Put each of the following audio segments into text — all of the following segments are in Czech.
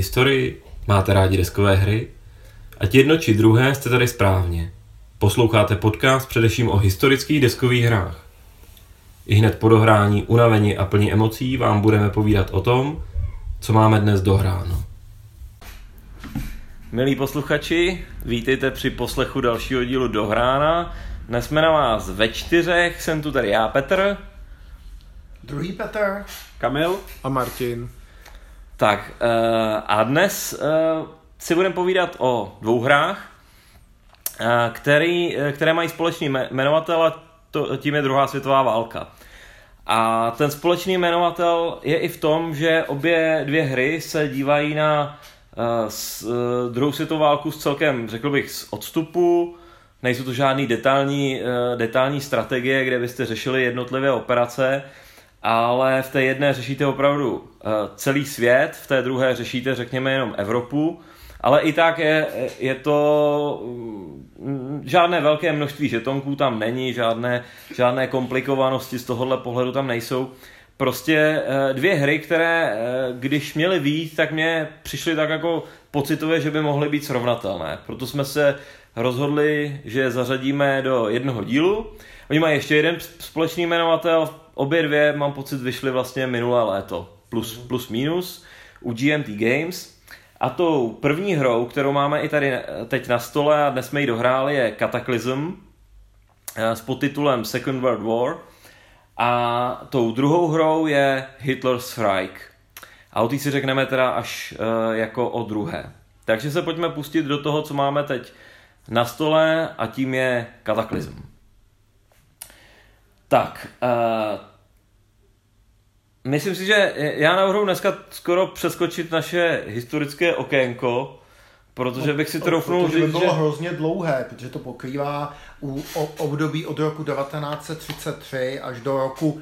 Máte rádi historii? Máte rádi deskové hry? Ať jedno či druhé jste tady správně. Posloucháte podcast především o historických deskových hrách. I hned po dohrání, unavení a plní emocí vám budeme povídat o tom, co máme dnes dohráno. Milí posluchači, vítejte při poslechu dalšího dílu Dohrána. Dnes jsme na vás ve čtyřech, jsem tu tady já, Petr. Druhý Petr. Kamil. A Martin. Tak uh, a dnes uh, si budeme povídat o dvou hrách, uh, který, které mají společný jmenovatel a to, tím je druhá světová válka. A ten společný jmenovatel je i v tom, že obě dvě hry se dívají na s, uh, druhou světovou válku s celkem, řekl bych, z odstupu. Nejsou to žádný detailní, detailní strategie, kde byste řešili jednotlivé operace, ale v té jedné řešíte opravdu uh, celý svět, v té druhé řešíte, řekněme, jenom Evropu. Ale i tak je, je to mm, žádné velké množství žetonků tam není, žádné, žádné komplikovanosti z tohohle pohledu tam nejsou. Prostě eh, dvě hry, které eh, když měly víc, tak mě přišly tak jako pocitově, že by mohly být srovnatelné. Proto jsme se rozhodli, že zařadíme do jednoho dílu. Oni mají ještě jeden společný jmenovatel, obě dvě, mám pocit, vyšly vlastně minulé léto, plus, plus minus, u GMT Games. A tou první hrou, kterou máme i tady teď na stole a dnes jsme ji dohráli, je Cataclysm eh, s podtitulem Second World War. A tou druhou hrou je Hitler's Reich. A o té si řekneme teda až uh, jako o druhé. Takže se pojďme pustit do toho, co máme teď na stole a tím je Cataclysm. Tak, Myslím si, že já navrhu dneska skoro přeskočit naše historické okénko, protože bych si troufnul říct, by bylo že... hrozně dlouhé, protože to pokrývá u období od roku 1933 až do roku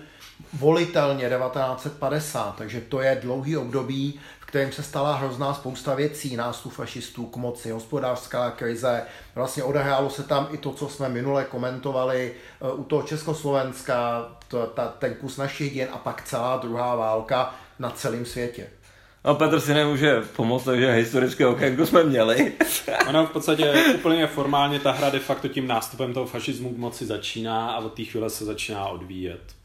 volitelně 1950, takže to je dlouhý období, kterým se stala hrozná spousta věcí, nástup fašistů k moci, hospodářská krize. Vlastně odehrálo se tam i to, co jsme minule komentovali eh, u toho Československa, to, ta, ten kus našich děn a pak celá druhá válka na celém světě. No Petr si nemůže pomoct, takže historické okénko jsme měli. ono v podstatě úplně formálně ta hra de facto tím nástupem toho fašismu k moci začíná a od té chvíle se začíná odvíjet.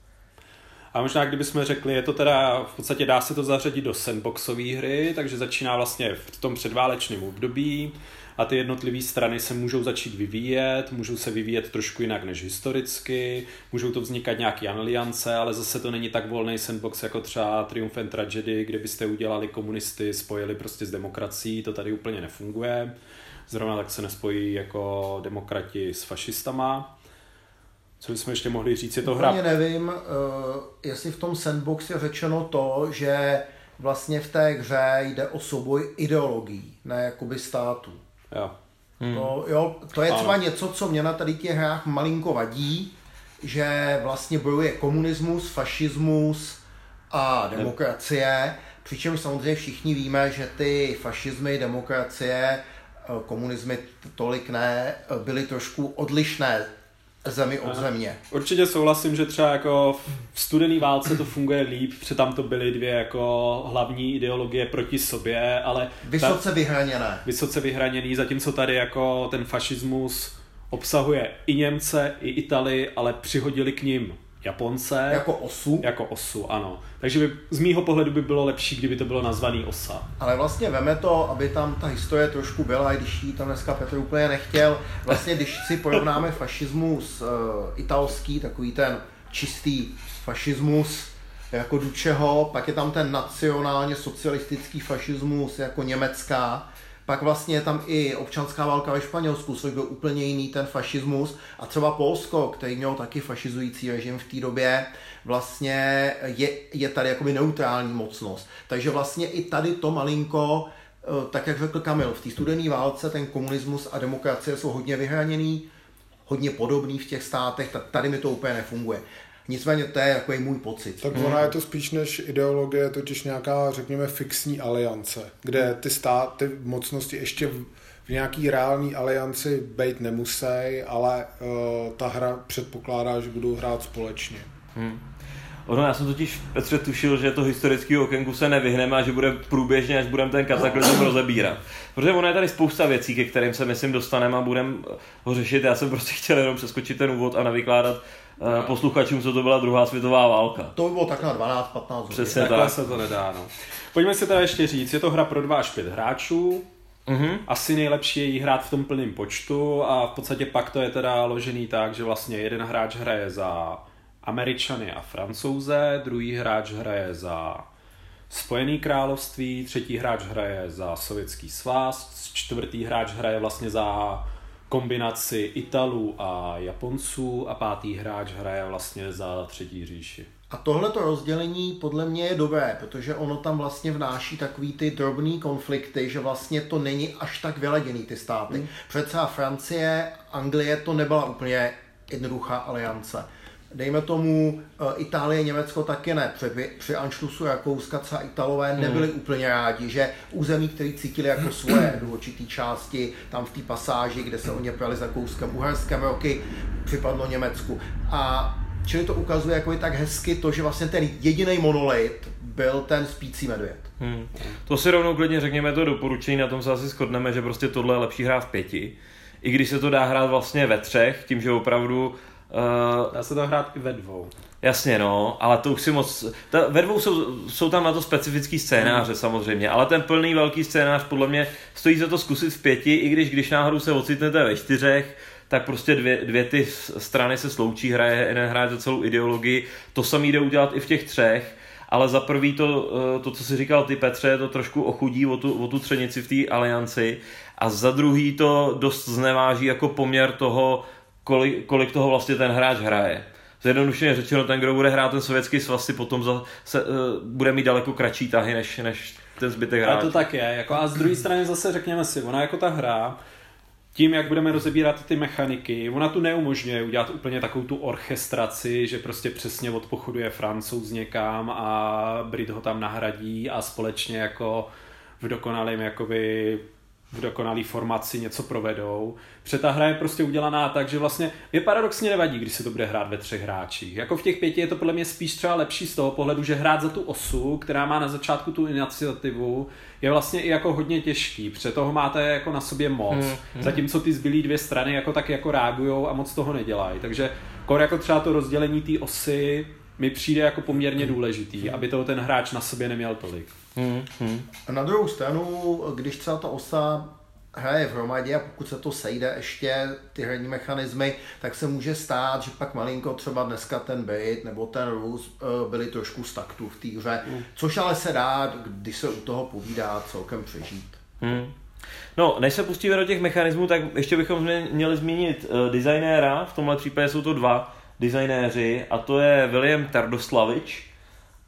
A možná kdybychom řekli, je to teda, v podstatě dá se to zařadit do sandboxové hry, takže začíná vlastně v tom předválečném období a ty jednotlivé strany se můžou začít vyvíjet, můžou se vyvíjet trošku jinak než historicky, můžou to vznikat nějaké aliance, ale zase to není tak volný sandbox jako třeba Triumph and Tragedy, kde byste udělali komunisty, spojili prostě s demokracií, to tady úplně nefunguje. Zrovna tak se nespojí jako demokrati s fašistama. Co bychom ještě mohli říct, je to hra? Úplně nevím, uh, jestli v tom sandbox je řečeno to, že vlastně v té hře jde o souboj ideologií, ne jakoby států. Jo. Hmm. To, jo, to je třeba ano. něco, co mě na tady těch hrách malinko vadí, že vlastně bojuje komunismus, fašismus a demokracie, přičemž samozřejmě všichni víme, že ty fašismy, demokracie, eh, komunismy tolik ne, byly trošku odlišné zemi od země. Určitě souhlasím, že třeba jako v studené válce to funguje líp, protože tam to byly dvě jako hlavní ideologie proti sobě, ale... Vysoce ta, vyhraněné. Vysoce vyhraněný, zatímco tady jako ten fašismus obsahuje i Němce, i Italy, ale přihodili k ním Japonce. Jako osu? Jako osu, ano. Takže by, z mýho pohledu by bylo lepší, kdyby to bylo nazvaný osa. Ale vlastně veme to, aby tam ta historie trošku byla, i když ji tam dneska Petr úplně nechtěl. Vlastně, když si porovnáme fašismus uh, italský, takový ten čistý fašismus, jako Dučeho, pak je tam ten nacionálně socialistický fašismus jako německá, pak vlastně tam i občanská válka ve Španělsku, což byl úplně jiný ten fašismus. A třeba Polsko, který měl taky fašizující režim v té době, vlastně je, je tady jakoby neutrální mocnost. Takže vlastně i tady to malinko, eh, tak jak řekl Kamil, v té studené válce ten komunismus a demokracie jsou hodně vyhraněný, hodně podobný v těch státech, tady mi to úplně nefunguje. Nicméně to je takový můj pocit. Tak ona je to spíš než ideologie, totiž nějaká, řekněme, fixní aliance, kde ty státy, mocnosti ještě v, v nějaký reální alianci být nemusí, ale uh, ta hra předpokládá, že budou hrát společně. Hmm. Ono, já jsem totiž Petře tušil, že to historický okénku se nevyhneme a že bude průběžně, až budeme ten kataklizm rozebírat. Protože ono je tady spousta věcí, ke kterým se myslím dostaneme a budeme ho řešit. Já jsem prostě chtěl jenom přeskočit ten úvod a navykládat uh, posluchačům, co to byla druhá světová válka. To by bylo tak na 12-15 hodin. Přesně Takhle tak. se to nedá, no. Pojďme si teda ještě říct, je to hra pro 2 až 5 hráčů, Mhm. asi nejlepší je jí hrát v tom plném počtu a v podstatě pak to je teda ložený tak, že vlastně jeden hráč hraje za Američany a Francouze, druhý hráč hraje za Spojený království, třetí hráč hraje za Sovětský svaz, čtvrtý hráč hraje vlastně za kombinaci Italů a Japonců a pátý hráč hraje vlastně za třetí říši. A tohleto rozdělení podle mě je dobré, protože ono tam vlastně vnáší takový ty drobný konflikty, že vlastně to není až tak vyleděný ty státy. Mm. Přece a Francie, Anglie to nebyla úplně jednoduchá aliance. Dejme tomu eh, Itálie, Německo taky ne. Při, při Anšlusu Rakouska třeba Italové nebyli úplně rádi, že území, který cítili jako svoje do určitý části, tam v té pasáži, kde se oni prali za Rakouskem, Uherskem roky, připadlo Německu. A čili to ukazuje jako i tak hezky to, že vlastně ten jediný monolit byl ten spící medvěd. Hmm. To si rovnou klidně řekněme to doporučení, na tom se asi shodneme, že prostě tohle je lepší hrát v pěti. I když se to dá hrát vlastně ve třech, tím, že opravdu Uh, Dá se to hrát i ve dvou. Jasně, no, ale to už si moc... Ta, ve dvou jsou, jsou tam na to specifický scénáře mm. samozřejmě, ale ten plný velký scénář podle mě stojí za to zkusit v pěti, i když když náhodou se ocitnete ve čtyřech, tak prostě dvě, dvě ty strany se sloučí, hraje jeden hraje za celou ideologii, to samý jde udělat i v těch třech, ale za prvý to, to, co si říkal ty Petře, to trošku ochudí o tu, o tu třenici v té alianci a za druhý to dost zneváží jako poměr toho, kolik, kolik toho vlastně ten hráč hraje. Zjednodušeně řečeno, ten, kdo bude hrát ten sovětský svaz, si potom za, se, uh, bude mít daleko kratší tahy, než, než ten zbytek hráčů. A to tak je. Jako a z druhé strany zase řekněme si, ona jako ta hra, tím, jak budeme rozebírat ty mechaniky, ona tu neumožňuje udělat úplně takovou tu orchestraci, že prostě přesně od pochodu je francouz někam a Brit ho tam nahradí a společně jako v dokonalém jakoby v dokonalý formaci něco provedou. Protože ta hra je prostě udělaná tak, že vlastně je paradoxně nevadí, když se to bude hrát ve třech hráčích. Jako v těch pěti je to podle mě spíš třeba lepší z toho pohledu, že hrát za tu osu, která má na začátku tu iniciativu, je vlastně i jako hodně těžký, protože toho máte jako na sobě moc. Hmm, hmm. Zatímco ty zbylý dvě strany jako tak jako reagujou a moc toho nedělají. Takže kor jako třeba to rozdělení té osy mi přijde jako poměrně důležitý, aby toho ten hráč na sobě neměl tolik. Hmm, hmm. A na druhou stranu, když celá ta osa hraje v hromadě a pokud se to sejde ještě ty herní mechanismy, tak se může stát, že pak malinko třeba dneska ten bait nebo ten rus byli trošku z taktu v té hře, mm. což ale se dá, když se u toho povídá, celkem přežít. Hmm. No, než se pustíme do těch mechanismů, tak ještě bychom měli zmínit uh, designéra, v tomhle případě jsou to dva designéři, a to je William Tardoslavič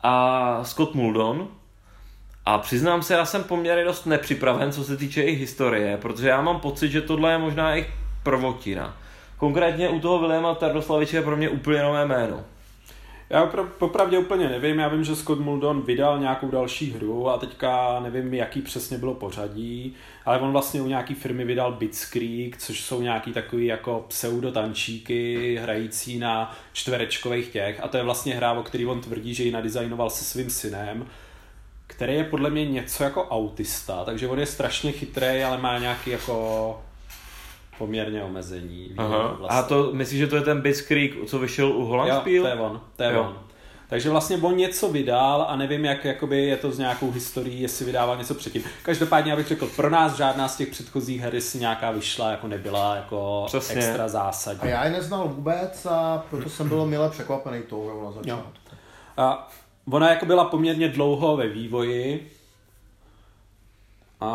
a Scott Muldon, a přiznám se, já jsem poměrně dost nepřipraven, co se týče i historie, protože já mám pocit, že tohle je možná i prvotina. Konkrétně u toho Williama Tardoslaviče je pro mě úplně nové jméno. Já popravdě úplně nevím, já vím, že Scott Muldon vydal nějakou další hru a teďka nevím, jaký přesně bylo pořadí, ale on vlastně u nějaký firmy vydal Blitzkrieg, což jsou nějaký takový jako pseudotančíky hrající na čtverečkových těch a to je vlastně hra, o který on tvrdí, že ji nadizajnoval se svým synem který je podle mě něco jako autista, takže on je strašně chytrý, ale má nějaký jako poměrně omezení. Aha. Vlastně. A to myslíš, že to je ten Blitzkrieg, co vyšel u Hollandspiel? Jo, to je on, to je jo. on. Takže vlastně on něco vydal a nevím, jak jakoby je to s nějakou historií, jestli vydával něco předtím. Každopádně, abych řekl, pro nás žádná z těch předchozích her si nějaká vyšla, jako nebyla jako Přesně. extra zásadní. A já je neznal vůbec a proto jsem byl milé překvapený tou na začátku. A ona jako byla poměrně dlouho ve vývoji a,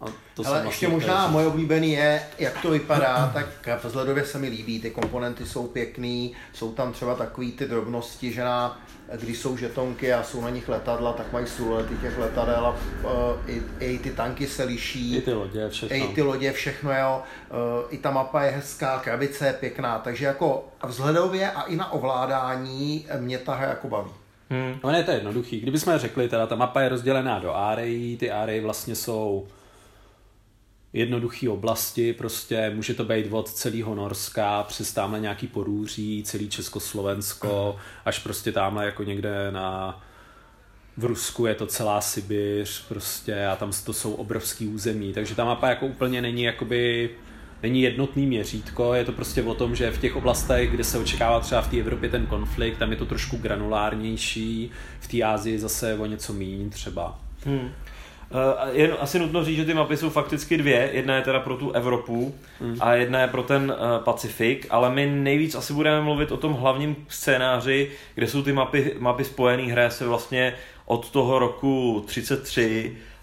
a to Ale ještě vlastně možná moje oblíbený je, jak to vypadá, tak vzhledově se mi líbí, ty komponenty jsou pěkný, jsou tam třeba takový ty drobnosti, že na, když jsou žetonky a jsou na nich letadla, tak mají siluety těch letadel a uh, i, i, ty tanky se liší. I ty lodě, všechno. I ty lodě, všechno, jo. Uh, I ta mapa je hezká, krabice je pěkná, takže jako vzhledově a i na ovládání mě ta hra jako baví. Hmm. No, je to jednoduchý. Kdybychom řekli, teda ta mapa je rozdělená do áreí, ty áreí vlastně jsou jednoduché oblasti, prostě může to být od celého Norska přes tamhle nějaký Porůří, celý Československo, až prostě tamhle jako někde na v Rusku je to celá Sibiř prostě a tam to jsou obrovský území, takže ta mapa jako úplně není jakoby není jednotný měřítko, je to prostě o tom, že v těch oblastech, kde se očekává třeba v té Evropě ten konflikt, tam je to trošku granulárnější, v té Ázii zase o něco méně třeba. Hmm. Uh, jen asi nutno říct, že ty mapy jsou fakticky dvě. Jedna je teda pro tu Evropu hmm. a jedna je pro ten uh, Pacifik, ale my nejvíc asi budeme mluvit o tom hlavním scénáři, kde jsou ty mapy, mapy spojené, hraje se vlastně od toho roku 33 uh, eh,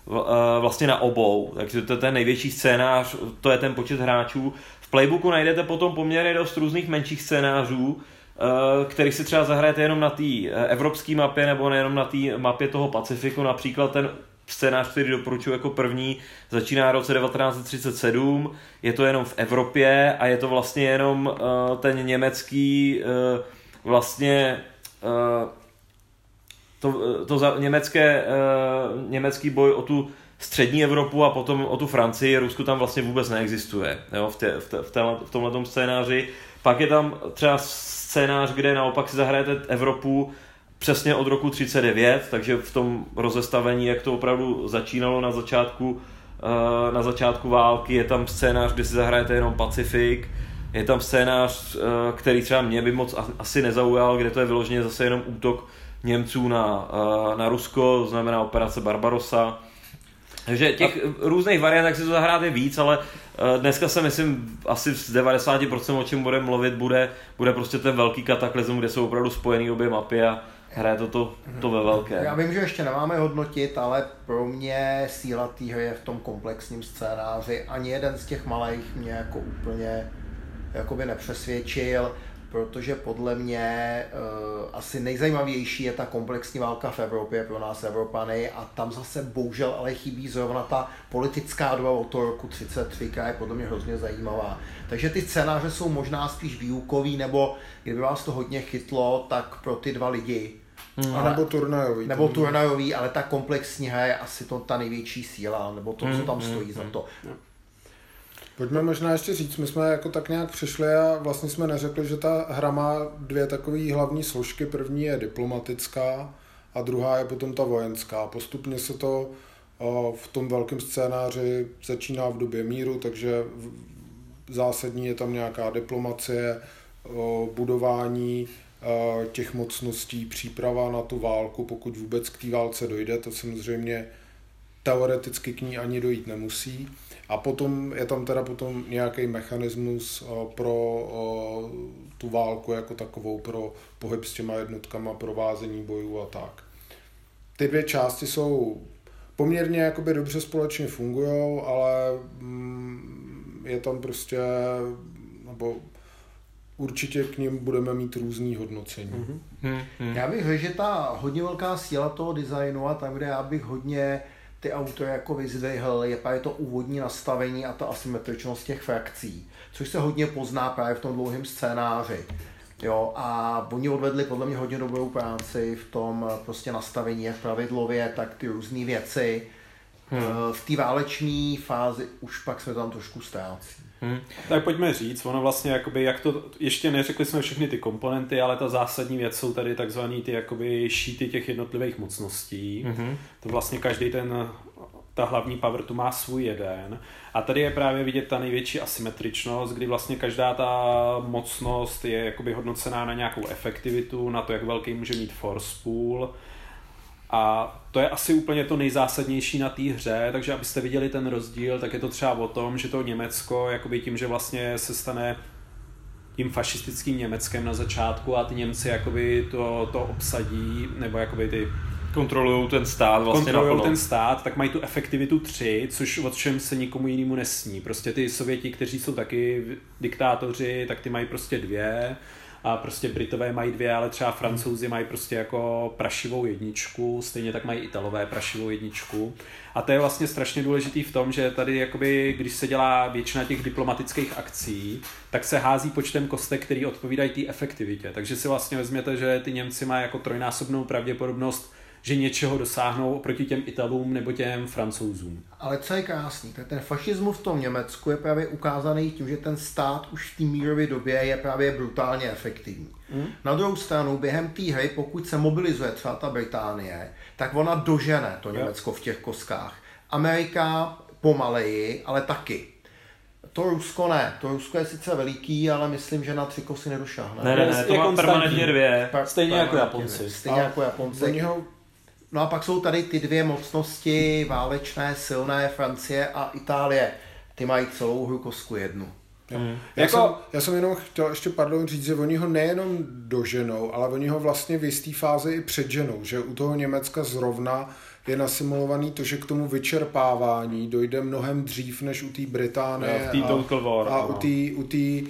vlastně na obou, takže to je ten největší scénář, to je ten počet hráčů. V playbooku najdete potom poměrně dost různých menších scénářů, který si třeba zahrajete jenom na té evropské mapě nebo nejenom na té mapě toho Pacifiku, například ten scénář, který doporučuji jako první, začíná v roce 1937, je to jenom v Evropě a je to vlastně jenom ten německý vlastně to, to za, německé, uh, německý boj o tu střední Evropu a potom o tu Francii, Rusko tam vlastně vůbec neexistuje jo, v, te, v, te, v, te, v tomhle scénáři. Pak je tam třeba scénář, kde naopak si zahrajete Evropu přesně od roku 39, takže v tom rozestavení, jak to opravdu začínalo na začátku, eh, na začátku války, je tam scénář, kde si zahrajete jenom Pacifik, je tam scénář, eh, který třeba mě by moc asi nezaujal, kde to je vyloženě zase jenom útok Němců na, eh, na Rusko, znamená operace Barbarossa. Takže těch a... různých variant, jak si to zahrát je víc, ale dneska se myslím asi z 90% o čem budeme mluvit, bude, bude prostě ten velký kataklizm, kde jsou opravdu spojený obě mapy a, hraje to, to, to ve velké. Já vím, že ještě nemáme hodnotit, ale pro mě síla té hry je v tom komplexním scénáři. Ani jeden z těch malých mě jako úplně jakoby nepřesvědčil, protože podle mě uh, asi nejzajímavější je ta komplexní válka v Evropě pro nás Evropany a tam zase bohužel ale chybí zrovna ta politická doba od toho roku 33, která je podle mě hrozně zajímavá. Takže ty scénáře jsou možná spíš výukový, nebo kdyby vás to hodně chytlo, tak pro ty dva lidi Hmm. A nebo turnajový. Nebo turnajový, ale ta komplexní hra je asi to ta největší síla, nebo to, co hmm, tam hmm, stojí za to. Pojďme možná ještě říct, my jsme jako tak nějak přišli a vlastně jsme neřekli, že ta hra má dvě takové hlavní složky. První je diplomatická a druhá je potom ta vojenská. Postupně se to v tom velkém scénáři začíná v době míru, takže zásadní je tam nějaká diplomacie, budování Eh, těch mocností, příprava na tu válku, pokud vůbec k té válce dojde, to samozřejmě teoreticky k ní ani dojít nemusí. A potom je tam teda potom nějaký mechanismus eh, pro eh, tu válku jako takovou, pro pohyb s těma jednotkama, provázení bojů a tak. Ty dvě části jsou poměrně jakoby dobře společně fungují, ale mm, je tam prostě, nebo určitě k ním budeme mít různý hodnocení. Mm-hmm. Mm-hmm. Já bych řekl, že ta hodně velká síla toho designu a tam, kde já bych hodně ty auto jako vyzdvihl, je právě to úvodní nastavení a ta asymetričnost těch frakcí, což se hodně pozná právě v tom dlouhém scénáři. Jo, a oni odvedli podle mě hodně dobrou práci v tom prostě nastavení, jak pravidlově, tak ty různé věci. Hmm. V té váleční fázi už pak jsme tam trošku ztrácí. Hmm. Tak pojďme říct, ono vlastně jakoby, jak to, ještě neřekli jsme všechny ty komponenty, ale ta zásadní věc jsou tady takzvaný ty jakoby šíty těch jednotlivých mocností. Hmm. To vlastně každý ten, ta hlavní power tu má svůj jeden. A tady je právě vidět ta největší asymetričnost, kdy vlastně každá ta mocnost je jakoby hodnocená na nějakou efektivitu, na to, jak velký může mít force pool, a to je asi úplně to nejzásadnější na té hře, takže abyste viděli ten rozdíl, tak je to třeba o tom, že to Německo, jakoby tím, že vlastně se stane tím fašistickým Německem na začátku a ty Němci jakoby to, to obsadí, nebo jakoby ty kontrolují ten stát vlastně kontrolují ten stát, tak mají tu efektivitu 3, což o čem se nikomu jinému nesní. Prostě ty Sověti, kteří jsou taky diktátoři, tak ty mají prostě dvě a prostě Britové mají dvě, ale třeba Francouzi mají prostě jako prašivou jedničku, stejně tak mají Italové prašivou jedničku. A to je vlastně strašně důležitý v tom, že tady jakoby, když se dělá většina těch diplomatických akcí, tak se hází počtem kostek, který odpovídají té efektivitě. Takže si vlastně vezměte, že ty Němci mají jako trojnásobnou pravděpodobnost že něčeho dosáhnou oproti těm Italům nebo těm Francouzům. Ale co je krásný, tak ten fašismus v tom Německu je právě ukázaný tím, že ten stát už v té mírové době je právě brutálně efektivní. Mm. Na druhou stranu, během té hry, pokud se mobilizuje třeba ta Británie, tak ona dožene to Německo v těch koskách. Amerika pomaleji, ale taky. To Rusko ne. To Rusko je sice veliký, ale myslím, že na tři kosy nedošahne. Ne, ne, ne, to Je má konstantní. permanentně dvě. Pa- Stejně jako Japonci. ne. Stejně jako Japonci. Oni ho No a pak jsou tady ty dvě mocnosti, válečné, silné, Francie a Itálie. Ty mají celou hru kosku jednu. Já, Jako- jsem, já jsem jenom chtěl ještě, pardon, říct, že oni ho nejenom doženou, ale oni ho vlastně v jisté fázi i předženou, že u toho Německa zrovna je nasimulovaný to, že k tomu vyčerpávání dojde mnohem dřív než u té Británie té Total War, a ano. u, tý, u, tý,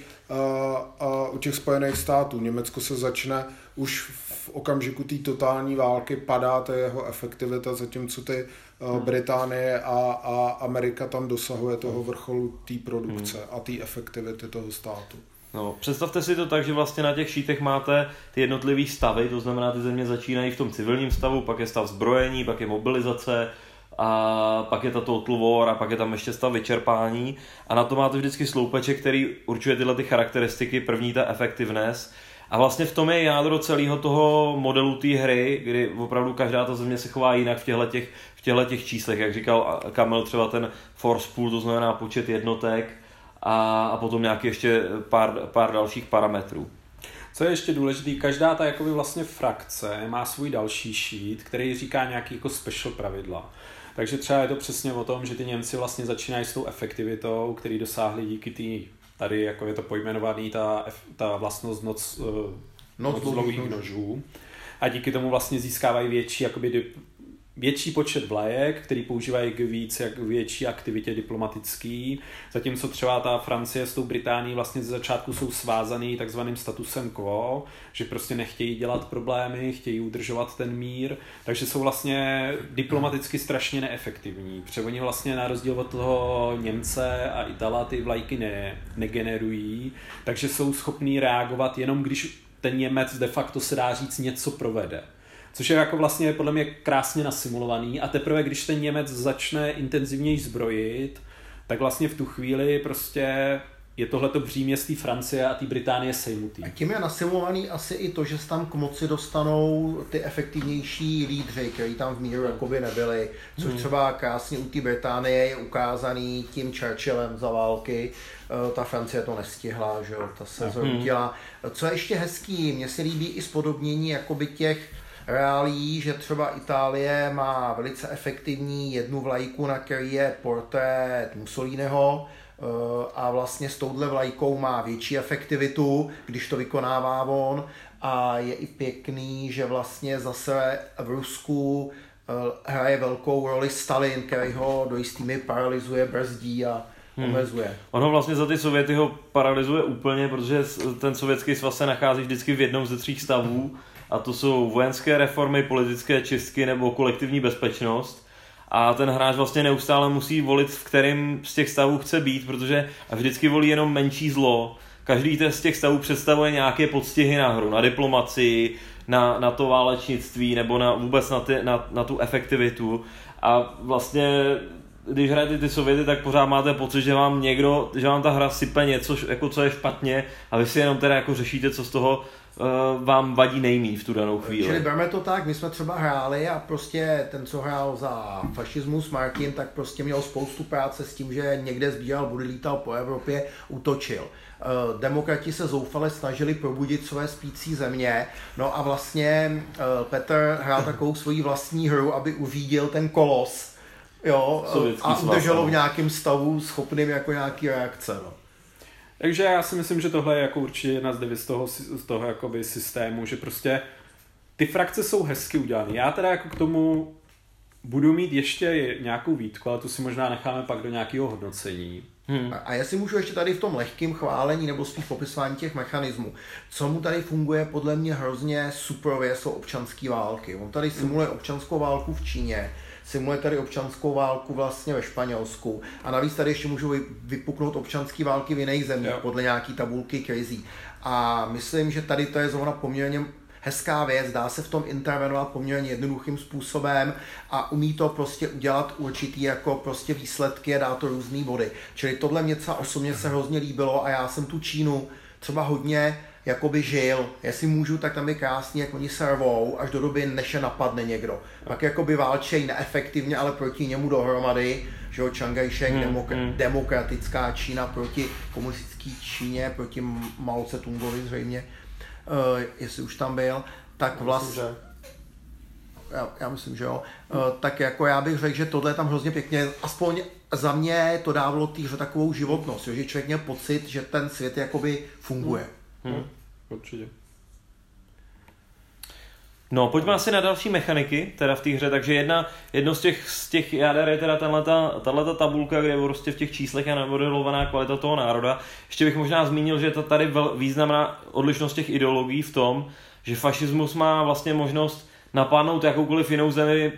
uh, uh, u těch Spojených států. Německo se začne už v okamžiku té totální války padá ta jeho efektivita, zatímco ty uh, Británie a, a Amerika tam dosahuje toho vrcholu té produkce a té efektivity toho státu. No, představte si to tak, že vlastně na těch šítech máte ty jednotlivé stavy, to znamená, ty země začínají v tom civilním stavu, pak je stav zbrojení, pak je mobilizace, a pak je ta Total War a pak je tam ještě stav vyčerpání. A na to máte vždycky sloupeček, který určuje tyhle ty charakteristiky, první ta effectiveness a vlastně v tom je jádro celého toho modelu té hry, kdy opravdu každá ta země se chová jinak v těchto těch, v těchto těch číslech, jak říkal Kamil, třeba ten force pool, to znamená počet jednotek a, a potom nějaký ještě pár, pár dalších parametrů. Co je ještě důležité, každá ta jakoby vlastně frakce má svůj další šít, který říká nějaký jako special pravidla. Takže třeba je to přesně o tom, že ty Němci vlastně začínají s tou efektivitou, který dosáhli díky té, tady jako je to pojmenovaný, ta, ta vlastnost noc, Noc noc dlouhých nožů. nožů. A díky tomu vlastně získávají větší, jakoby, větší počet vlajek, který používají k víc, jak větší aktivitě diplomatický, zatímco třeba ta Francie s tou Británií vlastně ze začátku jsou svázaný takzvaným statusem quo, že prostě nechtějí dělat problémy, chtějí udržovat ten mír, takže jsou vlastně diplomaticky strašně neefektivní, protože oni vlastně na rozdíl od toho Němce a Itala ty vlajky ne, negenerují, takže jsou schopní reagovat jenom když ten Němec de facto se dá říct něco provede. Což je jako vlastně podle mě krásně nasimulovaný a teprve když ten Němec začne intenzivněji zbrojit, tak vlastně v tu chvíli prostě je tohleto břímě z té Francie a té Británie sejmutý. A tím je nasimulovaný asi i to, že se tam k moci dostanou ty efektivnější lídři, kteří tam v míru jakoby nebyli, což třeba krásně u té Británie je ukázaný tím Churchillem za války. Eh, Ta Francie to nestihla, že jo, ta se zrutila. Co je ještě hezký, mně se líbí i spodobnění jakoby těch reálí, že třeba Itálie má velice efektivní jednu vlajku, na který je portrét Mussoliniho, eh, a vlastně s touhle vlajkou má větší efektivitu, když to vykonává on. A je i pěkný, že vlastně zase v Rusku eh, hraje velkou roli Stalin, který ho do jistý míry paralyzuje, brzdí a omezuje. Ono vlastně za ty Sověty ho paralyzuje úplně, protože ten sovětský svaz se nachází vždycky v jednom ze tří stavů a to jsou vojenské reformy, politické čistky nebo kolektivní bezpečnost. A ten hráč vlastně neustále musí volit, v kterém z těch stavů chce být, protože vždycky volí jenom menší zlo. Každý z těch stavů představuje nějaké podstihy na hru, na diplomacii, na, na to válečnictví nebo na, vůbec na, ty, na, na tu efektivitu. A vlastně když hrajete ty Sověty, tak pořád máte pocit, že vám někdo, že vám ta hra sype něco, jako co je špatně a vy si jenom teda jako řešíte, co z toho vám vadí nejmí v tu danou chvíli. Čili berme to tak, my jsme třeba hráli a prostě ten, co hrál za fašismus, Martin, tak prostě měl spoustu práce s tím, že někde sbíral body, lítal po Evropě, útočil. Eh, Demokrati se zoufale snažili probudit své spící země, no a vlastně eh, Petr hrál takovou svoji vlastní hru, aby uřídil ten kolos, jo, eh, Sovětský a udrželo v nějakém stavu schopným jako nějaký reakce, no. Takže já si myslím, že tohle je jako určitě jedna z devět z toho, z toho jakoby systému, že prostě ty frakce jsou hezky udělané. Já teda jako k tomu budu mít ještě nějakou výtku, ale tu si možná necháme pak do nějakého hodnocení. Hmm. A- A jestli můžu ještě tady v tom lehkém chválení nebo spíš popisování těch mechanismů, co mu tady funguje podle mě hrozně suprově, jsou občanské války. On tady simuluje občanskou válku v Číně, simuluje tady občanskou válku vlastně ve Španělsku a navíc tady ještě můžou vy- vypuknout občanské války v jiných zemích Jo. podle nějaký tabulky crazy. A myslím, že tady to je zrovna poměrně hezká věc, dá se v tom intervenovat poměrně jednoduchým způsobem a umí to prostě udělat určitý jako prostě výsledky a dá to různé body. Čili tohle mě třeba osobně se hrozně líbilo a já jsem tu Čínu třeba hodně jakoby žil. Jestli můžu, tak tam je krásný, jak oni servou, až do doby, než je napadne někdo. Pak jakoby válčej neefektivně, ale proti němu dohromady, že jo, Chiang Kai-shek, hmm, demok- hmm. demokratická Čína proti komunistické Číně, proti Mao Tse-tungovi zřejmě, uh, jestli už tam byl, tak vlastně... Já, já myslím, že jo. Uh, tak jako já bych řekl, že tohle je tam hrozně pěkně, aspoň za mě to dávalo týře takovou životnost, jo, že člověk měl pocit, že ten svět jakoby funguje. Hmm. Hmm. Určitě. No, pojďme asi na další mechaniky, teda v té hře, takže jedna, jedno z těch, z těch jader je teda tahle tabulka, kde je prostě v těch číslech je namodelovaná kvalita toho národa. Ještě bych možná zmínil, že je to tady vel, významná odlišnost těch ideologií v tom, že fašismus má vlastně možnost napadnout jakoukoliv jinou zemi e,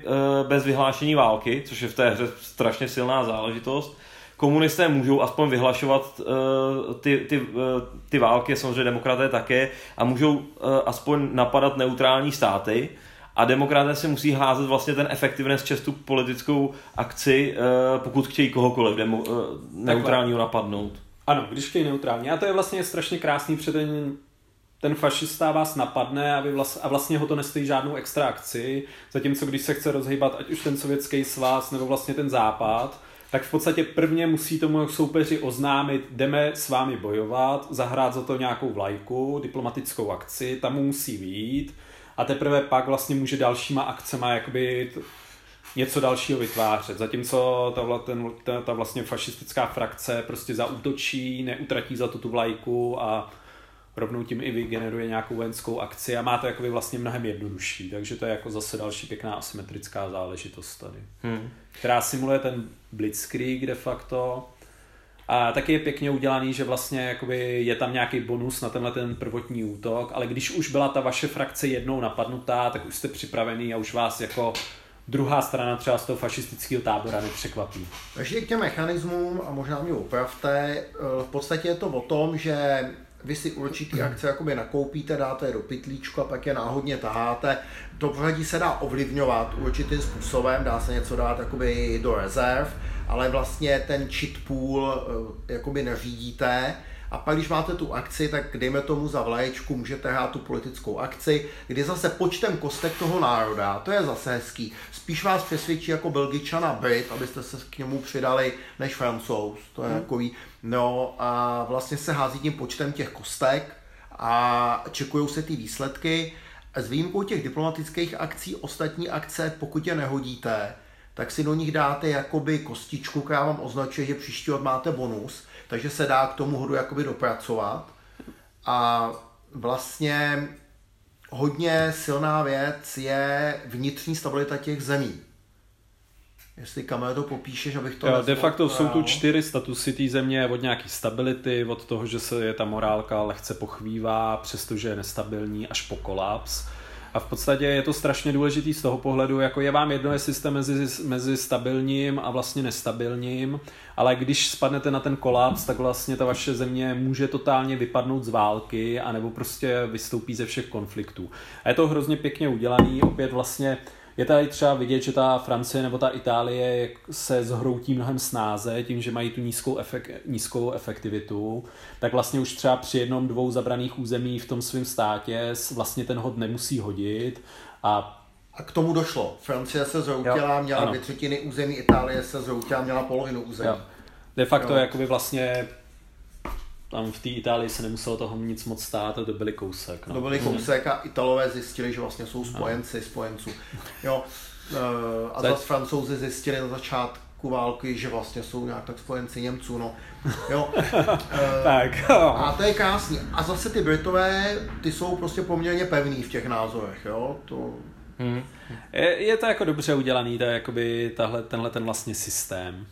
bez vyhlášení války, což je v té hře strašně silná záležitost komunisté můžou aspoň vyhlašovat uh, ty, ty, uh, ty války, samozřejmě demokraté také, a můžou uh, aspoň napadat neutrální státy. A demokraté si musí házet vlastně ten effectiveness čes tu politickou akci, pokud chtějí kohokoliv demo, neutrálního napadnout. Ano, když chtějí neutrální. A to je vlastně strašně krásný, protože ten, ten fašista vás napadne a, vy vlast, a vlastně ho to nestojí žádnou extra akci, zatímco když se chce rozhýbat ať už ten sovětský svaz nebo vlastně ten západ, tak v podstatě prvně musí tomu soupeři oznámit, jdeme s vámi bojovat, zahrát za to nějakou vlajku, diplomatickou akci, tam mu musí výjít a teprve pak vlastně může dalšíma akcema jakoby něco dalšího vytvářet. Zatímco ta, ten, ta, ta vlastně fašistická frakce prostě zaútočí, neutratí za to tu vlajku a rovnou tím i vygeneruje nějakou vojenskou akci a má to jakoby vlastně mnohem jednodušší. Takže to je jako zase další pěkná asymetrická záležitost tady. Hmm. Která simuluje ten blitzkrieg de facto. A taky je pěkně udělaný, že vlastně jakoby je tam nějaký bonus na tenhle ten prvotní útok, ale když už byla ta vaše frakce jednou napadnutá, tak už jste připravený a už vás jako druhá strana třeba z toho fašistického tábora nepřekvapí. Takže k těm mechanismům, a možná mě opravte, eh, v podstatě je to o tom, že vy si určitý akce jakoby nakoupíte, dáte je do pytlíčku a pak je náhodně taháte. To pořadí se dá ovlivňovat určitým způsobem, dá se něco dát jakoby do rezerv, ale vlastně ten cheat pool eh, jakoby neřídíte. A pak, když máte tu akci, tak dejme tomu za vlaječku, můžete hrát tu politickou akci, kdy zase počtem kostek toho národa, to je zase hezký, spíš vás přesvědčí jako Belgičana Brit, abyste se k němu přidali, než Francouz. To je hmm. No a vlastně se hází tím počtem těch kostek a čekují se ty výsledky. S výjimkou těch diplomatických akcí, ostatní akce, pokud je nehodíte, tak si do nich dáte jakoby kostičku, která vám označuje, že příští rok máte bonus, takže se dá k tomu hodu jakoby dopracovat. A vlastně hodně silná věc je vnitřní stabilita těch zemí. Jestli kamera to popíšeš, abych to... Jo, de facto jsou tu čtyři statusy té země od nějaký stability, od toho, že se je ta morálka lehce pochvívá, přestože je nestabilní, až po kolaps. A v podstatě je to strašně důležitý z toho pohledu, jako je vám jedno, jestli jste mezi, mezi stabilním a vlastně nestabilním, ale když spadnete na ten kolaps, tak vlastně ta vaše země může totálně vypadnout z války, anebo prostě vystoupí ze všech konfliktů. A je to hrozně pěkně udělaný, opět vlastně je tady třeba vidět, že ta Francie nebo ta Itálie se zhroutí mnohem snáze tím, že mají tu nízkou, efek, nízkou efektivitu, tak vlastně už třeba při jednom dvou zabraných území v tom svém státě vlastně ten hod nemusí hodit a a k tomu došlo. Francie se zhroutila, měla ano. dvě třetiny území, Itálie se zhroutila, měla polovinu území. Jo. De facto jo. jakoby vlastně tam v té Itálii se nemuselo toho nic moc stát, to byly kousek. No. To byly kousek a Italové zjistili, že vlastně jsou spojenci spojenců. Jo. Eh, a zase Francouzi zjistili na začátku války, že vlastně jsou nějak tak spojenci Němců, no. Jo. Eh, tak. A to je krásný. A zase ty Britové, ty jsou prostě poměrně pevný v těch názorech, jo. To... Hmm. Je, je, to jako dobře udělaný, to je jakoby tahle, tenhle ten vlastně systém.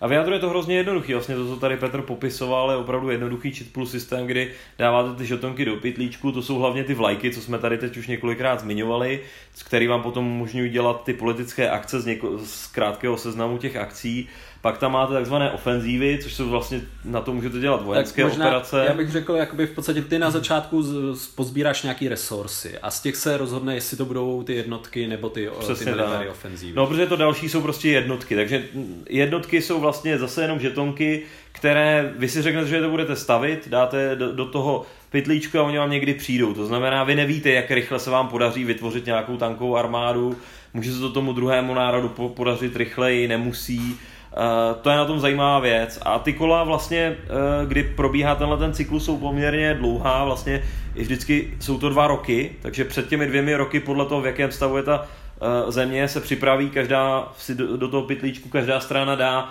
A v jádru je to hrozně jednoduchý. Vlastně to, co tady Petr popisoval, je opravdu jednoduchý cheat plus systém, kdy dáváte ty žetonky do pytlíčku. To jsou hlavně ty vlajky, co jsme tady teď už několikrát zmiňovali, který vám potom umožňují dělat ty politické akce z, něko- z krátkého seznamu těch akcí. Pak tam máte takzvané ofenzívy, což jsou vlastně, na to můžete dělat vojenské tak možná, operace. Já bych řekl, jakoby v podstatě ty na začátku z, z, pozbíráš nějaký resursy a z těch se rozhodne, jestli to budou ty jednotky nebo ty, Přesně ty military ofenzívy. No, protože to další jsou prostě jednotky, takže jednotky jsou vlastně zase jenom žetonky, které vy si řeknete, že to budete stavit, dáte do, do toho pytlíčku a oni vám někdy přijdou. To znamená, vy nevíte, jak rychle se vám podaří vytvořit nějakou tankovou armádu, může se to tomu druhému národu po- podařit rychleji, nemusí. Uh, to je na tom zajímavá věc. A ty kola vlastně, uh, kdy probíhá tenhle ten cyklus, jsou poměrně dlouhá, vlastně i vždycky jsou to dva roky, takže před těmi dvěmi roky podle toho, v jakém stavu je ta uh, země, se připraví každá si do, toho pytlíčku, každá strana dá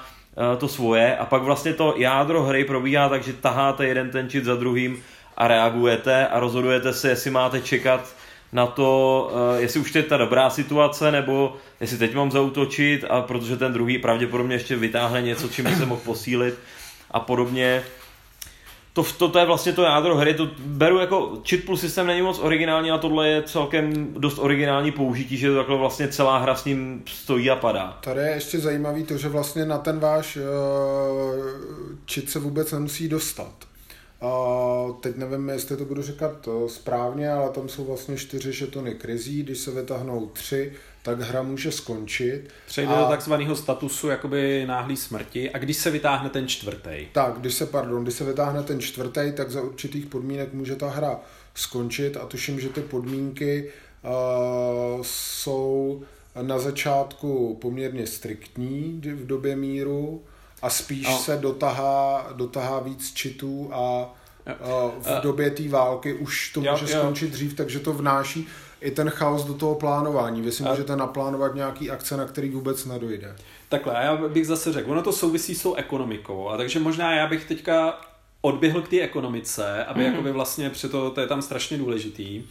to svoje a pak vlastně to jádro hry probíhá tak, že taháte jeden ten čit za druhým a reagujete a rozhodujete se, jestli máte čekat na to, uh, jestli už je ta dobrá situace, nebo jestli teď mám zautočit, a protože ten druhý pravděpodobně ještě vytáhne něco, čím by se mohl posílit a podobně. To, to, to je vlastně to jádro hry, to beru jako cheat plus systém není moc originální a tohle je celkem dost originální použití, že to takhle vlastně celá hra s ním stojí a padá. Tady je ještě zajímavý to, že vlastně na ten váš uh, čit se vůbec nemusí dostat. Uh, teď nevím, jestli to budu říkat uh, správně, ale tam jsou vlastně čtyři žetony krizí, když se vytáhnou tři, tak hra může skončit. Přejde A- do takzvaného statusu jakoby náhlý smrti a když se vytáhne ten čtvrtý. Tak, když se, pardon, když se vytáhne ten čtvrtý, tak za určitých podmínek může ta hra skončit a tuším, že ty podmínky uh, jsou na začátku poměrně striktní v době míru a spíš A- se dotahá, dotahá víc čitů a uh, v době té války už to Jo, může jo. skončit dřív, takže to vnáší i ten chaos do toho plánování. Vy si A- můžete naplánovat nějaký akce, na který vůbec nedojde. Takhle, a já bych zase řekl, ono to souvisí s tou ekonomikou, a takže možná já bych teďka odběhl k té ekonomice, aby mm. jakoby vlastně při to, to je tam strašně důležitý.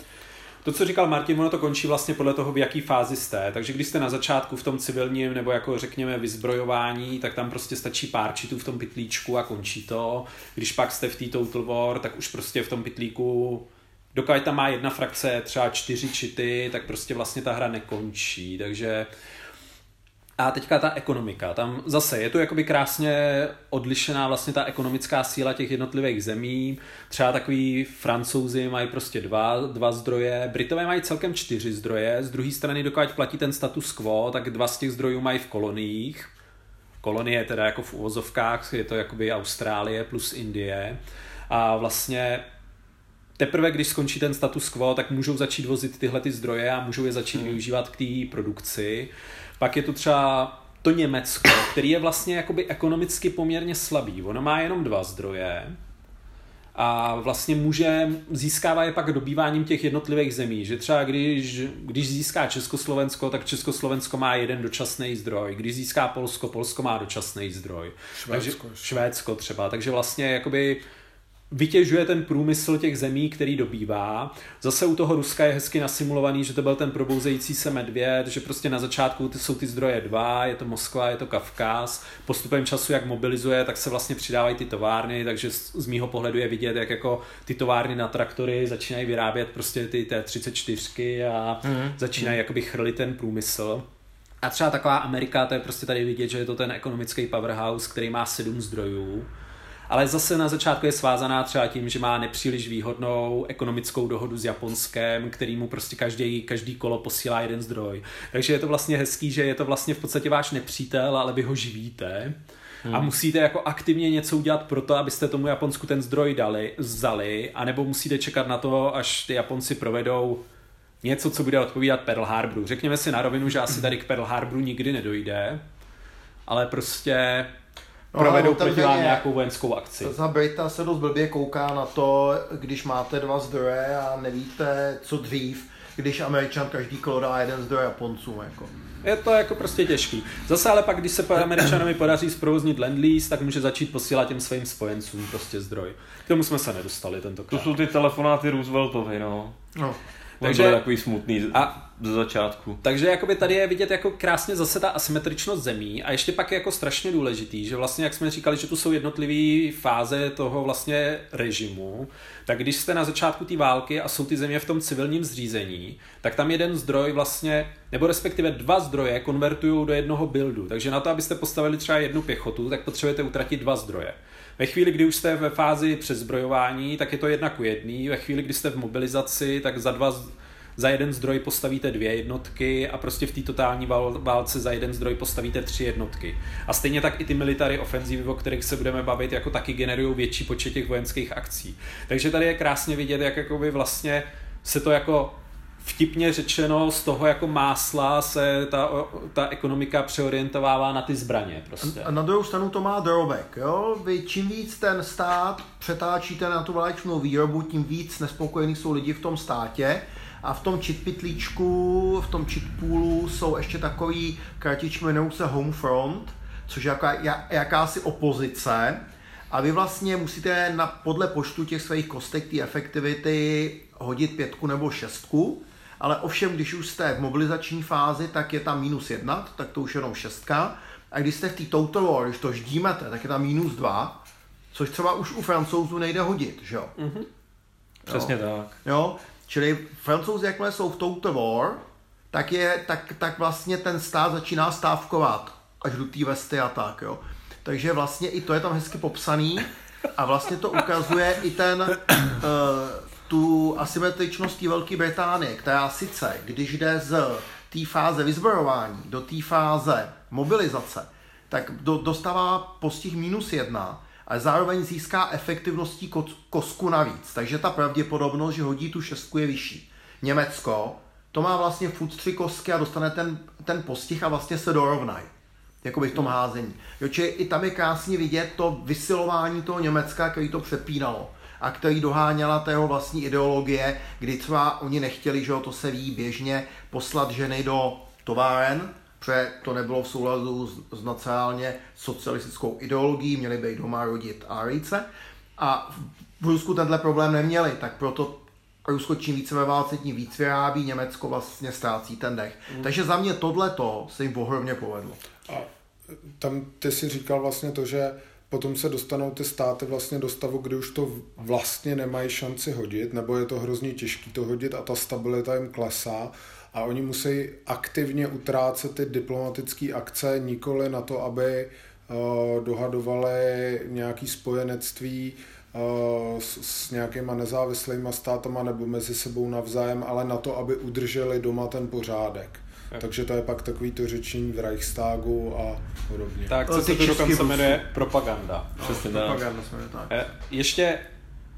To, co říkal Martin, ono to končí vlastně podle toho, v jaký fázi jste. Takže když jste na začátku v tom civilním nebo jako řekněme vyzbrojování, tak tam prostě stačí pár čitů v tom pytlíčku a končí to. Když pak jste v té Total War, tak už prostě v tom pytlíku dokud tam má jedna frakce třeba čtyři čity, tak prostě vlastně ta hra nekončí. Takže a teďka ta ekonomika. Tam zase je to jakoby krásně odlišená vlastně ta ekonomická síla těch jednotlivých zemí. Třeba takový francouzi mají prostě dva, dva zdroje, Britové mají celkem čtyři zdroje, z druhé strany dokud platí ten status quo, tak dva z těch zdrojů mají v koloniích. Kolonie teda jako v uvozovkách, je to jakoby Austrálie plus Indie. A vlastně teprve, když skončí ten status quo, tak můžou začít vozit tyhle ty zdroje a můžou je začít hmm. využívat k té produkci. Pak je tu třeba to Německo, který je vlastně jakoby ekonomicky poměrně slabý. Ono má jenom dva zdroje a vlastně může, získává je pak dobýváním těch jednotlivých zemí, že třeba když, když získá Československo, tak Československo má jeden dočasný zdroj, když získá Polsko, Polsko má dočasný zdroj. Švédsko Takže. Švédsko třeba, takže vlastně jakoby vytěžuje ten průmysl těch zemí, který dobývá. Zase u toho Ruska je hezky nasimulovaný, že to byl ten probouzející se medvěd, že prostě na začátku ty jsou ty zdroje dva, je to Moskva, je to Kavkaz. Postupem času, jak mobilizuje, tak se vlastně přidávají ty továrny, takže z, z mýho pohledu je vidět, jak jako ty továrny na traktory začínají vyrábět prostě ty T34 a mm. začínají jakoby chrlit ten průmysl. A třeba taková Amerika, to je prostě tady vidět, že je to ten ekonomický powerhouse, který má sedm zdrojů. Ale zase na začátku je svázaná třeba tím, že má nepříliš výhodnou ekonomickou dohodu s Japonskem, který mu prostě každý, každý kolo posílá jeden zdroj. Takže je to vlastně hezký, že je to vlastně v podstatě váš nepřítel, ale vy ho živíte. Hmm. A musíte jako aktivně něco udělat pro to, abyste tomu Japonsku ten zdroj dali, vzali, anebo musíte čekat na to, až ty Japonci provedou něco, co bude odpovídat Pearl Harboru. Řekněme si na rovinu, že asi tady k Pearl Harboru nikdy nedojde, ale prostě provedou ale proti vám nějakou vojenskou akci. Za Brita se dost blbě kouká na to, když máte dva zdroje a nevíte, co dřív, když Američan každý kolo dá jeden zdroj Japoncům. Jako. Je to jako prostě těžký. Zase ale pak, když se po Američanovi podaří zprovoznit land tak může začít posílat těm svým spojencům prostě zdroj. K tomu jsme se nedostali To tentokrát. jsou ty telefonáty Rooseveltovy, no. No. Takže byly takový smutný. A ze začátku. Takže jakoby tady je vidět jako krásně zase ta asymetričnost zemí a ještě pak je jako strašně důležitý, že vlastně, jak jsme říkali, že tu jsou jednotlivé fáze toho vlastně režimu, tak když jste na začátku té války a jsou ty země v tom civilním zřízení, tak tam jeden zdroj vlastně, nebo respektive dva zdroje konvertují do jednoho buildu. Takže na to, abyste postavili třeba jednu pěchotu, tak potřebujete utratit dva zdroje. Ve chvíli, kdy už jste ve fázi přezbrojování, tak je to jedna ku jedný. Ve chvíli, kdy jste v mobilizaci, tak za dva za jeden zdroj postavíte dvě jednotky a prostě v té totální válce za jeden zdroj postavíte tři jednotky. A stejně tak i ty military ofenzívy, o kterých se budeme bavit, jako taky generují větší počet těch vojenských akcí. Takže tady je krásně vidět, jak jakoby vlastně se to jako vtipně řečeno, z toho jako másla se ta, ta ekonomika přeorientovává na ty zbraně. Prostě. A na druhou stranu to má drawback. Jo? Vy čím víc ten stát přetáčíte na tu válečnou výrobu, tím víc nespokojení jsou lidi v tom státě. A v tom čitpitlíčku, v tom čitpoolu jsou ještě takový kartičky jmenují se Homefront, což je jaká, jakási opozice. A vy vlastně musíte na, podle počtu těch svých kostek té efektivity hodit pětku nebo šestku ale ovšem, když už jste v mobilizační fázi, tak je tam minus jedna, tak to už jenom šestka. A když jste v té total war, když to ždímete, tak je tam minus dva, což třeba už u francouzů nejde hodit, že jo? Mm-hmm. Přesně tak. Jo, čili francouzi, jakmile jsou v total war, tak, je, tak, tak vlastně ten stát začíná stávkovat až do té vesty a tak, jo. Takže vlastně i to je tam hezky popsaný a vlastně to ukazuje i ten uh, tu asymetričnost té Velké Británie, která sice, když jde z té fáze vyzbrojování do té fáze mobilizace, tak do, dostává postih minus jedna, ale zároveň získá efektivností kosku navíc. Takže ta pravděpodobnost, že hodí tu šestku, je vyšší. Německo, to má vlastně furt tři kosky a dostane ten, ten postih a vlastně se dorovnají. Jakoby v tom házení. Jo, i tam je krásně vidět to vysilování toho Německa, který to přepínalo a který doháněla tého vlastní ideologie, kdy třeba oni nechtěli, že to se ví běžně, poslat ženy do továren, protože to nebylo v souladu s, s nacionálně socialistickou ideologií, měli by doma rodit Árijce. A v Rusku tenhle problém neměli, tak proto Rusko čím více ve válce, tím víc vyrábí, Německo vlastně ztrácí ten dech. Mm. Takže za mě tohleto se jim ohromně povedlo. A tam ty si říkal vlastně to, že potom se dostanou ty státy vlastně do stavu, kdy už to vlastně nemají šanci hodit, nebo je to hrozně těžké to hodit a ta stabilita jim klesá a oni musí aktivně utrácet ty diplomatické akce nikoli na to, aby uh, dohadovali nějaký spojenectví uh, s, s nějakýma nezávislýma státama nebo mezi sebou navzájem, ale na to, aby udrželi doma ten pořádek. Takže to je pak takový to řečení v Reichstagu a podobně. Tak, co se to dokonce jmenuje propaganda. No, Přesně propaganda jsme tak. E, ještě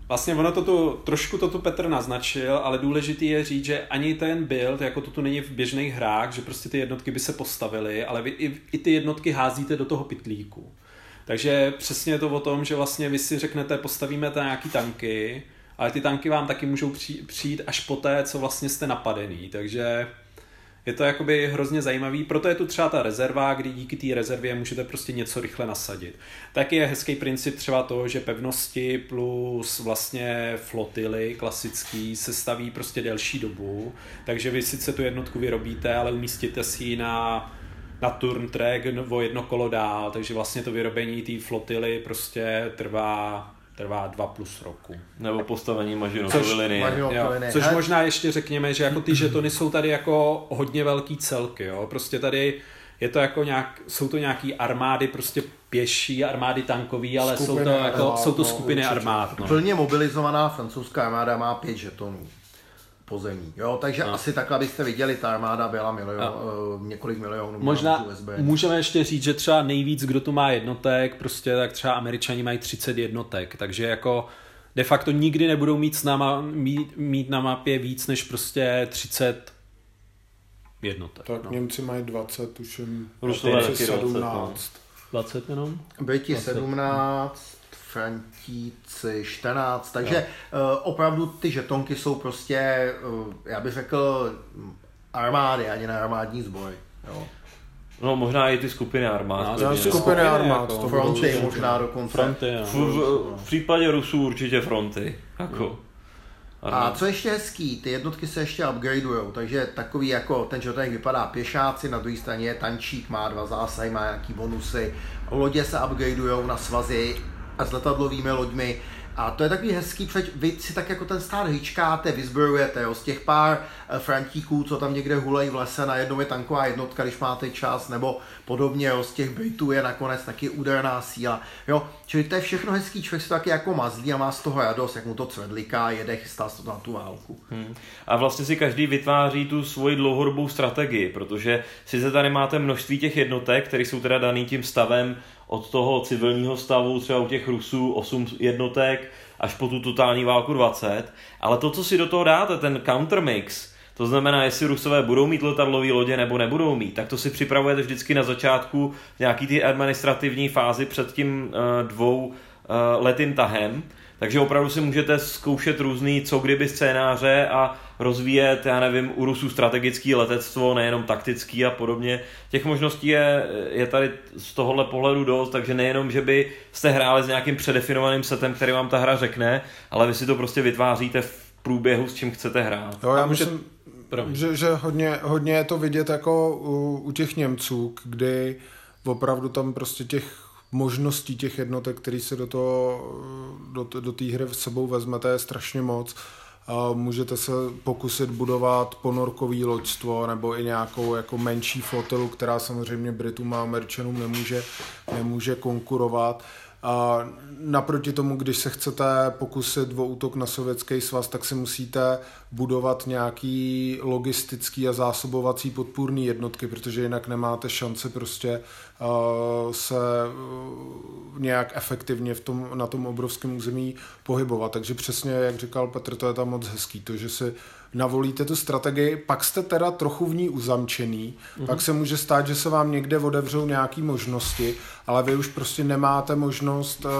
Vlastně ono to tu, trošku to tu Petr naznačil, ale důležitý je říct, že ani ten build, jako to tu není v běžných hrách, že prostě ty jednotky by se postavily, ale vy i, i ty jednotky házíte do toho pitlíku. Takže přesně je to o tom, že vlastně vy si řeknete, postavíme tam nějaký tanky, ale ty tanky vám taky můžou přijít až po té, co vlastně jste napadený. Takže je to jakoby hrozně zajímavý, proto je tu třeba ta rezerva, kdy díky té rezervě můžete prostě něco rychle nasadit. Taky je hezký princip třeba to, že pevnosti plus vlastně flotily klasický se staví prostě delší dobu, takže vy sice tu jednotku vyrobíte, ale umístíte si ji na na turn track o jedno kolo dál, takže vlastně to vyrobení té flotily prostě trvá trvá dva plus roku. Nebo postavení mažinokové linie. Což možná ještě řekněme, že jako ty žetony jsou tady jako hodně velký celky, jo. Prostě tady je to jako nějak, jsou to nějaký armády prostě pěší, armády tankový, ale skupiny jsou to, jako, armád, jsou to no, skupiny no, armád. No. Plně mobilizovaná francouzská armáda má pět žetonů pozemí. Jo, takže no. asi takhle byste viděli, ta armáda byla milion, no. uh, několik milionů. Možná USB. můžeme ještě říct, že třeba nejvíc, kdo tu má jednotek, prostě tak třeba američani mají 30 jednotek, takže jako de facto nikdy nebudou mít, na, ma, mít, mít na mapě víc než prostě 30 jednotek. Tak no. Němci mají 20, tuším. Rusové 17. 20 jenom? Briti 17, Frantíci 14, takže uh, opravdu ty žetonky jsou prostě, uh, já bych řekl, armády, ani na armádní zboj. Jo. No možná i ty skupiny armád. No, skupiny, skupiny armád. Jako, fronty možná dokonce. Fronty, v, v, v, případě Rusů určitě fronty. Jako. A co ještě hezký, ty jednotky se ještě upgradeujou, takže takový jako ten člověk vypadá pěšáci, na druhé straně je tančík, má dva zásahy, má nějaký bonusy, lodě se upgradeujou na svazy a s letadlovými loďmi, a to je takový hezký, protože vy si tak jako ten stát hýčkáte, vyzbrojujete, jo, z těch pár eh, frantíků, co tam někde hulejí v lese, najednou je tanková jednotka, když máte čas, nebo podobně, jo, z těch Britů je nakonec taky úderná síla, jo, čili to je všechno hezký, člověk si to taky jako mazlí a má z toho radost, jak mu to cvedliká, jede, chystá se na tu válku. Hmm. A vlastně si každý vytváří tu svoji dlouhodobou strategii, protože sice tady máte množství těch jednotek, které jsou teda daný tím stavem od toho civilního stavu, třeba u těch Rusů 8 jednotek, až po tu totální válku 20, ale to, co si do toho dáte, ten countermix, to znamená, jestli Rusové budou mít letadlové lodě nebo nebudou mít, tak to si připravujete vždycky na začátku v nějaký ty administrativní fázi před tím uh, dvou uh, letým tahem. Takže opravdu si můžete zkoušet různý co kdyby scénáře a rozvíjet, já nevím, u Rusů strategický letectvo, nejenom taktický a podobně. Těch možností je, je tady z tohohle pohledu dost, takže nejenom, že by jste hráli s nějakým předefinovaným setem, který vám ta hra řekne, ale vy si to prostě vytváříte v průběhu, s čím chcete hrát. Jo, já myslím, že, že hodně, hodně je to vidět jako u, u těch Němců, kdy opravdu tam prostě těch možností těch jednotek, který se do, toho, do, do té hry v sebou vezmete, je strašně moc. Můžete se pokusit budovat ponorkový loďstvo nebo i nějakou jako menší flotilu, která samozřejmě Britům a Američanům nemůže, nemůže konkurovat. A naproti tomu, když se chcete pokusit o útok na sovětský svaz, tak si musíte budovat nějaký logistický a zásobovací podpůrný jednotky, protože jinak nemáte šance prostě se uh, nějak efektivně v tom, na tom obrovském území pohybovat. Takže přesně, jak říkal Petr, to je tam moc hezký, to, že si navolíte tu strategii, pak jste teda trochu v ní uzamčený, mm-hmm. pak se může stát, že se vám někde odevřou nějaké možnosti, ale vy už prostě nemáte možnost uh,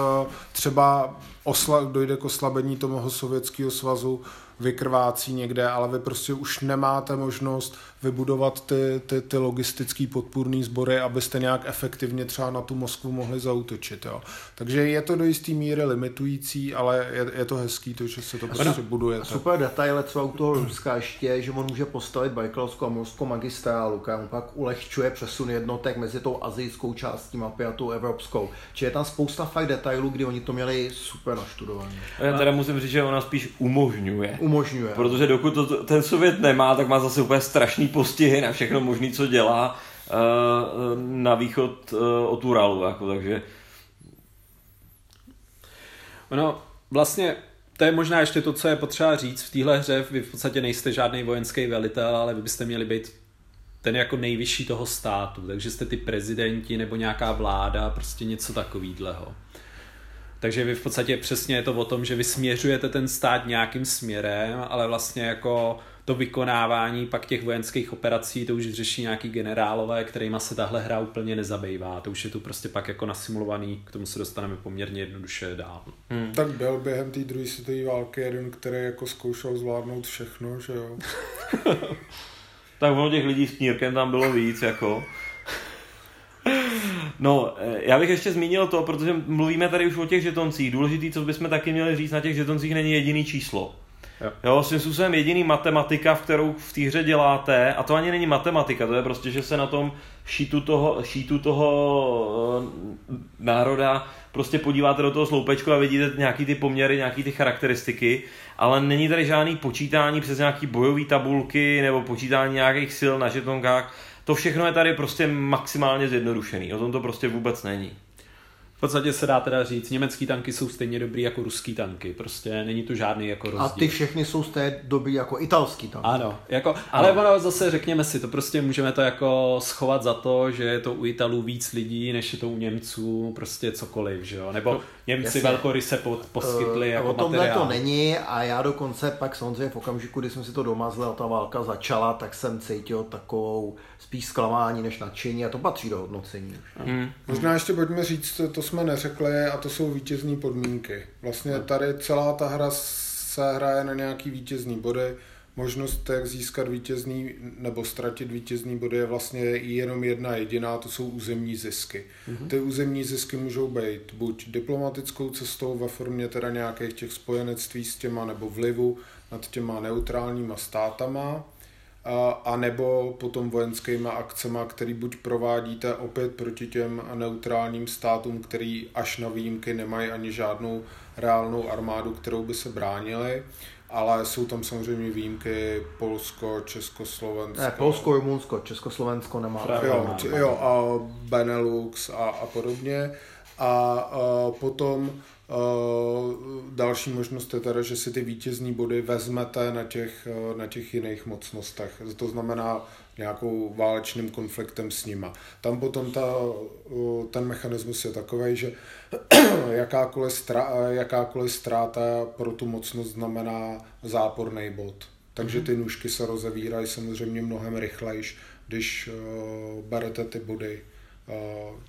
třeba osla- dojde k oslabení toho sovětského svazu, vykrvácí někde, ale vy prostě už nemáte možnost vybudovat ty, ty, ty logistické podpůrné sbory, abyste nějak efektivně třeba na tu Moskvu mohli zautočit. Jo. Takže je to do jisté míry limitující, ale je, je to hezký, to, že se to prostě buduje. Super detail třeba u toho Ruska ještě, že on může postavit Bajkalovskou a morskou magistrálu, která mu pak ulehčuje přesun jednotek mezi tou azijskou částí mapy a tou evropskou. Či je tam spousta fakt detailů, kdy oni to měli super naštudované. Já teda musím říct, že ona spíš umožňuje. Umožňuje. Protože dokud to, ten Sovět nemá, tak má zase úplně strašný postihy na všechno možné, co dělá uh, na východ uh, od Uralu, jako, takže... Ono, vlastně to je možná ještě to, co je potřeba říct. V téhle hře vy v podstatě nejste žádný vojenský velitel, ale vy byste měli být ten jako nejvyšší toho státu, takže jste ty prezidenti nebo nějaká vláda, prostě něco takového. Takže vy v podstatě přesně je to o tom, že vy směřujete ten stát nějakým směrem, ale vlastně jako to vykonávání pak těch vojenských operací, to už řeší nějaký generálové, kterýma se tahle hra úplně nezabývá. To už je tu prostě pak jako nasimulovaný, k tomu se dostaneme poměrně jednoduše dál. Hmm. Tak byl během té druhé světové války jeden, který jako zkoušel zvládnout všechno, že jo? tak ono těch lidí s knírkem tam bylo víc, jako. No, eh, já bych ještě zmínil to, protože mluvíme tady už o těch žetoncích. Důležitý, co bychom taky měli říct, na těch žetoncích není jediný číslo. Jo. jo, svým způsobem jediný matematika, v kterou v té hře děláte, a to ani není matematika, to je prostě, že se na tom šítu toho, šítu toho uh, národa prostě podíváte do toho sloupečku a vidíte nějaký ty poměry, nějaký ty charakteristiky, ale není tady žádný počítání přes nějaký bojové tabulky nebo počítání nějakých sil na žetonkách. To všechno je tady prostě maximálně zjednodušený. O tom to prostě vůbec není. V podstatě se dá teda říct, německý tanky jsou stejně dobrý jako ruský tanky, prostě není tu žádný jako rozdíl. A ty všechny jsou stejně dobrý jako italský tanky. Ano, jako, ano. ale ono zase řekněme si, to prostě můžeme to jako schovat za to, že je to u Italů víc lidí, než je to u Němců, prostě cokoliv, že jo, nebo no, Němci velkoryse pod, poskytli uh, jako O tomhle materiál. to není a já dokonce pak samozřejmě v okamžiku, kdy jsem si to domazlil a ta válka začala, tak jsem cítil takovou spíš zklamání než nadšení a to patří do hodnocení. Hmm. Možná ještě pojďme říct, to jsme neřekli a to jsou vítězní podmínky. Vlastně tady celá ta hra se hraje na nějaký vítězný body. Možnost, jak získat vítězný nebo ztratit vítězný body je vlastně jenom jedna jediná, to jsou územní zisky. Mm-hmm. Ty územní zisky můžou být buď diplomatickou cestou ve formě teda nějakých těch spojenectví s těma nebo vlivu, nad těma neutrálníma státama, a nebo potom vojenskýma akcema, který buď provádíte opět proti těm neutrálním státům, který až na výjimky nemají ani žádnou reálnou armádu, kterou by se bránili, ale jsou tam samozřejmě výjimky Polsko, Československo. Ne, Polsko, Rumunsko, Československo nemá. Jo, jo, a Benelux a, a podobně. A, a potom další možnost je teda, že si ty vítězní body vezmete na těch, na těch jiných mocnostech. To znamená nějakou válečným konfliktem s nima. Tam potom ta, ten mechanismus je takový, že jakákoliv, strá, jakákoliv ztráta pro tu mocnost znamená záporný bod. Takže ty nůžky se rozevírají samozřejmě mnohem rychlejš, když berete ty body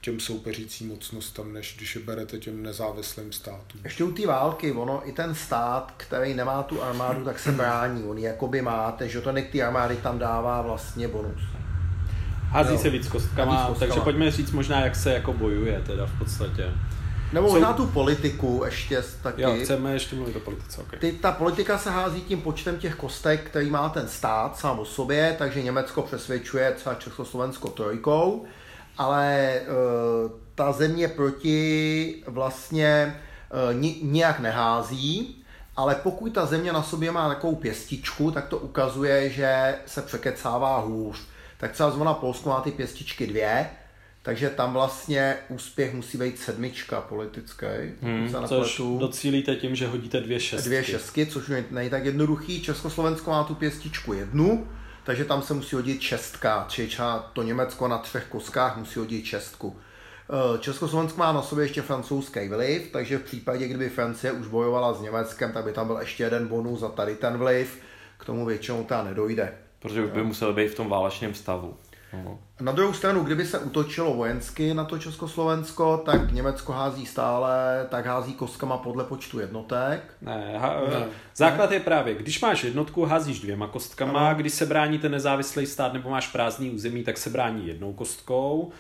těm soupeřícím mocnostem, než když je berete těm nezávislým státům. Ještě u té války, ono i ten stát, který nemá tu armádu, tak se brání. On jakoby má, ten žotonek té armády tam dává vlastně bonus. Hází jo. se víc kostkama, víc kostkama, takže pojďme říct možná, jak se jako bojuje teda v podstatě. Nebo možná tu politiku ještě taky. Jo, chceme ještě mluvit o politice, okay. Ty, ta politika se hází tím počtem těch kostek, který má ten stát sám o sobě, takže Německo přesvědčuje třeba Československo trojkou, ale uh, ta země proti vlastně ni, nijak nehází, ale pokud ta země na sobě má takovou pěstičku, tak to ukazuje, že se překecává hůř. Tak třeba zrovna Polsko má ty pěstičky dvě, takže tam vlastně úspěch musí být sedmička politický. Hmm, což docílíte tím, že hodíte dvě šestky. Dvě šestky, což není tak jednoduchý. Československo má tu pěstičku jednu, takže tam se musí hodit šestka, či třeba to Německo na třech koskách musí hodit šestku. Eh, Československo má na sobě ještě francouzský vliv, takže v případě, kdyby Francie už bojovala s Německem, tak by tam byl ještě jeden bonus za tady ten vliv. K tomu většinou ta nedojde. Protože by musel být v tom válečném stavu. No. Na druhou stranu, kdyby se utočilo vojensky na to Československo, tak Německo hází stále, tak hází kostkama podle počtu jednotek. Ne, ha, ne. základ ne. je právě, když máš jednotku, házíš dvěma kostkama, ano. když se brání ten nezávislý stát nebo máš prázdný území, tak se brání jednou kostkou.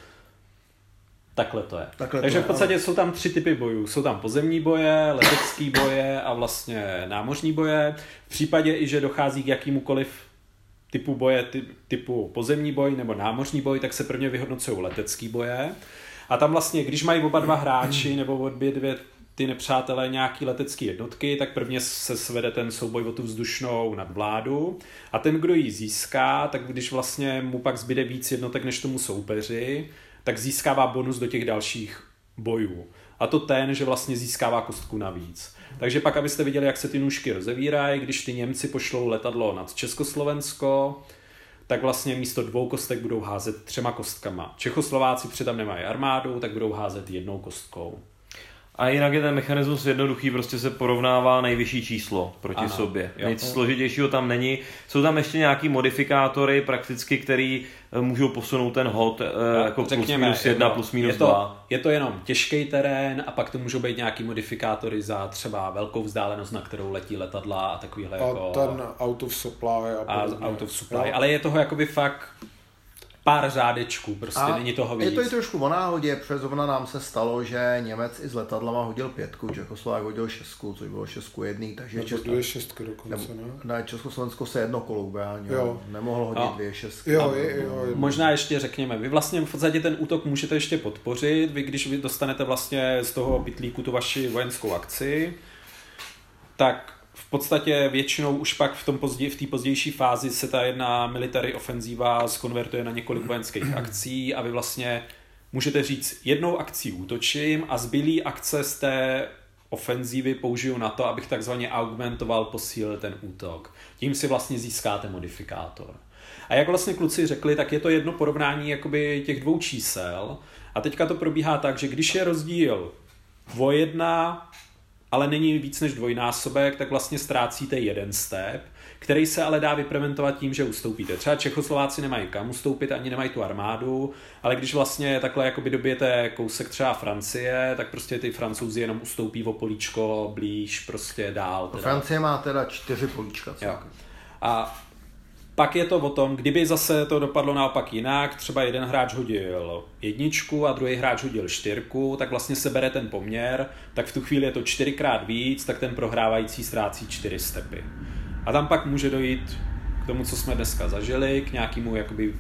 Takhle to je. Takhle Takže to je, v podstatě ano. jsou tam tři typy bojů. Jsou tam pozemní boje, letecký boje a vlastně námořní boje. V případě i, že dochází k jakýmukoliv typu boje, ty, typu pozemní boj nebo námořní boj, tak se prvně vyhodnocují letecký boje. A tam vlastně, když mají oba dva hráči nebo obě dvě ty nepřátelé nějaký letecké jednotky, tak prvně se svede ten souboj o tu vzdušnou nadvládu a ten, kdo ji získá, tak když vlastně mu pak zbyde víc jednotek než tomu soupeři, tak získává bonus do těch dalších bojů. A to ten, že vlastně získává kostku navíc. Takže pak, abyste viděli, jak se ty nůžky rozevírají, když ty Němci pošlou letadlo nad Československo, tak vlastně místo dvou kostek budou házet třema kostkama. Čechoslováci přitom nemají armádu, tak budou házet jednou kostkou. A jinak je ten mechanismus jednoduchý, prostě se porovnává nejvyšší číslo proti ano, sobě. Jo. Nic složitějšího tam není. Jsou tam ještě nějaký modifikátory prakticky, který eh, můžou posunout ten hod eh, jako Řekněme, plus minus jedna, plus minus je to, dva. Je to jenom těžký terén a pak to můžou být nějaký modifikátory za třeba velkou vzdálenost, na kterou letí letadla a takovýhle a jako... ten out of supply a, a out of supply, jo. ale je toho jakoby fakt pár řádečků, prostě a není toho víc. Je to i trošku o náhodě, přes zrovna nám se stalo, že Němec i s letadlama hodil pětku, Čechoslovák hodil šestku, což bylo šestku jedný, takže Nebo dvě šestky dokonce, ne? Ne, Československo se jedno kolo ubránilo, nemohl hodit a, dvě šestky. Jo, je, jo, je, možná ještě řekněme, vy vlastně v podstatě ten útok můžete ještě podpořit, vy když vy dostanete vlastně z toho pitlíku tu vaši vojenskou akci, tak v podstatě většinou už pak v tom později, v té pozdější fázi se ta jedna military ofenzíva skonvertuje na několik vojenských akcí a vy vlastně můžete říct, jednou akcí útočím a zbylý akce z té ofenzívy použiju na to, abych takzvaně augmentoval, posílil ten útok. Tím si vlastně získáte modifikátor. A jak vlastně kluci řekli, tak je to jedno porovnání jakoby těch dvou čísel. A teďka to probíhá tak, že když je rozdíl o jedna ale není víc než dvojnásobek, tak vlastně ztrácíte jeden step, který se ale dá vyprementovat tím, že ustoupíte. Třeba Čechoslováci nemají kam ustoupit, ani nemají tu armádu, ale když vlastně takhle jakoby dobijete kousek třeba Francie, tak prostě ty francouzi jenom ustoupí o políčko blíž, prostě dál. Teda. Francie má teda čtyři políčka. Jo. A pak je to o tom, kdyby zase to dopadlo naopak jinak, třeba jeden hráč hodil jedničku a druhý hráč hodil čtyřku, tak vlastně se bere ten poměr, tak v tu chvíli je to čtyřikrát víc, tak ten prohrávající ztrácí čtyři stepy. A tam pak může dojít k tomu, co jsme dneska zažili, k nějakému jakoby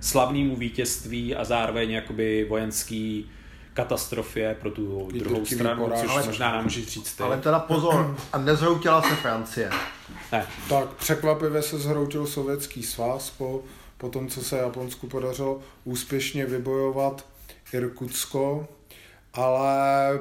slavnému vítězství a zároveň jakoby vojenský katastrofě pro tu I druhou stranu, porážka. což Ale- možná nám můžeš říct ty. Ale teda pozor, a nezhroutila se Francie. Ne, Tak překvapivě se zhroutil sovětský svaz po, po tom, co se Japonsku podařilo úspěšně vybojovat Irkutsko, ale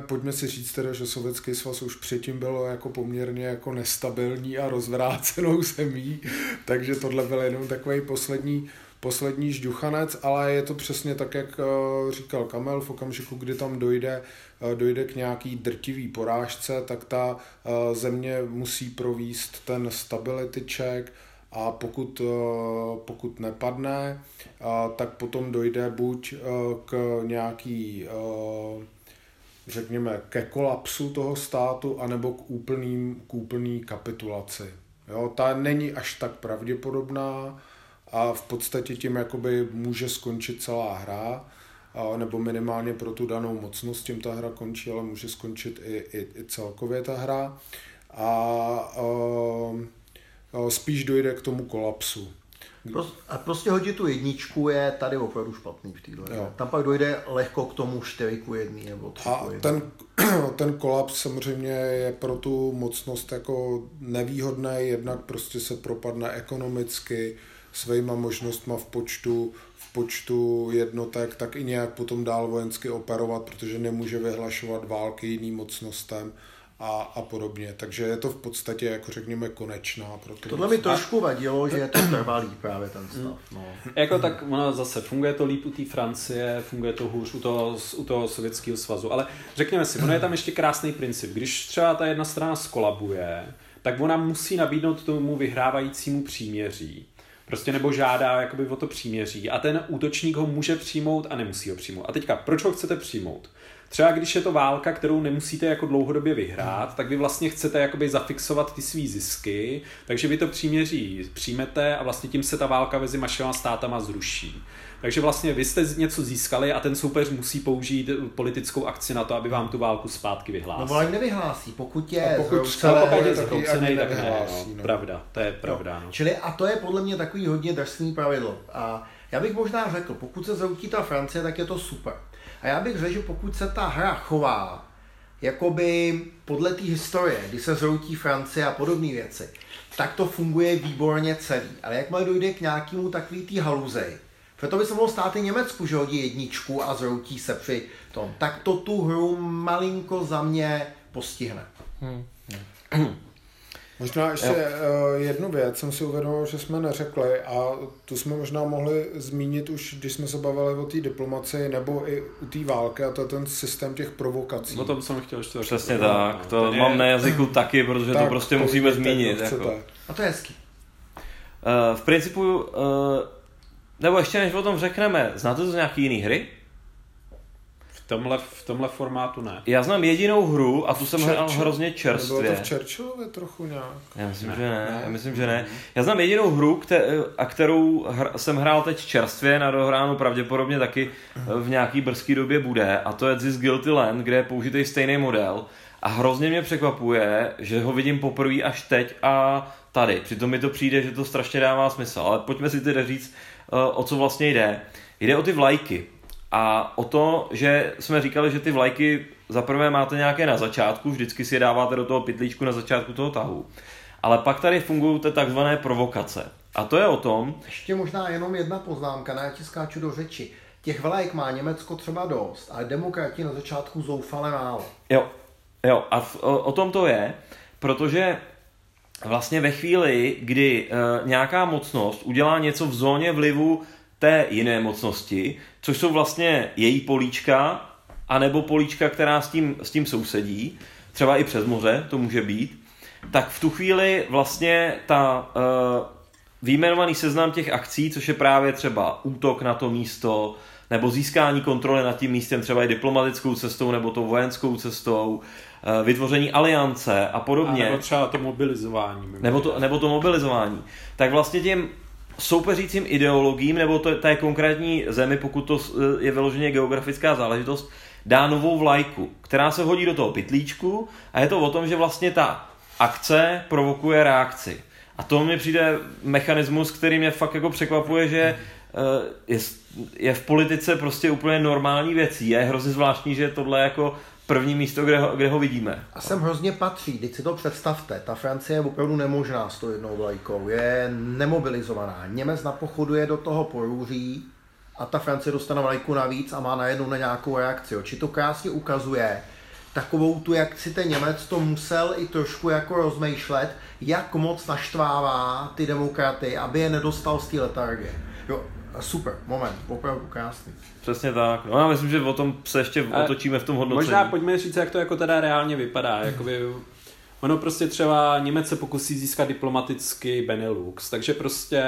pojďme si říct teda, že sovětský svaz už předtím byl jako poměrně jako nestabilní a rozvrácenou zemí, takže tohle byl jenom takový poslední poslední žduchanec, ale je to přesně tak, jak eh, říkal Kamel, v okamžiku, kdy tam dojde, eh, dojde k nějaký drtivý porážce, tak ta eh, země musí províst ten stability check a pokud, pokud nepadne, tak potom dojde buď k nějaký řekněme, ke kolapsu toho státu, anebo k, úplným, k úplný kapitulaci. Jo, ta není až tak pravděpodobná a v podstatě tím jakoby může skončit celá hra, a, nebo minimálně pro tu danou mocnost tím ta hra končí, ale může skončit i, i, i celkově ta hra. A, a, a spíš dojde k tomu kolapsu. A prostě hodit tu jedničku je tady opravdu špatný v téhle. Tam pak dojde lehko k tomu 4 ku 1 nebo 3 A ku 1. ten, ten kolaps samozřejmě je pro tu mocnost jako nevýhodný, jednak prostě se propadne ekonomicky, svýma možnostma v počtu, v počtu jednotek, tak i nějak potom dál vojensky operovat, protože nemůže vyhlašovat války jiným mocnostem a, a podobně. Takže je to v podstatě, jako řekněme, konečná pro tu Tohle mi trošku vadilo, že je to trvalý právě ten stav. No. Jako tak ono zase funguje to líp u té Francie, funguje to hůř u toho, u toho sovětského svazu, ale řekněme si, ono je tam ještě krásný princip. Když třeba ta jedna strana skolabuje, tak ona musí nabídnout tomu vyhrávajícímu příměří. Prostě nebo žádá jakoby o to příměří a ten útočník ho může přijmout a nemusí ho přijmout. A teďka, proč ho chcete přijmout? Třeba když je to válka, kterou nemusíte jako dlouhodobě vyhrát, tak vy vlastně chcete jakoby zafixovat ty svý zisky, takže vy to příměří přijmete a vlastně tím se ta válka mezi vašima státama zruší. Takže vlastně vy jste něco získali a ten soupeř musí použít politickou akci na to, aby vám tu válku zpátky No vyhlásil. ale nevyhlásí, pokud je A pokud zhroucený, ani tak ne, nevyhlásí, no. no. Pravda, to je pravda. No. Čili a to je podle mě takový hodně drsný pravidlo. A já bych možná řekl, pokud se zhroutí ta Francie, tak je to super. A já bych řekl, že pokud se ta hra chová jakoby podle té historie, kdy se zhroutí Francie a podobné věci, tak to funguje výborně celý. Ale jakmile dojde k nějakému takový tý haluzej, proto by se mohlo stát i Německu, že hodí jedničku a zhroutí se při tom, tak to tu hru malinko za mě postihne. Možná ještě uh, jednu věc jsem si uvědomil, že jsme neřekli a tu jsme možná mohli zmínit už, když jsme se bavili o té diplomaci nebo i u té války a to je ten systém těch provokací. O tom jsem chtěl ještě Přesně řekl. tak, No, to ten mám je- na jazyku taky, protože to Tak prostě musíme povídejte, zmínit. Jako. A to je hezký. Uh, v principu, uh, nebo ještě než o tom řekneme, znáte to z nějaký jiný hry? V tomhle, v tomhle formátu ne. Já znám jedinou hru a tu jsem hrál hrozně čerstvě. to v Churchillově trochu nějak? Já myslím, Ne. že ne. Ne? Já myslím, že ne. Já znám jedinou hru, kte- a kterou hr- jsem hrál teď čerstvě, na dohránu pravděpodobně taky v nějaký brzký době bude, a to je This Guilty Land, kde je použitý stejný model. A hrozně mě překvapuje, že ho vidím poprvé až teď a tady. Přitom mi to přijde, že to strašně dává smysl. Ale pojďme si tedy říct, eh, o co vlastně jde. Jde o ty vlajky. A o to, že jsme říkali, že ty vlajky za prvé máte nějaké na začátku, vždycky si je dáváte do toho pytlíčku na začátku toho tahu. Ale pak tady fungují ty takzvané provokace. A to je o tom, Ještě možná jenom jedna poznámka, ne, já ti skáču do řeči. Těch vlajek má Německo třeba dost, ale demokrati na začátku zoufale málo. Jo, jo, a v, o, o tom to je, protože vlastně ve chvíli, kdy e, nějaká mocnost udělá něco v zóně vlivu té jiné mocnosti, což jsou vlastně její políčka, anebo políčka, která s tím, s tím sousedí, třeba i přes moře to může být, tak v tu chvíli vlastně ta e, výjmenovaný seznam těch akcí, což je právě třeba útok na to místo, nebo získání kontroly nad tím místem třeba i diplomatickou cestou nebo tou vojenskou cestou, eh, vytvoření aliance a A podobně, nebo třeba to mobilizování. nebo to, nebo to mobilizování, tak vlastně těm soupeřícím ideologiím nebo to, té konkrétní zemi, pokud to eh, je vyloženě geografická záležitost, dá novou vlajku, která se hodí do toho pytlíčku a je to o tom, že vlastně ta akce provokuje reakci. A to mi přijde mechanismus, který mě fakt jako překvapuje, že uh, je, je v politice prostě úplně normální věcí. Je hrozně zvláštní, že tohle jako první místo, kde ho, kde ho vidíme. A sem hrozně patří, teď si to představte, ta Francie je opravdu nemožná s tou jednou vlajkou, je nemobilizovaná. Němec napochoduje do toho porůří a ta Francie dostane vlajku navíc a má najednou na nějakou reakci. Či to krásně ukazuje, takovou tu, jak si ten Němec to musel i trošku jako rozmýšlet, jak moc naštvává ty demokraty, aby je nedostal z té letargie. Jo, super, moment, opravdu krásný. Přesně tak. No já myslím, že o tom se ještě A otočíme v tom hodnocení. Možná pojďme říct, jak to jako teda reálně vypadá. Jakoby, ono prostě třeba Němec se pokusí získat diplomaticky Benelux, takže prostě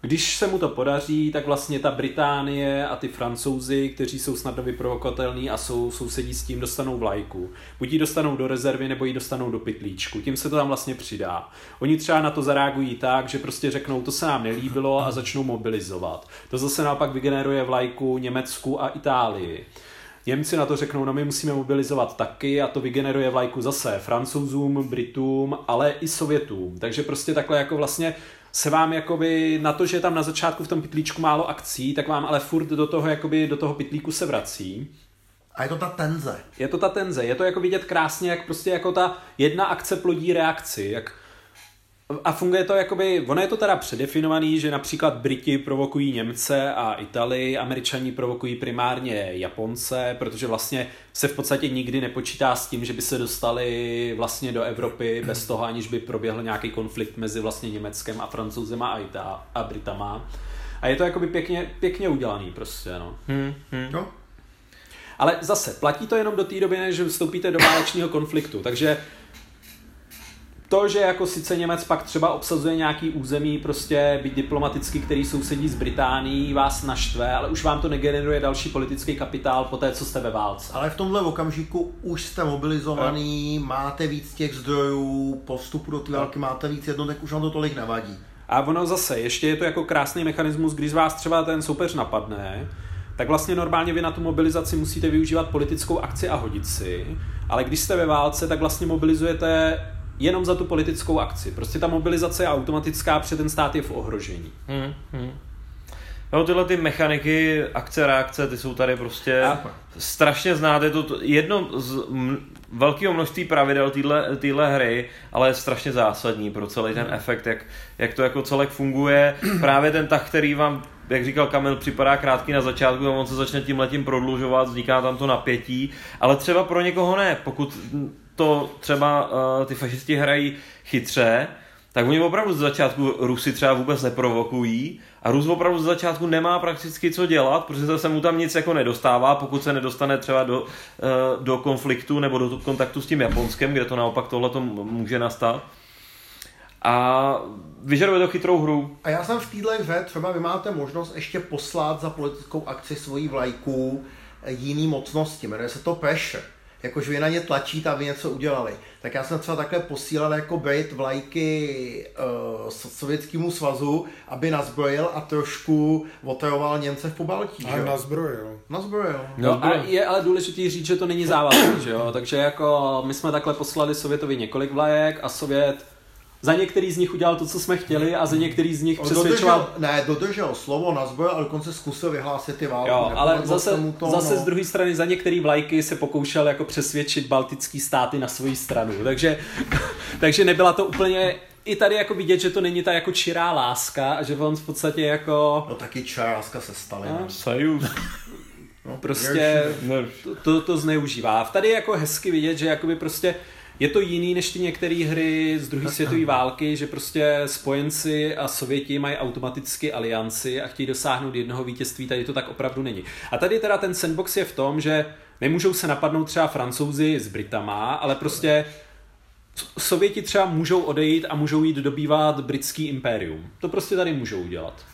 když se mu to podaří, tak vlastně ta Británie a ty Francouzi, kteří jsou snadno vyprovokovatelní a jsou sousedí s tím, dostanou vlajku. Buď ji dostanou do rezervy, nebo ji dostanou do pytlíčku. Tím se to tam vlastně přidá. Oni třeba na to zareagují tak, že prostě řeknou, to se nám nelíbilo a začnou mobilizovat. To zase naopak vygeneruje vlajku Německu a Itálii. Němci na to řeknou, no my musíme mobilizovat taky a to vygeneruje vlajku zase francouzům, Britům, ale i Sovětům. Takže prostě takhle jako vlastně se vám jakoby na to, že je tam na začátku v tom pytlíčku málo akcí, tak vám ale furt do toho, jakoby do toho pytlíku se vrací. A je to ta tenze. Je to ta tenze, je to jako vidět krásně, jak prostě jako ta jedna akce plodí reakci, jak a funguje to jakoby, ono je to teda předefinovaný, že například Briti provokují Němce a Italii, Američani provokují primárně Japonce, protože vlastně se v podstatě nikdy nepočítá s tím, že by se dostali vlastně do Evropy bez toho, aniž by proběhl nějaký konflikt mezi vlastně Německem a Francouzem a, Ita- a Britama. A je to jakoby pěkně, pěkně udělaný prostě, no. Hmm, hmm. No, Ale zase, platí to jenom do té doby, než vstoupíte do válečného konfliktu, takže to, že jako sice Němec pak třeba obsazuje nějaký území, prostě být diplomaticky, který sousedí s Británií, vás naštve, ale už vám to negeneruje další politický kapitál po té, co jste ve válce. ale v tomhle okamžiku už jste mobilizovaný, máte víc těch zdrojů, postupu do té války máte víc jednotek, už vám to tolik nevadí. A ono zase, ještě je to jako krásný mechanismus, když vás třeba ten soupeř napadne, tak vlastně normálně vy na tu mobilizaci musíte využívat politickou akci a hodit si, ale když jste ve válce, tak vlastně mobilizujete jenom za tu politickou akci. Prostě ta mobilizace je automatická, protože ten stát je v ohrožení. Hmm, hmm. Jo, tyhle ty mechaniky, akce, reakce, ty jsou tady prostě A- strašně znáte. To to jedno z m- velkého množství pravidel téhle, téhle hry, ale je strašně zásadní pro celý ten efekt, jak, jak to jako celek funguje. Právě ten tah, který vám, jak říkal Kamil, připadá krátký na začátku a on se začne tím letím prodlužovat, vzniká tam to napětí, ale třeba pro někoho ne. Pokud to třeba uh, ty fašisti hrají chytře, tak oni opravdu z začátku Rusy třeba vůbec neprovokují a Rus opravdu z začátku nemá prakticky co dělat, protože se mu tam nic jako nedostává, pokud se nedostane třeba do, eh, do konfliktu nebo do kontaktu s tím Japonskem, kde to naopak tohle může nastat. A vyžaduje to chytrou hru. A já jsem v téhle hře, třeba vy máte možnost ještě poslat za politickou akci svoji vlajku eh, jiný mocnosti, jmenuje se to pressure. Jakože vy na ně tlačíte, aby něco udělali. Tak já jsem třeba takhle posílal jako Brit vlajky uh, Sovětskému svazu, aby nazbrojil a trošku otajoval Němce v Pobaltí. že A jo? nazbrojil. Nazbrojil. No a je ale důležitý říct, že to není závazné, že jo? Takže jako my jsme takhle poslali Sovětovi několik vlajek a Sovět za některý z nich udělal to, co jsme chtěli a za některý z nich přesvědčoval... dodržel, ne, dodržel slovo, nazbrojil a dokonce zkusil vyhlásit ty války. Jo, ale zase, to, zase no. z druhé strany za některé vlajky se pokoušel jako přesvědčit baltický státy na svoji stranu. Takže, takže nebyla to úplně i tady jako vidět, že to není ta jako čirá láska a že on v podstatě jako No taky čaráska se staly. No. No. Sajus. No, prostě to, to, to zneužívá. Tady je jako hezky vidět, že jakoby prostě je to jiný než ty některé hry z druhé světové války, že prostě spojenci a Sověti mají automaticky alianci a chtějí dosáhnout jednoho vítězství, tady to tak opravdu není. A tady teda ten sandbox je v tom, že nemůžou se napadnout třeba francouzi s Britama, ale prostě Sověti třeba můžou odejít a můžou jít dobývat britský impérium. To prostě tady můžou udělat.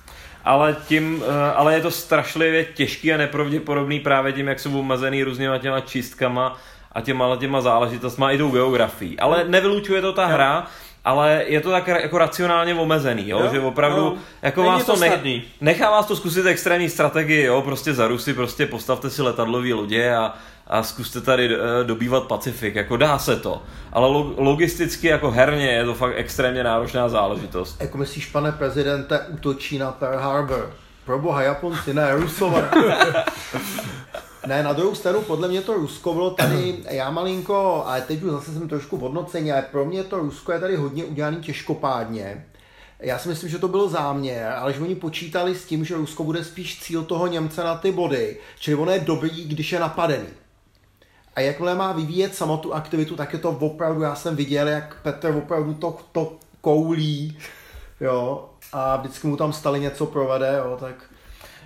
Ale, tím, eh, ale je to strašlivě těžký a nepravděpodobný právě tím, jak jsou omezený různýma těma čistkama a těma, těma záležitostma i tou geografií. Ale nevylučuje to ta hra, ale je to tak jako racionálně omezený, jo? Jo, že opravdu jo. jako Není vás to to ne, snadný. nechá vás to zkusit extrémní strategii, jo? prostě za Rusy prostě postavte si letadlový lodě a, a zkuste tady eh, dobývat Pacifik, jako dá se to. Ale logisticky jako herně je to fakt extrémně náročná záležitost. Jako myslíš, pane prezidente, útočí na Pearl Harbor? Pro boha Japonci, ne, Rusové. Ne, na druhou stranu, podle mě to Rusko bylo tady, já malinko, ale teď už zase jsem trošku v hodnocení, ale pro mě to Rusko je tady hodně udělaný těžkopádně. Já si myslím, že to byl záměr, ale že oni počítali s tím, že Rusko bude spíš cíl toho Němce na ty body, čili ono je dobrý, když je napadený. A jakmile má vyvíjet samo tu aktivitu, tak je to opravdu, já jsem viděl, jak Petr opravdu to, to koulí, jo, a vždycky mu tam stali něco provede, jo, tak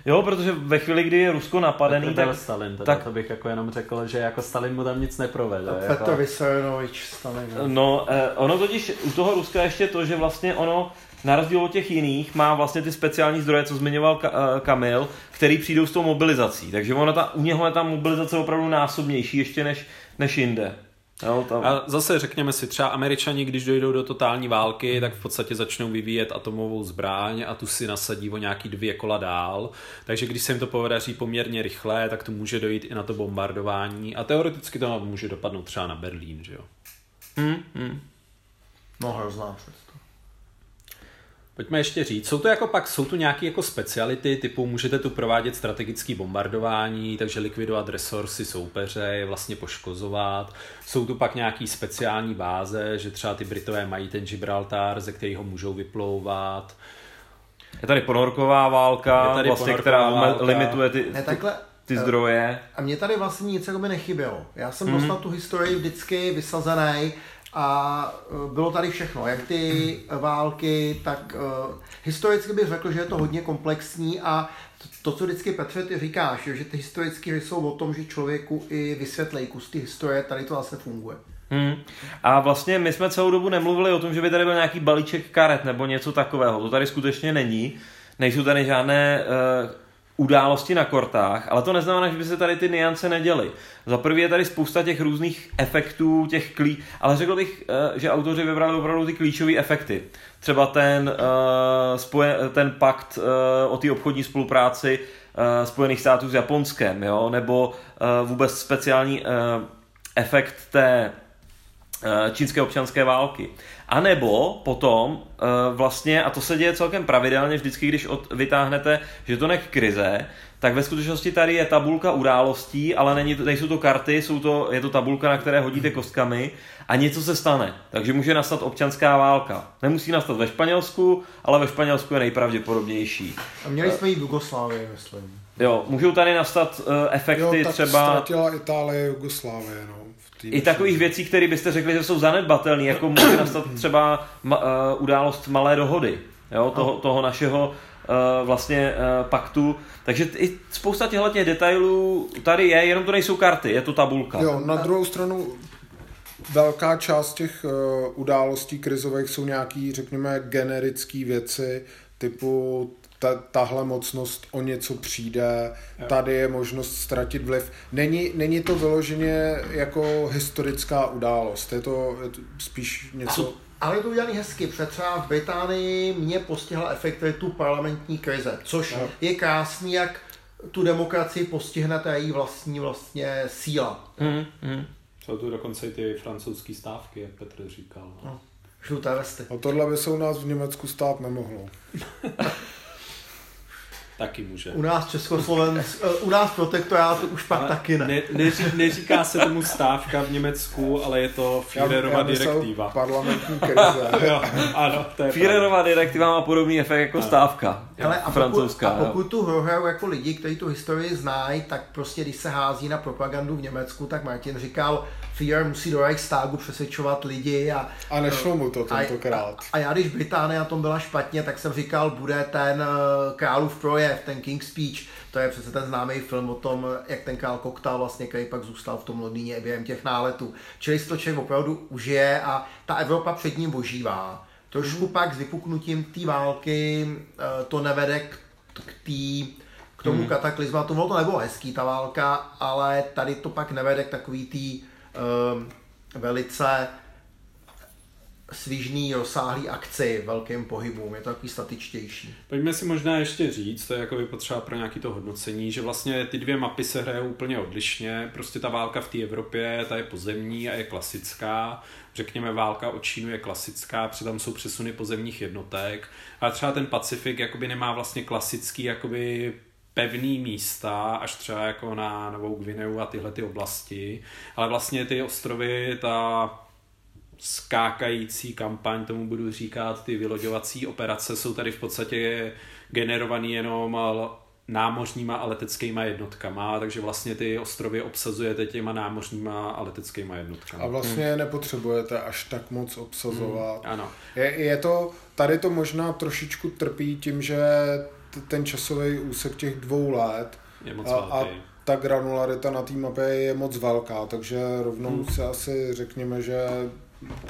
Jo, protože ve chvíli, kdy je Rusko napadený, tak... Stalin, teda, tak to bych jako jenom řekl, že jako Stalin mu tam nic neprovede. Petr jako... Vysarionovič Stalin. No, eh, ono totiž u toho Ruska ještě to, že vlastně ono na rozdíl od těch jiných má vlastně ty speciální zdroje, co zmiňoval eh, Kamil, který přijdou s tou mobilizací. Takže ono ta, u něho je ta mobilizace opravdu násobnější ještě než, než jinde. Jo, tam. A zase řekněme si, třeba američani, když dojdou do totální války, tak v podstatě začnou vyvíjet atomovou zbraň a tu si nasadí o nějaký dvě kola dál. Takže když se jim to podaří poměrně rychle, tak to může dojít i na to bombardování a teoreticky to může dopadnout třeba na Berlín, že jo? Hmm, hmm. No hrozná přes. Pojďme ještě říct, jsou to jako pak, jsou tu nějaké jako speciality, typu můžete tu provádět strategické bombardování, takže likvidovat resursy soupeře, je vlastně poškozovat. Jsou tu pak nějaké speciální báze, že třeba ty Britové mají ten Gibraltar, ze kterého můžou vyplouvat. Je tady ponorková válka, tady vlastně, která válka. limituje ty, ne, takhle, ty eh, zdroje. A mě tady vlastně nic jako by nechybělo. Já jsem mm-hmm. dostal tu historii vždycky vysazený a e, bylo tady všechno, jak ty války, tak uh, historicky bych řekl, že je to hodně komplexní a to, co vždycky Petře ty říkáš, že ty historické hry jsou o tom, že člověku i vysvětlej kus ty historie, tady to zase funguje. Hmm. A vlastně my jsme celou dobu nemluvili o tom, že by tady byl nějaký balíček karet nebo něco takového. To tady skutečně není. Nejsou tady žádné uh, události na kortách, ale to neznamená, že by se tady ty niance neděly. Za prvý je tady spousta těch různých efektů, těch klí, ale řekl bych, eh, že autoři vybrali opravdu ty klíčové efekty. Třeba ten, uh, spoje, ten pakt uh, o té obchodní spolupráci uh, Spojených států s Japonskem, jo? nebo uh, vůbec speciální uh, efekt té čínské občanské války. A nebo potom uh, vlastně, a to se děje celkem pravidelně vždycky, když od, vytáhnete žetonek krize, tak ve skutečnosti tady je tabulka událostí, ale není, nejsou to karty, jsou to, je to tabulka, na které hodíte kostkami a něco se stane. Takže může nastat občanská válka. Nemusí nastat ve Španělsku, ale ve Španělsku je nejpravděpodobnější. A měli jsme ji v Jugoslávii, myslím. Jo, můžou tady nastat uh, efekty jo, tak třeba... ztratila Itálie Jugoslávie, no. I takových věcí, které byste řekli, že jsou zanedbatelné, jako může nastat třeba ma, uh, událost malé dohody, jo, toho, toho našeho uh, vlastně uh, paktu. Takže i spousta těchto těch detailů tady je, jenom to nejsou karty, je to tabulka. Jo, na druhou stranu velká část těch uh, událostí krizových jsou nějaký, řekněme, generické věci, typu ta, tahle mocnost o něco přijde, jo. tady je možnost ztratit vliv. Není, není to vyloženě jako historická událost, je to, je to spíš něco... Ale je to udělané hezky, protože třeba v Británii mě postihla efektivitu parlamentní krize, což jo. je krásný, jak tu demokracii postihne ta její vlastní vlastně síla. Mm, mm. Jsou tu dokonce i ty francouzské stávky, jak Petr říkal. No. Žluté vesty. A tohle by se u nás v Německu stát nemohlo. Taky může. U nás Československ, eh, u nás protektorátu už pak ale taky ne. ne neří, neříká se tomu stávka v Německu, ale je to Führerova direktiva. Parlamentní krize. jo, ano, to je Führerova direktiva má podobný efekt jako stávka. Hele, a francouzská. Pokud, a pokud tu hru jako lidi, kteří tu historii znají, tak prostě když se hází na propagandu v Německu, tak Martin říkal, Führer musí do Reichstagu přesvědčovat lidi. A, a nešlo mu to tentokrát. A, a já když Británie na tom byla špatně, tak jsem říkal, bude ten uh, králův projev, ten King's Speech, to je přece ten známý film o tom, jak ten král koktal vlastně, který pak zůstal v tom Londýně během těch náletů. Čili si to člověk opravdu užije a ta Evropa před ním božívá. Trošku mm. pak s vypuknutím té války uh, to nevede k, k tý, k tomu mm. kataklizmatu. No to nebylo hezký ta válka, ale tady to pak nevede k takový tý uh, velice svižný, rozsáhlý akci, velkým pohybům, je to takový statičtější. Pojďme si možná ještě říct, to je jako potřeba pro nějaký to hodnocení, že vlastně ty dvě mapy se hrajou úplně odlišně. Prostě ta válka v té Evropě, ta je pozemní a je klasická. Řekněme, válka o Čínu je klasická, přitom jsou přesuny pozemních jednotek. A třeba ten Pacifik jakoby nemá vlastně klasický jakoby pevný místa, až třeba jako na Novou Gvineu a tyhle ty oblasti. Ale vlastně ty ostrovy, ta skákající kampaň, tomu budu říkat, ty vyloďovací operace jsou tady v podstatě generovaný jenom námořníma a leteckýma jednotkama, takže vlastně ty ostrovy obsazujete těma námořníma a leteckýma jednotkama. A vlastně hmm. nepotřebujete až tak moc obsazovat. Hmm, ano. Je, je to, tady to možná trošičku trpí tím, že ten časový úsek těch dvou let je moc a, a ta granularita na té mapě je moc velká, takže rovnou hmm. si asi řekněme, že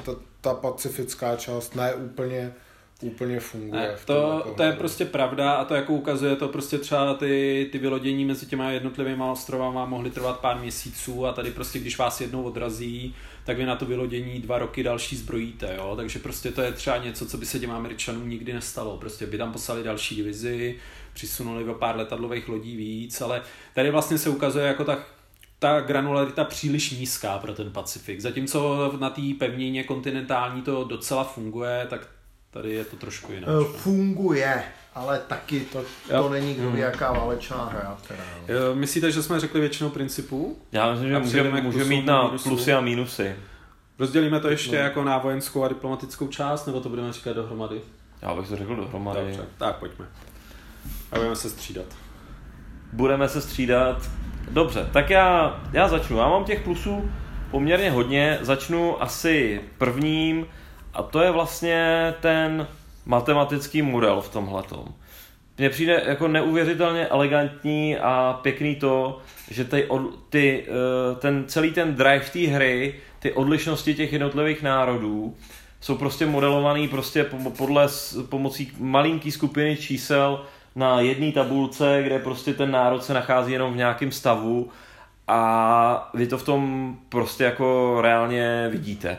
ta, ta pacifická část ne úplně úplně funguje. Ne, to, to je prostě pravda a to jako ukazuje to prostě třeba ty, ty vylodění mezi těma jednotlivými ostrovama mohly trvat pár měsíců a tady prostě když vás jednou odrazí, tak vy na to vylodění dva roky další zbrojíte, jo? takže prostě to je třeba něco, co by se těm Američanům nikdy nestalo, prostě by tam poslali další divizi, přisunuli o pár letadlových lodí víc, ale tady vlastně se ukazuje jako ta ta granularita příliš nízká pro ten Pacifik. Zatímco na té pevnině kontinentální to docela funguje, tak tady je to trošku jinak. Eh, funguje, ale taky to, to není kdo ví, jaká válečná hra. Teda, no. Myslíte, že jsme řekli většinou principů? Já myslím, že můžeme může mít na minusů. plusy a mínusy. Rozdělíme to ještě no. jako na vojenskou a diplomatickou část, nebo to budeme říkat dohromady? Já bych to řekl dohromady. Dobře, tak pojďme. A budeme se střídat. Budeme se střídat. Dobře, tak já, já začnu. Já mám těch plusů poměrně hodně. Začnu asi prvním a to je vlastně ten matematický model v tomhletom. Mně přijde jako neuvěřitelně elegantní a pěkný to, že ty, ty, eh, ten, celý ten drive té hry, ty odlišnosti těch jednotlivých národů, jsou prostě modelovaný prostě podle pomocí malinký skupiny čísel na jedné tabulce, kde prostě ten národ se nachází jenom v nějakém stavu a vy to v tom prostě jako reálně vidíte.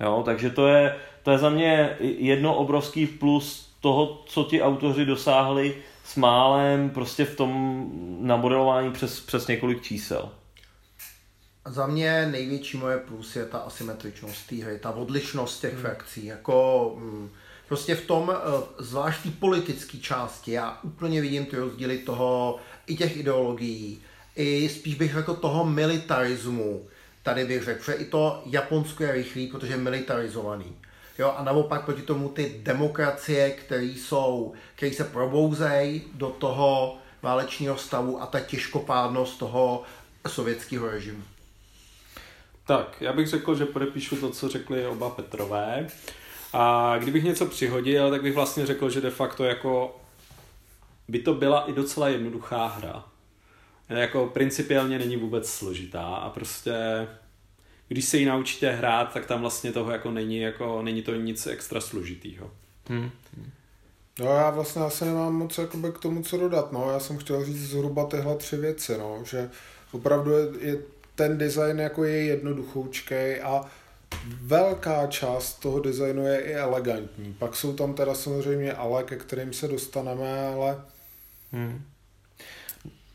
Jo, takže to je, to je za mě jedno obrovský plus toho, co ti autoři dosáhli s málem prostě v tom namodelování přes, přes několik čísel. Za mě největší moje plus je ta asymetričnost té hry, ta odlišnost těch hmm. frakcí. Jako, mm, prostě v tom, eh, zvlášť té politické části, já úplně vidím ty rozdíly toho, i těch ideologií, i spíš bych řekl toho militarismu, tady bych řekl, že i to Japonsko je rychlý, protože je militarizovaný. Jo, a naopak proti tomu ty demokracie, které jsou, které se probouzejí do toho válečního stavu a ta těžkopádnost toho sovětského režimu. Tak, já bych řekl, že podepíšu to, co řekli oba Petrové. A kdybych něco přihodil, tak bych vlastně řekl, že de facto jako by to byla i docela jednoduchá hra jako principiálně není vůbec složitá a prostě když se ji naučíte hrát, tak tam vlastně toho jako není, jako není to nic extra složitýho. Hmm. No já vlastně asi nemám moc jakoby k tomu co dodat, no já jsem chtěl říct zhruba tyhle tři věci, no, že opravdu je, je ten design jako je jednoduchoučkej a velká část toho designu je i elegantní. Pak jsou tam teda samozřejmě ale, ke kterým se dostaneme, ale hmm.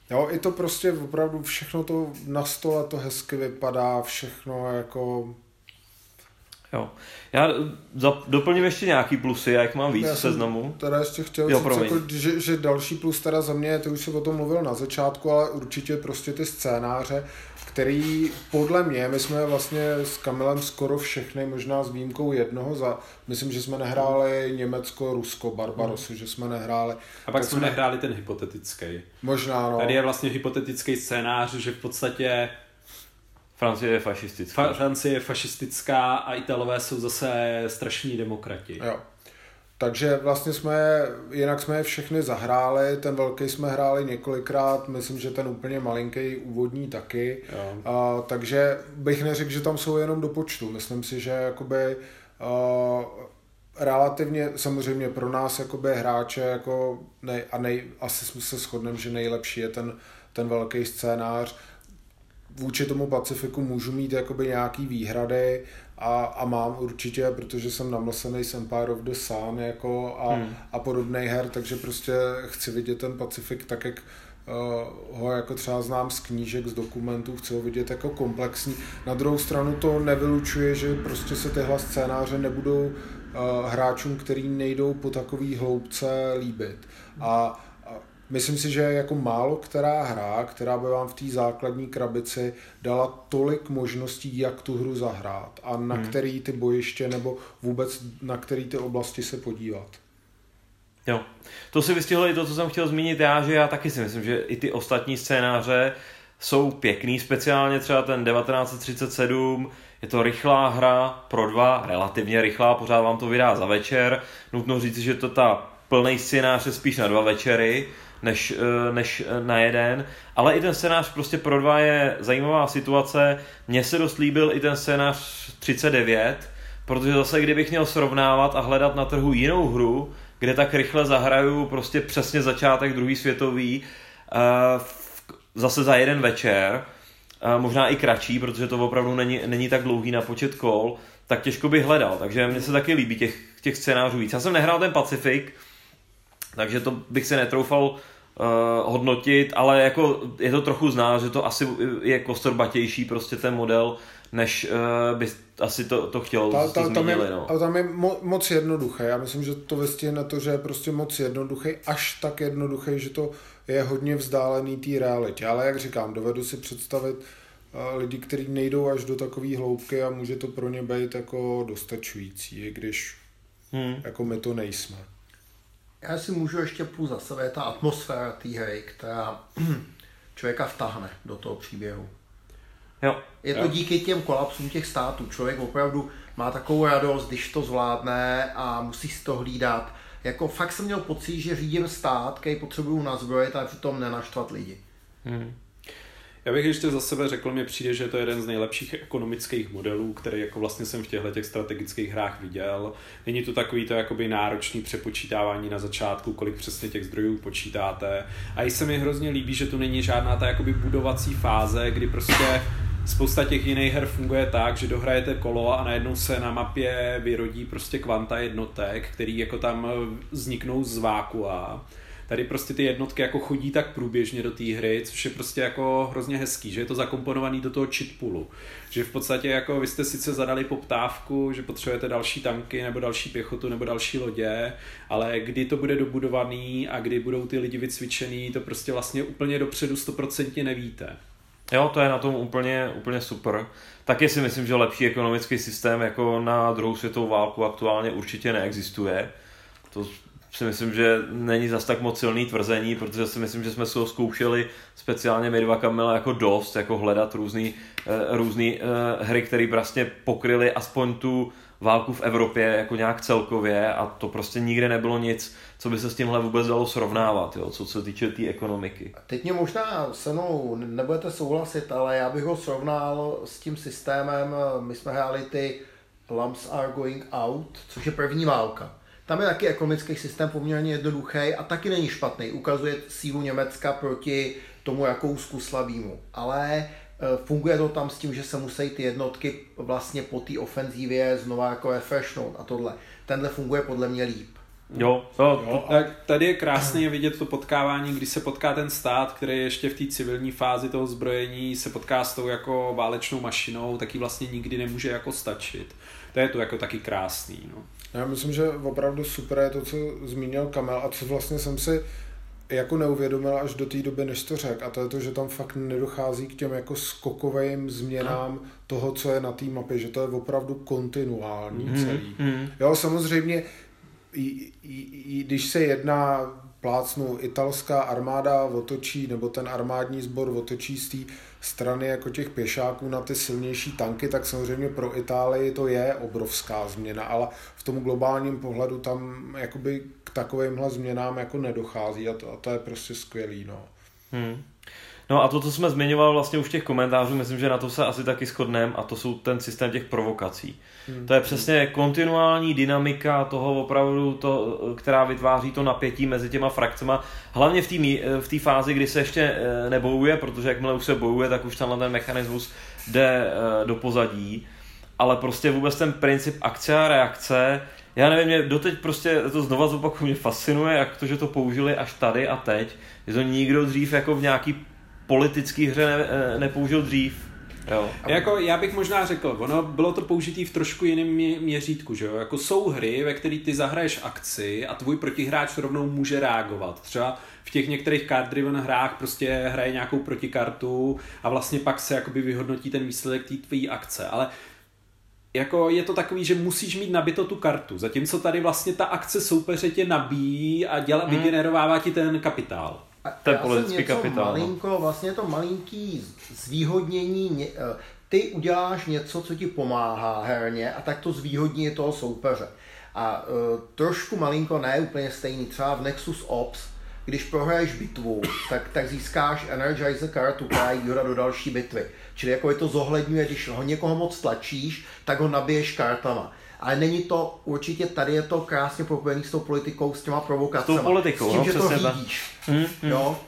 Jo, i to prostě opravdu všechno to na stole to hezky vypadá, všechno jako... Jo. Já za, doplním ještě nějaký plusy, jak mám víc v seznamu. Teda ještě chtěl jo, říct, jako, že, že, další plus teda za mě, ty už si o tom mluvil na začátku, ale určitě prostě ty scénáře, který podle mě, my jsme vlastně s Kamilem skoro všechny, možná s výjimkou jednoho, za, myslím, že jsme nehráli Německo, Rusko, Barbarosu, hmm. že jsme nehráli. A pak jsme nehráli ten hypotetický. Možná, no. Tady je vlastně hypotetický scénář, že v podstatě Francie je fašistická. Francie je fašistická a Italové jsou zase strašní demokrati. Jo. Takže vlastně jsme, jinak jsme je všechny zahráli, ten velký jsme hráli několikrát, myslím, že ten úplně malinký úvodní taky, a, takže bych neřekl, že tam jsou jenom do počtu, myslím si, že jakoby a, relativně, samozřejmě pro nás jakoby hráče jako nej, a nej, asi jsme se shodneme, že nejlepší je ten, ten velký scénář, vůči tomu Pacifiku můžu mít jakoby nějaký výhrady a, a mám určitě, protože jsem namlsený s Empire of the Sun jako a, hmm. a podobný her, takže prostě chci vidět ten Pacifik tak, jak uh, ho jako třeba znám z knížek, z dokumentů, chci ho vidět jako komplexní. Na druhou stranu to nevylučuje, že prostě se tyhle scénáře nebudou uh, hráčům, který nejdou po takový hloubce líbit. A Myslím si, že jako málo která hra, která by vám v té základní krabici dala tolik možností, jak tu hru zahrát a na hmm. který ty bojiště nebo vůbec na který ty oblasti se podívat. Jo, to si vystihlo i to, co jsem chtěl zmínit já, že já taky si myslím, že i ty ostatní scénáře jsou pěkný, speciálně třeba ten 1937, je to rychlá hra pro dva, relativně rychlá, pořád vám to vydá za večer. Nutno říct, že to ta plný scénář je spíš na dva večery, než, eh, než eh, na jeden. Ale i ten scénář prostě pro dva je zajímavá situace. Mně se dost líbil i ten scénář 39, protože zase kdybych měl srovnávat a hledat na trhu jinou hru, kde tak rychle zahraju prostě přesně začátek druhý světový, eh, zase za jeden večer, možná i kratší, protože to opravdu není, není tak dlouhý na počet kol, tak těžko bych hledal. Takže mně se taky líbí těch, těch scénářů víc. Já jsem nehrál ten Pacific, takže to bych se netroufal uh, hodnotit, ale jako je to trochu znát, že to asi je kostorbatější prostě ten model, než uh, by asi to, to chtělo, ta, ta, zmínili, tam je, no. Ale tam je mo, moc jednoduché. Já myslím, že to vystihne to, že je prostě moc jednoduchý, až tak jednoduchý, že to je hodně vzdálený té realitě. Ale jak říkám, dovedu si představit uh, lidi, kteří nejdou až do takové hloubky a může to pro ně být jako dostačující, i když hmm. jako my to nejsme. Já si můžu ještě půl za sebe, ta atmosféra té hry, která člověka vtahne do toho příběhu. Jo. Je to jo. díky těm kolapsům těch států. Člověk opravdu má takovou radost, když to zvládne a musí si to hlídat. Jako fakt jsem měl pocit, že řídím stát, který potřebuju nazbrojit a přitom nenaštvat lidi. Hmm. Já bych ještě za sebe řekl, mi přijde, že to je jeden z nejlepších ekonomických modelů, který jako vlastně jsem v těchto těch strategických hrách viděl. Není to takový to jakoby náročný přepočítávání na začátku, kolik přesně těch zdrojů počítáte. A i se mi hrozně líbí, že tu není žádná ta jakoby budovací fáze, kdy prostě spousta těch jiných her funguje tak, že dohrajete kolo a najednou se na mapě vyrodí prostě kvanta jednotek, který jako tam vzniknou z vákua Tady prostě ty jednotky jako chodí tak průběžně do té hry, což je prostě jako hrozně hezký, že je to zakomponovaný do toho cheat Že v podstatě jako vy jste sice zadali poptávku, že potřebujete další tanky nebo další pěchotu nebo další lodě, ale kdy to bude dobudovaný a kdy budou ty lidi vycvičený, to prostě vlastně úplně dopředu stoprocentně nevíte. Jo, to je na tom úplně, úplně super. Taky si myslím, že lepší ekonomický systém jako na druhou světovou válku aktuálně určitě neexistuje. To si myslím, že není zas tak moc silný tvrzení, protože si myslím, že jsme si ho zkoušeli speciálně my dva Kamila jako dost, jako hledat různý, uh, různý uh, hry, které vlastně pokryly aspoň tu válku v Evropě jako nějak celkově a to prostě nikde nebylo nic, co by se s tímhle vůbec dalo srovnávat, jo, co se týče té tý ekonomiky. Teď mě možná se mnou nebudete souhlasit, ale já bych ho srovnal s tím systémem, my jsme hráli ty Lumps are going out, což je první válka. Tam je taky ekonomický systém poměrně jednoduchý a taky není špatný. Ukazuje sílu Německa proti tomu Rakousku slabýmu. Ale e, funguje to tam s tím, že se musí ty jednotky vlastně po té ofenzívě znova jako refreshnout a tohle. Tenhle funguje podle mě líp. Jo, jo, jo. Tak tady je krásně vidět to potkávání, kdy se potká ten stát, který ještě v té civilní fázi toho zbrojení se potká s tou jako válečnou mašinou, taky vlastně nikdy nemůže jako stačit. To je to jako taky krásný. No. Já myslím, že opravdu super je to, co zmínil Kamel a co vlastně jsem si jako neuvědomil až do té doby, než to řekl. A to je to, že tam fakt nedochází k těm jako skokovým změnám no. toho, co je na té mapě, že to je opravdu kontinuální mm, celý. Mm. Jo, samozřejmě, i, i, i, když se jedná plácnu italská armáda otočí, nebo ten armádní sbor otočí z té strany jako těch pěšáků na ty silnější tanky, tak samozřejmě pro Itálii to je obrovská změna, ale v tom globálním pohledu tam jakoby k takovýmhle změnám jako nedochází a to, a to je prostě skvělý. No. Hmm. No a to, co jsme zmiňoval vlastně už v těch komentářů, myslím, že na to se asi taky shodneme a to jsou ten systém těch provokací. Hmm. To je přesně kontinuální dynamika toho opravdu, to, která vytváří to napětí mezi těma frakcema. Hlavně v té v té fázi, kdy se ještě eh, nebojuje, protože jakmile už se bojuje, tak už tenhle ten mechanismus jde eh, do pozadí. Ale prostě vůbec ten princip akce a reakce, já nevím, mě doteď prostě to znova zopakuju, mě fascinuje, jak to, že to použili až tady a teď, že to nikdo dřív jako v nějaký politický hře ne, eh, nepoužil dřív. Jo. Jako, já bych možná řekl, ono bylo to použitý v trošku jiném mě, měřítku, že jo? Jako jsou hry, ve kterých ty zahraješ akci a tvůj protihráč rovnou může reagovat. Třeba v těch některých card driven hrách prostě hraje nějakou protikartu a vlastně pak se jakoby vyhodnotí ten výsledek té tvé akce. Ale jako je to takový, že musíš mít nabito tu kartu, zatímco tady vlastně ta akce soupeře tě nabíjí a děla, hmm. vygenerovává ti ten kapitál. To je politický kapitál. No. Malinko, vlastně to malinký zvýhodnění, eh, ty uděláš něco, co ti pomáhá herně a tak to zvýhodní toho soupeře. A uh, trošku malinko, ne úplně stejný, třeba v Nexus Ops, když prohraješ bitvu, tak, tak získáš Energizer kartu, která je výhoda do další bitvy. Čili jako je to zohledňuje, když ho někoho moc tlačíš, tak ho nabiješ kartama. Ale není to, určitě tady je to krásně propojený s tou politikou, s těma provokacemi. S tou politikou, s tím, no, že to přesně řídíš. Hmm, hmm. Jo?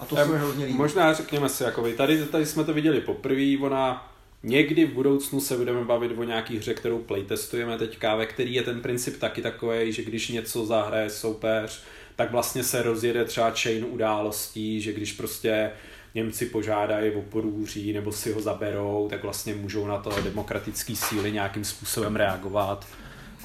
A to se mi hrozně líbí. Možná řekněme si, jako tady, tady jsme to viděli poprvé, ona někdy v budoucnu se budeme bavit o nějaký hře, kterou playtestujeme teďka, ve který je ten princip taky takový, že když něco zahraje soupeř, tak vlastně se rozjede třeba chain událostí, že když prostě Němci požádají o porůří nebo si ho zaberou, tak vlastně můžou na to demokratické síly nějakým způsobem reagovat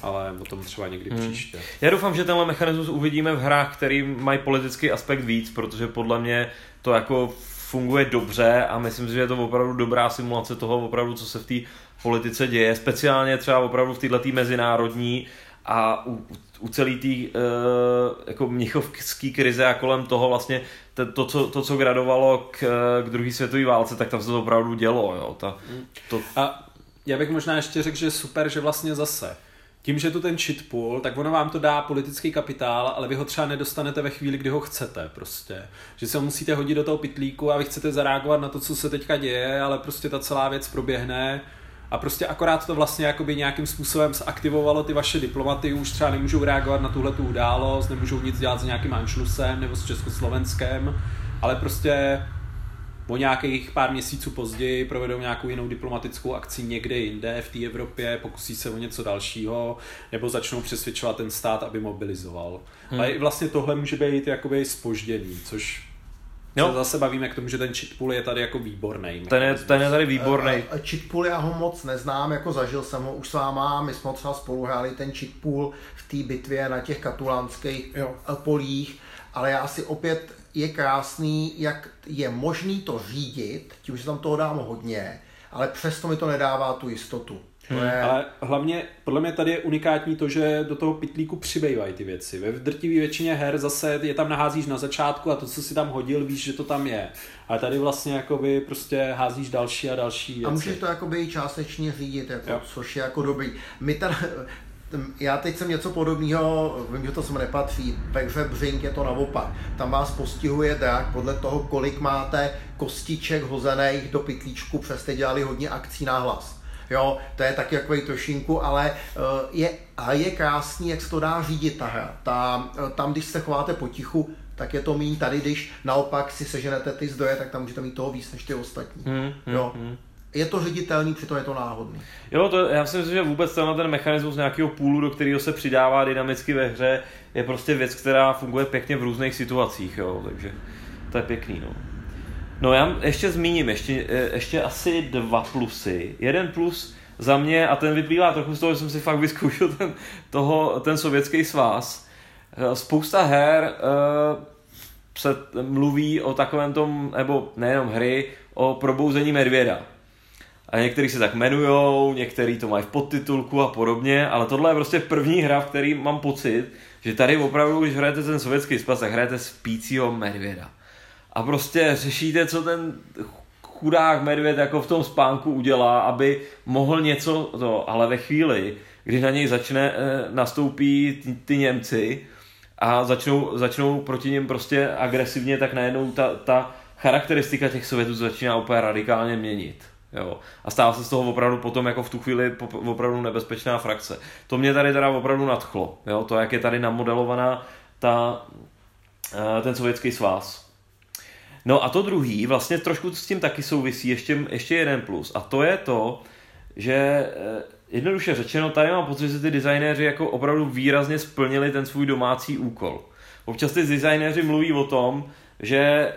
ale o tom třeba někdy hmm. příště. Já doufám, že tenhle mechanismus uvidíme v hrách, který mají politický aspekt víc, protože podle mě to jako funguje dobře a myslím si, že je to opravdu dobrá simulace toho opravdu, co se v té politice děje, speciálně třeba opravdu v této mezinárodní a u, u celé té uh, jako mnichovské krize a kolem toho vlastně to, to, co, to, co gradovalo k, k druhé světové válce, tak tam se to opravdu dělo. Jo. Ta, to... A já bych možná ještě řekl, že super, že vlastně zase tím, že tu ten cheat pool, tak ono vám to dá politický kapitál, ale vy ho třeba nedostanete ve chvíli, kdy ho chcete prostě. Že se musíte hodit do toho pitlíku a vy chcete zareagovat na to, co se teďka děje, ale prostě ta celá věc proběhne a prostě akorát to vlastně jakoby nějakým způsobem zaktivovalo ty vaše diplomaty, už třeba nemůžou reagovat na tuhle tu událost, nemůžou nic dělat s nějakým Anšlusem nebo s Československem, ale prostě o nějakých pár měsíců později provedou nějakou jinou diplomatickou akci někde jinde v té Evropě, pokusí se o něco dalšího, nebo začnou přesvědčovat ten stát, aby mobilizoval. Hmm. Ale vlastně tohle může být jakoby spožděný, což No. Se zase bavíme k tomu, že ten cheat pool je tady jako výborný. Ten je, ten je tady výborný. Uh, cheat pool já ho moc neznám, jako zažil jsem ho už s váma, my jsme třeba spolu hráli ten cheat pool v té bitvě na těch katulánských jo. polích, ale já si opět je krásný, jak je možný to řídit, tím, že tam toho dám hodně, ale přesto mi to nedává tu jistotu. Hmm. Ale hlavně, podle mě tady je unikátní to, že do toho pitlíku přibývají ty věci. Ve drtivé většině her zase je tam naházíš na začátku a to, co si tam hodil, víš, že to tam je. Ale tady vlastně jakoby prostě házíš další a další věci. A můžeš to jakoby částečně řídit, jako, což je jako dobrý. My tady, já teď jsem něco podobného, vím, že to sem nepatří, ve hře Břink je to naopak. Tam vás postihuje drak podle toho, kolik máte kostiček hozených do pytlíčku, přes dělali hodně akcí na hlas. Jo, to je taky takový trošinku, ale eh, je, a je krásný, jak se to dá řídit ta hra. Ta, eh, tam, když se chováte potichu, tak je to méně tady, když naopak si seženete ty zdroje, tak tam můžete mít toho víc než ty ostatní. Hmm, hmm, jo. Hmm je to ředitelný, přitom je to náhodný. Jo, to, já si myslím, že vůbec tenhle ten mechanismus nějakého půlu, do kterého se přidává dynamicky ve hře, je prostě věc, která funguje pěkně v různých situacích, jo, takže to je pěkný, no. No já ještě zmíním, ještě, e, ještě asi dva plusy. Jeden plus za mě, a ten vyplývá trochu z toho, že jsem si fakt vyzkoušel ten, toho, ten sovětský svaz. E, spousta her uh, se mluví o takovém tom, nebo nejenom hry, o probouzení medvěda a některý se tak jmenujou, některý to mají v podtitulku a podobně, ale tohle je prostě první hra, v který mám pocit, že tady opravdu, když hrajete ten sovětský spas, tak hrajete spícího medvěda. A prostě řešíte, co ten chudák medvěd jako v tom spánku udělá, aby mohl něco to, ale ve chvíli, když na něj začne, eh, nastoupí ty, ty Němci a začnou, začnou proti něm prostě agresivně, tak najednou ta, ta charakteristika těch Sovětů začíná úplně radikálně měnit. Jo. A stává se z toho opravdu potom jako v tu chvíli opravdu nebezpečná frakce. To mě tady teda opravdu nadchlo. Jo. To, jak je tady namodelovaná ta, eh, ten sovětský svaz. No a to druhý, vlastně trošku s tím taky souvisí ještě, ještě jeden plus. A to je to, že eh, jednoduše řečeno, tady mám pocit, že ty designéři jako opravdu výrazně splnili ten svůj domácí úkol. Občas ty designéři mluví o tom, že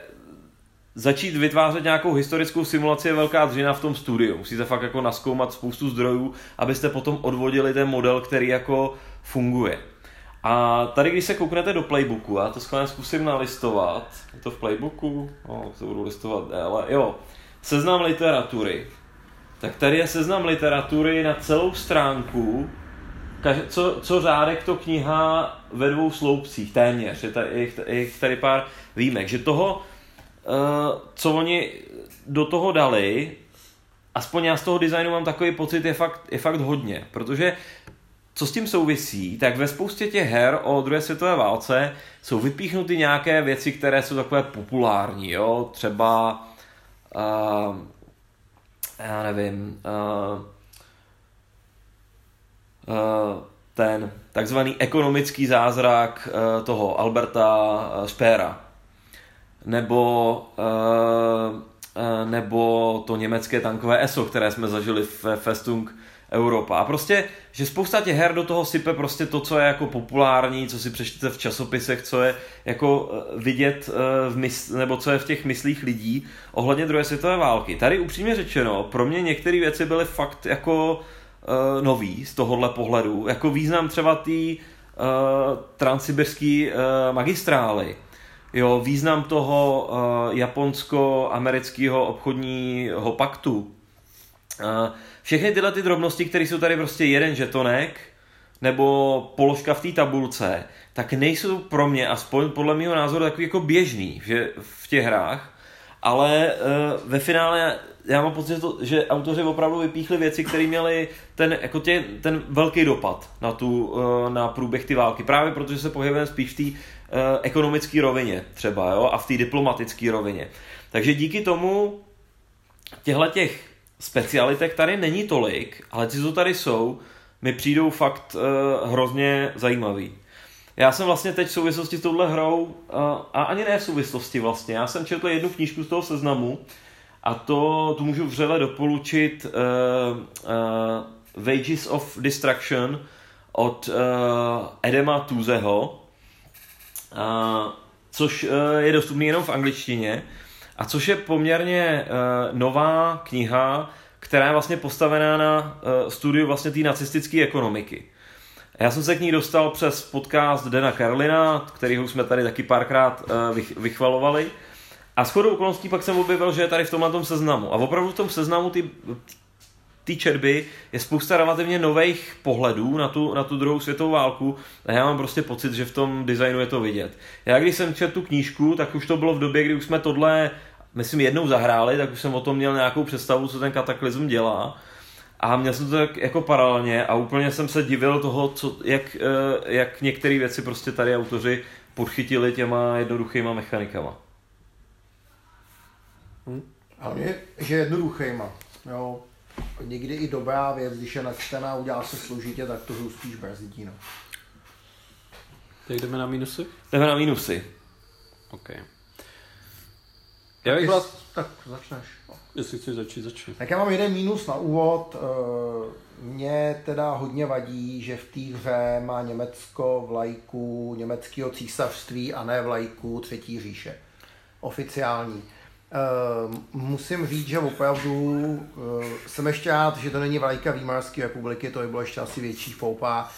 začít vytvářet nějakou historickou simulaci je velká dřina v tom studiu. Musíte fakt jako naskoumat spoustu zdrojů, abyste potom odvodili ten model, který jako funguje. A tady, když se kouknete do playbooku, já to schválně zkusím nalistovat, je to v playbooku? O, to budu listovat ale jo. Seznam literatury. Tak tady je seznam literatury na celou stránku, co, co řádek to kniha ve dvou sloupcích, téměř, je tady, je tady pár výjimek, že toho, uh, co oni do toho dali, aspoň já z toho designu mám takový pocit, je fakt, je fakt hodně, protože co s tím souvisí, tak ve spoustě těch her o druhé světové válce jsou vypíchnuty nějaké věci, které jsou takové populární, jo, třeba uh, já nevím, uh, uh, ten takzvaný ekonomický zázrak uh, toho Alberta Spera, nebo uh, uh, nebo to německé tankové ESO, které jsme zažili v Festung Europa. A prostě, že spousta těch her do toho sype prostě to, co je jako populární, co si přečtete v časopisech, co je jako eh, vidět eh, v mysl, nebo co je v těch myslích lidí ohledně druhé světové války. Tady upřímně řečeno, pro mě některé věci byly fakt jako uh, nový z tohohle pohledu. Jako význam třeba té uh, transsibirské uh, magistrály. Jo, význam toho uh, japonsko-amerického obchodního paktu. Uh, všechny tyhle ty drobnosti, které jsou tady prostě jeden žetonek, nebo položka v té tabulce, tak nejsou pro mě, aspoň podle mého názoru, takový jako běžný že v těch hrách, ale uh, ve finále já mám pocit, že, to, že autoři opravdu vypíchli věci, které měly ten, jako tě, ten velký dopad na, tu, uh, na průběh ty války. Právě protože se pohybujeme spíš v té uh, ekonomické rovině třeba jo, a v té diplomatické rovině. Takže díky tomu těchto těch specialitek tady není tolik, ale ty, co tady jsou, mi přijdou fakt uh, hrozně zajímavý. Já jsem vlastně teď v souvislosti s touhle hrou, uh, a ani ne v souvislosti vlastně, já jsem četl jednu knížku z toho seznamu a to tu můžu vřele doporučit uh, uh, Wages of Destruction od uh, Edema Tuzeho, uh, což uh, je dostupný jenom v angličtině a což je poměrně uh, nová kniha, která je vlastně postavená na uh, studiu vlastně té nacistické ekonomiky. Já jsem se k ní dostal přes podcast Dena Karlina, kterýho jsme tady taky párkrát uh, vych, vychvalovali. A s chodou okolností pak jsem objevil, že je tady v tomhle tom seznamu. A opravdu v tom seznamu ty, ty čerby je spousta relativně nových pohledů na tu, na tu druhou světovou válku a já mám prostě pocit, že v tom designu je to vidět. Já když jsem četl tu knížku, tak už to bylo v době, kdy už jsme tohle, myslím, jednou zahráli, tak už jsem o tom měl nějakou představu, co ten kataklizm dělá. A měl jsem to tak jako paralelně a úplně jsem se divil toho, co, jak, eh, jak některé věci prostě tady autoři podchytili těma jednoduchýma mechanikama. Hmm. mě, že jednoduchýma. Jo. Někdy i dobrá věc, když je načtená, udělá se složitě, tak to spíš brzdí. No. Tak jdeme na minusy? Jdeme na minusy. OK. Já bych byla... Tak začneš. Jestli chci začít, začni. Tak já mám jeden mínus na úvod. Eh, mě teda hodně vadí, že v té hře má Německo vlajku německého císařství a ne vlajku Třetí říše. Oficiální. Uh, musím říct, že opravdu uh, jsem ještě rád, že to není vlajka Výmarské republiky, to by bylo ještě asi větší foupa,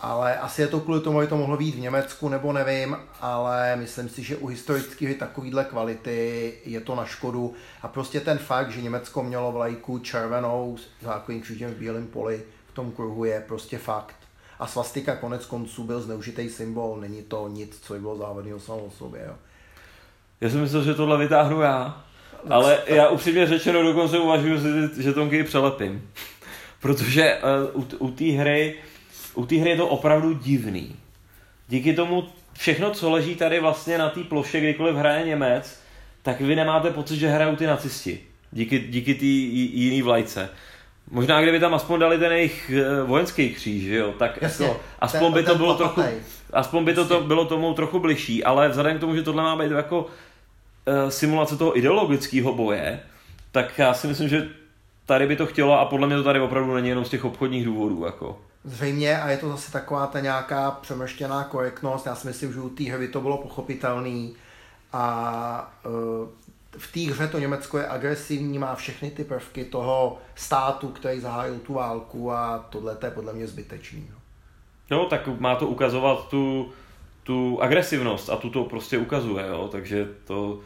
ale asi je to kvůli tomu, že to mohlo být v Německu, nebo nevím, ale myslím si, že u historických takovýhle kvality je to na škodu a prostě ten fakt, že Německo mělo vlajku červenou s zákonním křížem v bílém poli v tom kruhu je prostě fakt. A svastika konec konců byl zneužitý symbol, není to nic, co by bylo závadného samo sobě. Jo. Já jsem myslel, že tohle vytáhnu já. Ale já upřímně řečeno dokonce uvažuji, že Tonky přelepím. Protože uh, u, u té hry, u té hry je to opravdu divný. Díky tomu všechno, co leží tady vlastně na té ploše, kdykoliv hraje Němec, tak vy nemáte pocit, že hrajou ty nacisti. Díky, díky té jiný vlajce. Možná kdyby tam aspoň dali ten jejich eh, vojenský kříž, jo, tak Jasně, jako, aspoň ten- by to bylo trochu, aspoň by to, to bylo tomu trochu bližší, ale vzhledem k tomu, že tohle má být jako eh, simulace toho ideologického boje, tak já si myslím, že tady by to chtělo a podle mě to tady opravdu není jenom z těch obchodních důvodů. Jako. Zřejmě a je to zase taková ta nějaká přemrštěná korektnost. Já si myslím, že u té hry to bylo pochopitelný a uh, v té hře to Německo je agresivní, má všechny ty prvky toho státu, který zahájil tu válku a tohle to je podle mě zbytečný. No. Jo, tak má to ukazovat tu, tu agresivnost a tu to prostě ukazuje, jo, takže to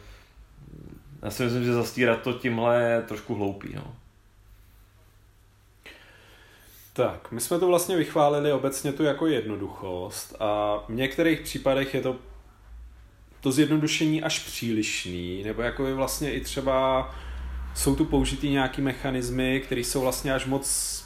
já si myslím, že zastírat to tímhle je trošku hloupý, no. Tak, my jsme to vlastně vychválili obecně tu jako jednoduchost a v některých případech je to to zjednodušení až přílišný, nebo jako je vlastně i třeba jsou tu použitý nějaký mechanismy, které jsou vlastně až moc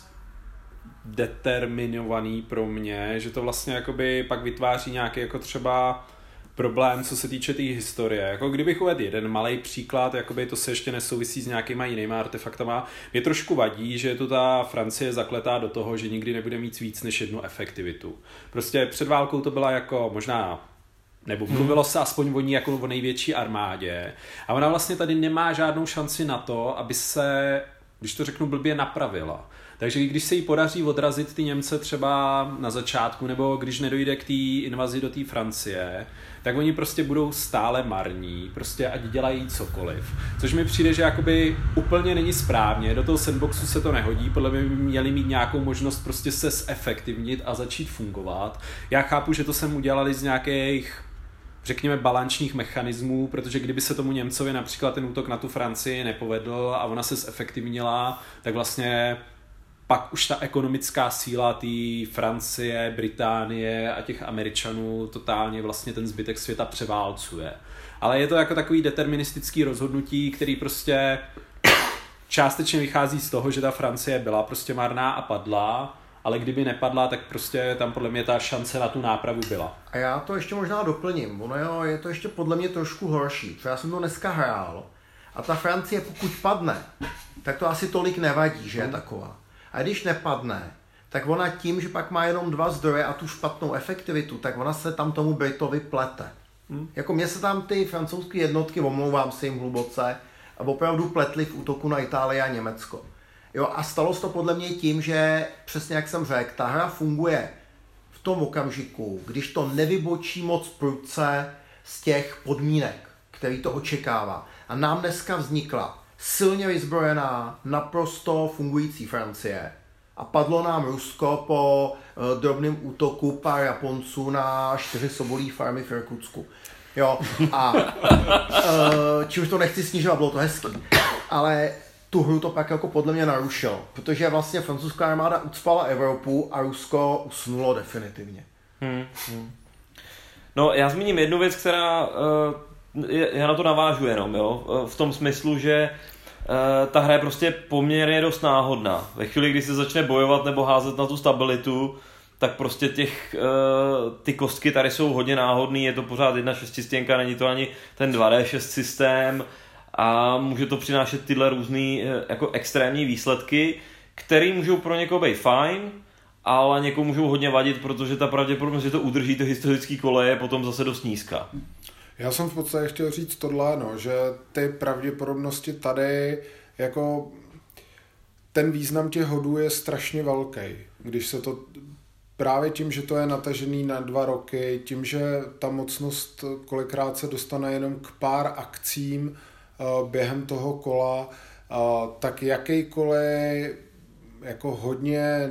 determinovaný pro mě, že to vlastně jakoby pak vytváří nějaký jako třeba problém, co se týče té tý historie. Jako kdybych uvedl jeden malý příklad, jakoby to se ještě nesouvisí s nějakýma jinýma artefaktama, mě trošku vadí, že je tu ta Francie zakletá do toho, že nikdy nebude mít víc než jednu efektivitu. Prostě před válkou to byla jako možná nebo mluvilo se aspoň o ní jako o největší armádě. A ona vlastně tady nemá žádnou šanci na to, aby se, když to řeknu blbě, napravila. Takže když se jí podaří odrazit ty Němce třeba na začátku, nebo když nedojde k té invazi do té Francie, tak oni prostě budou stále marní, prostě ať dělají cokoliv. Což mi přijde, že jakoby úplně není správně, do toho sandboxu se to nehodí, podle mě měli mít nějakou možnost prostě se zefektivnit a začít fungovat. Já chápu, že to jsem udělali z nějakých řekněme, balančních mechanismů, protože kdyby se tomu Němcovi například ten útok na tu Francii nepovedl a ona se zefektivnila, tak vlastně pak už ta ekonomická síla té Francie, Británie a těch Američanů totálně vlastně ten zbytek světa převálcuje. Ale je to jako takový deterministický rozhodnutí, který prostě částečně vychází z toho, že ta Francie byla prostě marná a padla, ale kdyby nepadla, tak prostě tam podle mě ta šance na tu nápravu byla. A já to ještě možná doplním. Ono jo, je to ještě podle mě trošku horší. protože já jsem to dneska hrál a ta Francie pokud padne, tak to asi tolik nevadí, že je taková. A když nepadne, tak ona tím, že pak má jenom dva zdroje a tu špatnou efektivitu, tak ona se tam tomu Britovi plete. Hmm. Jako mě se tam ty francouzské jednotky, omlouvám se jim hluboce, a opravdu pletly v útoku na Itálii a Německo. Jo, a stalo se to podle mě tím, že přesně jak jsem řekl, ta hra funguje v tom okamžiku, když to nevybočí moc prudce z těch podmínek, který to očekává. A nám dneska vznikla silně vyzbrojená, naprosto fungující Francie. A padlo nám Rusko po uh, drobném útoku pár Japonců na čtyři sobolí farmy v Irkutsku. Jo, a uh, čímž to nechci snižovat, bylo to hezký. Ale tu hru to pak jako podle mě narušilo, protože vlastně francouzská armáda ucpala Evropu a Rusko usnulo definitivně. Hmm, hmm. No, já zmíním jednu věc, která, uh, já na to navážu jenom, jo, v tom smyslu, že ta hra je prostě poměrně dost náhodná. Ve chvíli, kdy se začne bojovat nebo házet na tu stabilitu, tak prostě těch, uh, ty kostky tady jsou hodně náhodný, je to pořád jedna šestistěnka, není to ani ten 2D6 systém a může to přinášet tyhle různé jako extrémní výsledky, které můžou pro někoho být fajn, ale někomu můžou hodně vadit, protože ta pravděpodobnost, že to udrží to historické koleje, je potom zase dost nízká. Já jsem v podstatě chtěl říct tohle, no, že ty pravděpodobnosti tady jako ten význam těch hodů je strašně velký. Když se to právě tím, že to je natažený na dva roky, tím, že ta mocnost kolikrát se dostane jenom k pár akcím uh, během toho kola, uh, tak jakýkoliv jako hodně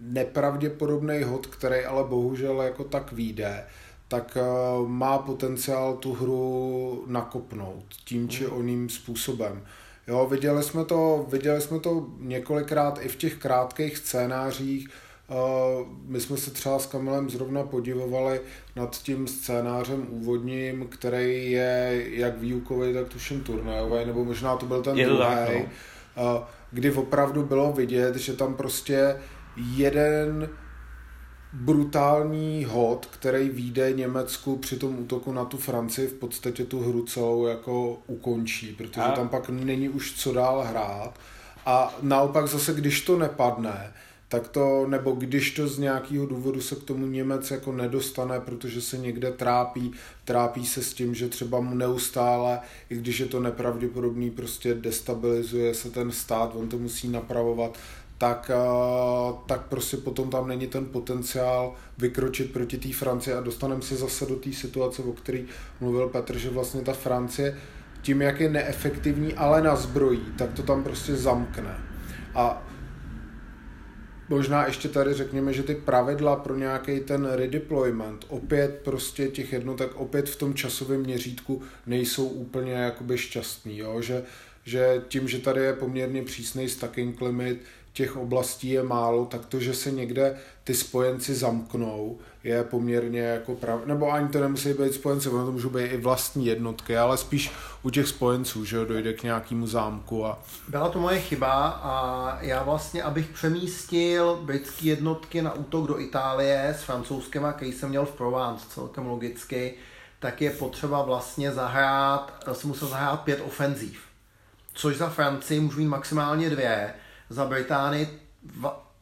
nepravděpodobný hod, který ale bohužel jako tak výjde, tak uh, má potenciál tu hru nakopnout tím či oným způsobem. Jo, viděli jsme to, viděli jsme to několikrát i v těch krátkých scénářích. Uh, my jsme se třeba s Kamilem zrovna podivovali nad tím scénářem úvodním, který je jak výukový, tak tuším turnajový, nebo možná to byl ten je druhý, no. uh, kdy opravdu bylo vidět, že tam prostě jeden brutální hod, který výjde Německu při tom útoku na tu Francii v podstatě tu hru celou jako ukončí, protože a... tam pak není už co dál hrát. A naopak zase, když to nepadne, tak to, nebo když to z nějakého důvodu se k tomu Němec jako nedostane, protože se někde trápí, trápí se s tím, že třeba mu neustále, i když je to nepravděpodobný, prostě destabilizuje se ten stát, on to musí napravovat, tak, tak prostě potom tam není ten potenciál vykročit proti té Francii a dostaneme se zase do té situace, o které mluvil Petr, že vlastně ta Francie tím, jak je neefektivní, ale na zbrojí, tak to tam prostě zamkne. A možná ještě tady řekněme, že ty pravidla pro nějaký ten redeployment, opět prostě těch jednotek, opět v tom časovém měřítku nejsou úplně jakoby šťastný, jo? Že, že tím, že tady je poměrně přísný stacking limit, těch oblastí je málo, tak to, že se někde ty spojenci zamknou, je poměrně jako prav... nebo ani to nemusí být spojenci, ono to můžou být i vlastní jednotky, ale spíš u těch spojenců, že jo, dojde k nějakému zámku a... Byla to moje chyba a já vlastně, abych přemístil britské jednotky na útok do Itálie s francouzským, který jsem měl v Provence, celkem logicky, tak je potřeba vlastně zahrát, jsem musel zahrát pět ofenzív. Což za Francii můžu mít maximálně dvě, za Británii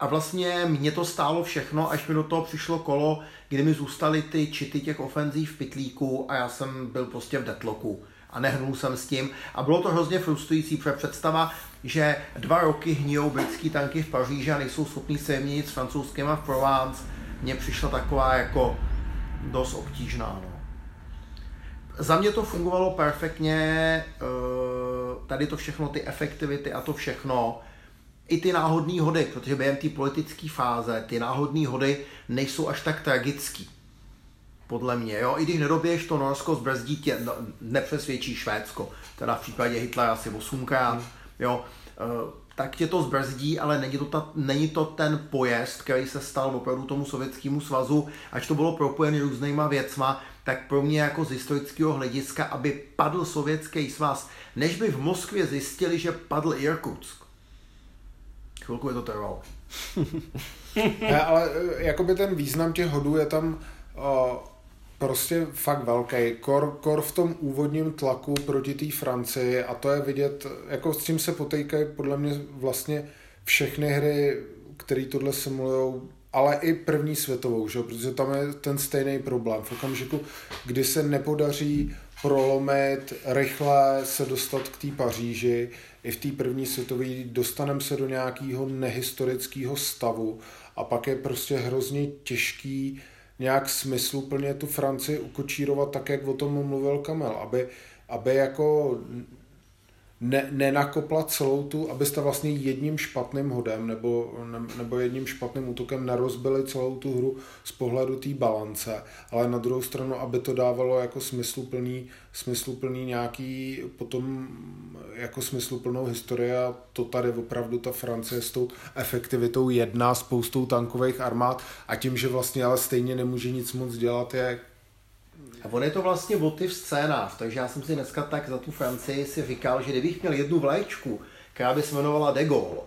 a vlastně mě to stálo všechno, až mi do toho přišlo kolo, kdy mi zůstaly ty čity těch ofenzív v pitlíku a já jsem byl prostě v deadlocku a nehnul jsem s tím. A bylo to hrozně frustrující, protože představa, že dva roky hníjou britský tanky v Paříži a nejsou schopní se vyměnit s francouzskými v Provence, mně přišla taková jako dost obtížná. No. Za mě to fungovalo perfektně, eh, tady to všechno, ty efektivity a to všechno, i ty náhodné hody, protože během té politické fáze ty náhodné hody nejsou až tak tragický. Podle mě, jo. I když nedoběješ to Norsko zbrzdí tě, no, nepřesvědčí Švédsko, teda v případě Hitlera asi 8krát, hmm. jo, eh, tak tě to zbrzdí, ale není to, ta, není to ten pojezd, který se stal opravdu tomu sovětskému svazu, až to bylo propojené různýma věcma, tak pro mě jako z historického hlediska, aby padl sovětský svaz, než by v Moskvě zjistili, že padl Irkutsk, Chvilku je to trvalo. ne, ale eh, jakoby ten význam těch hodů je tam uh, prostě fakt velký. Kor, kor v tom úvodním tlaku proti té Francii a to je vidět, jako s čím se potýkají podle mě vlastně všechny hry, které tohle simulují ale i první světovou, že? protože tam je ten stejný problém. V okamžiku, kdy se nepodaří prolomit, rychle se dostat k té Paříži, i v té první světové dostaneme se do nějakého nehistorického stavu a pak je prostě hrozně těžký nějak smysluplně tu Francii ukočírovat tak, jak o tom mluvil Kamel, aby, aby jako ne, nenakopla celou tu, abyste vlastně jedním špatným hodem nebo, ne, nebo jedním špatným útokem nerozbili celou tu hru z pohledu té balance, ale na druhou stranu, aby to dávalo jako smysluplný, smysluplný nějaký potom jako smysluplnou historii a to tady opravdu ta Francie s tou efektivitou jedná spoustou tankových armád a tím, že vlastně ale stejně nemůže nic moc dělat, je a on je to vlastně motiv scénář, takže já jsem si dneska tak za tu Francii si říkal, že kdybych měl jednu vlaječku, která by se jmenovala De Gaulle,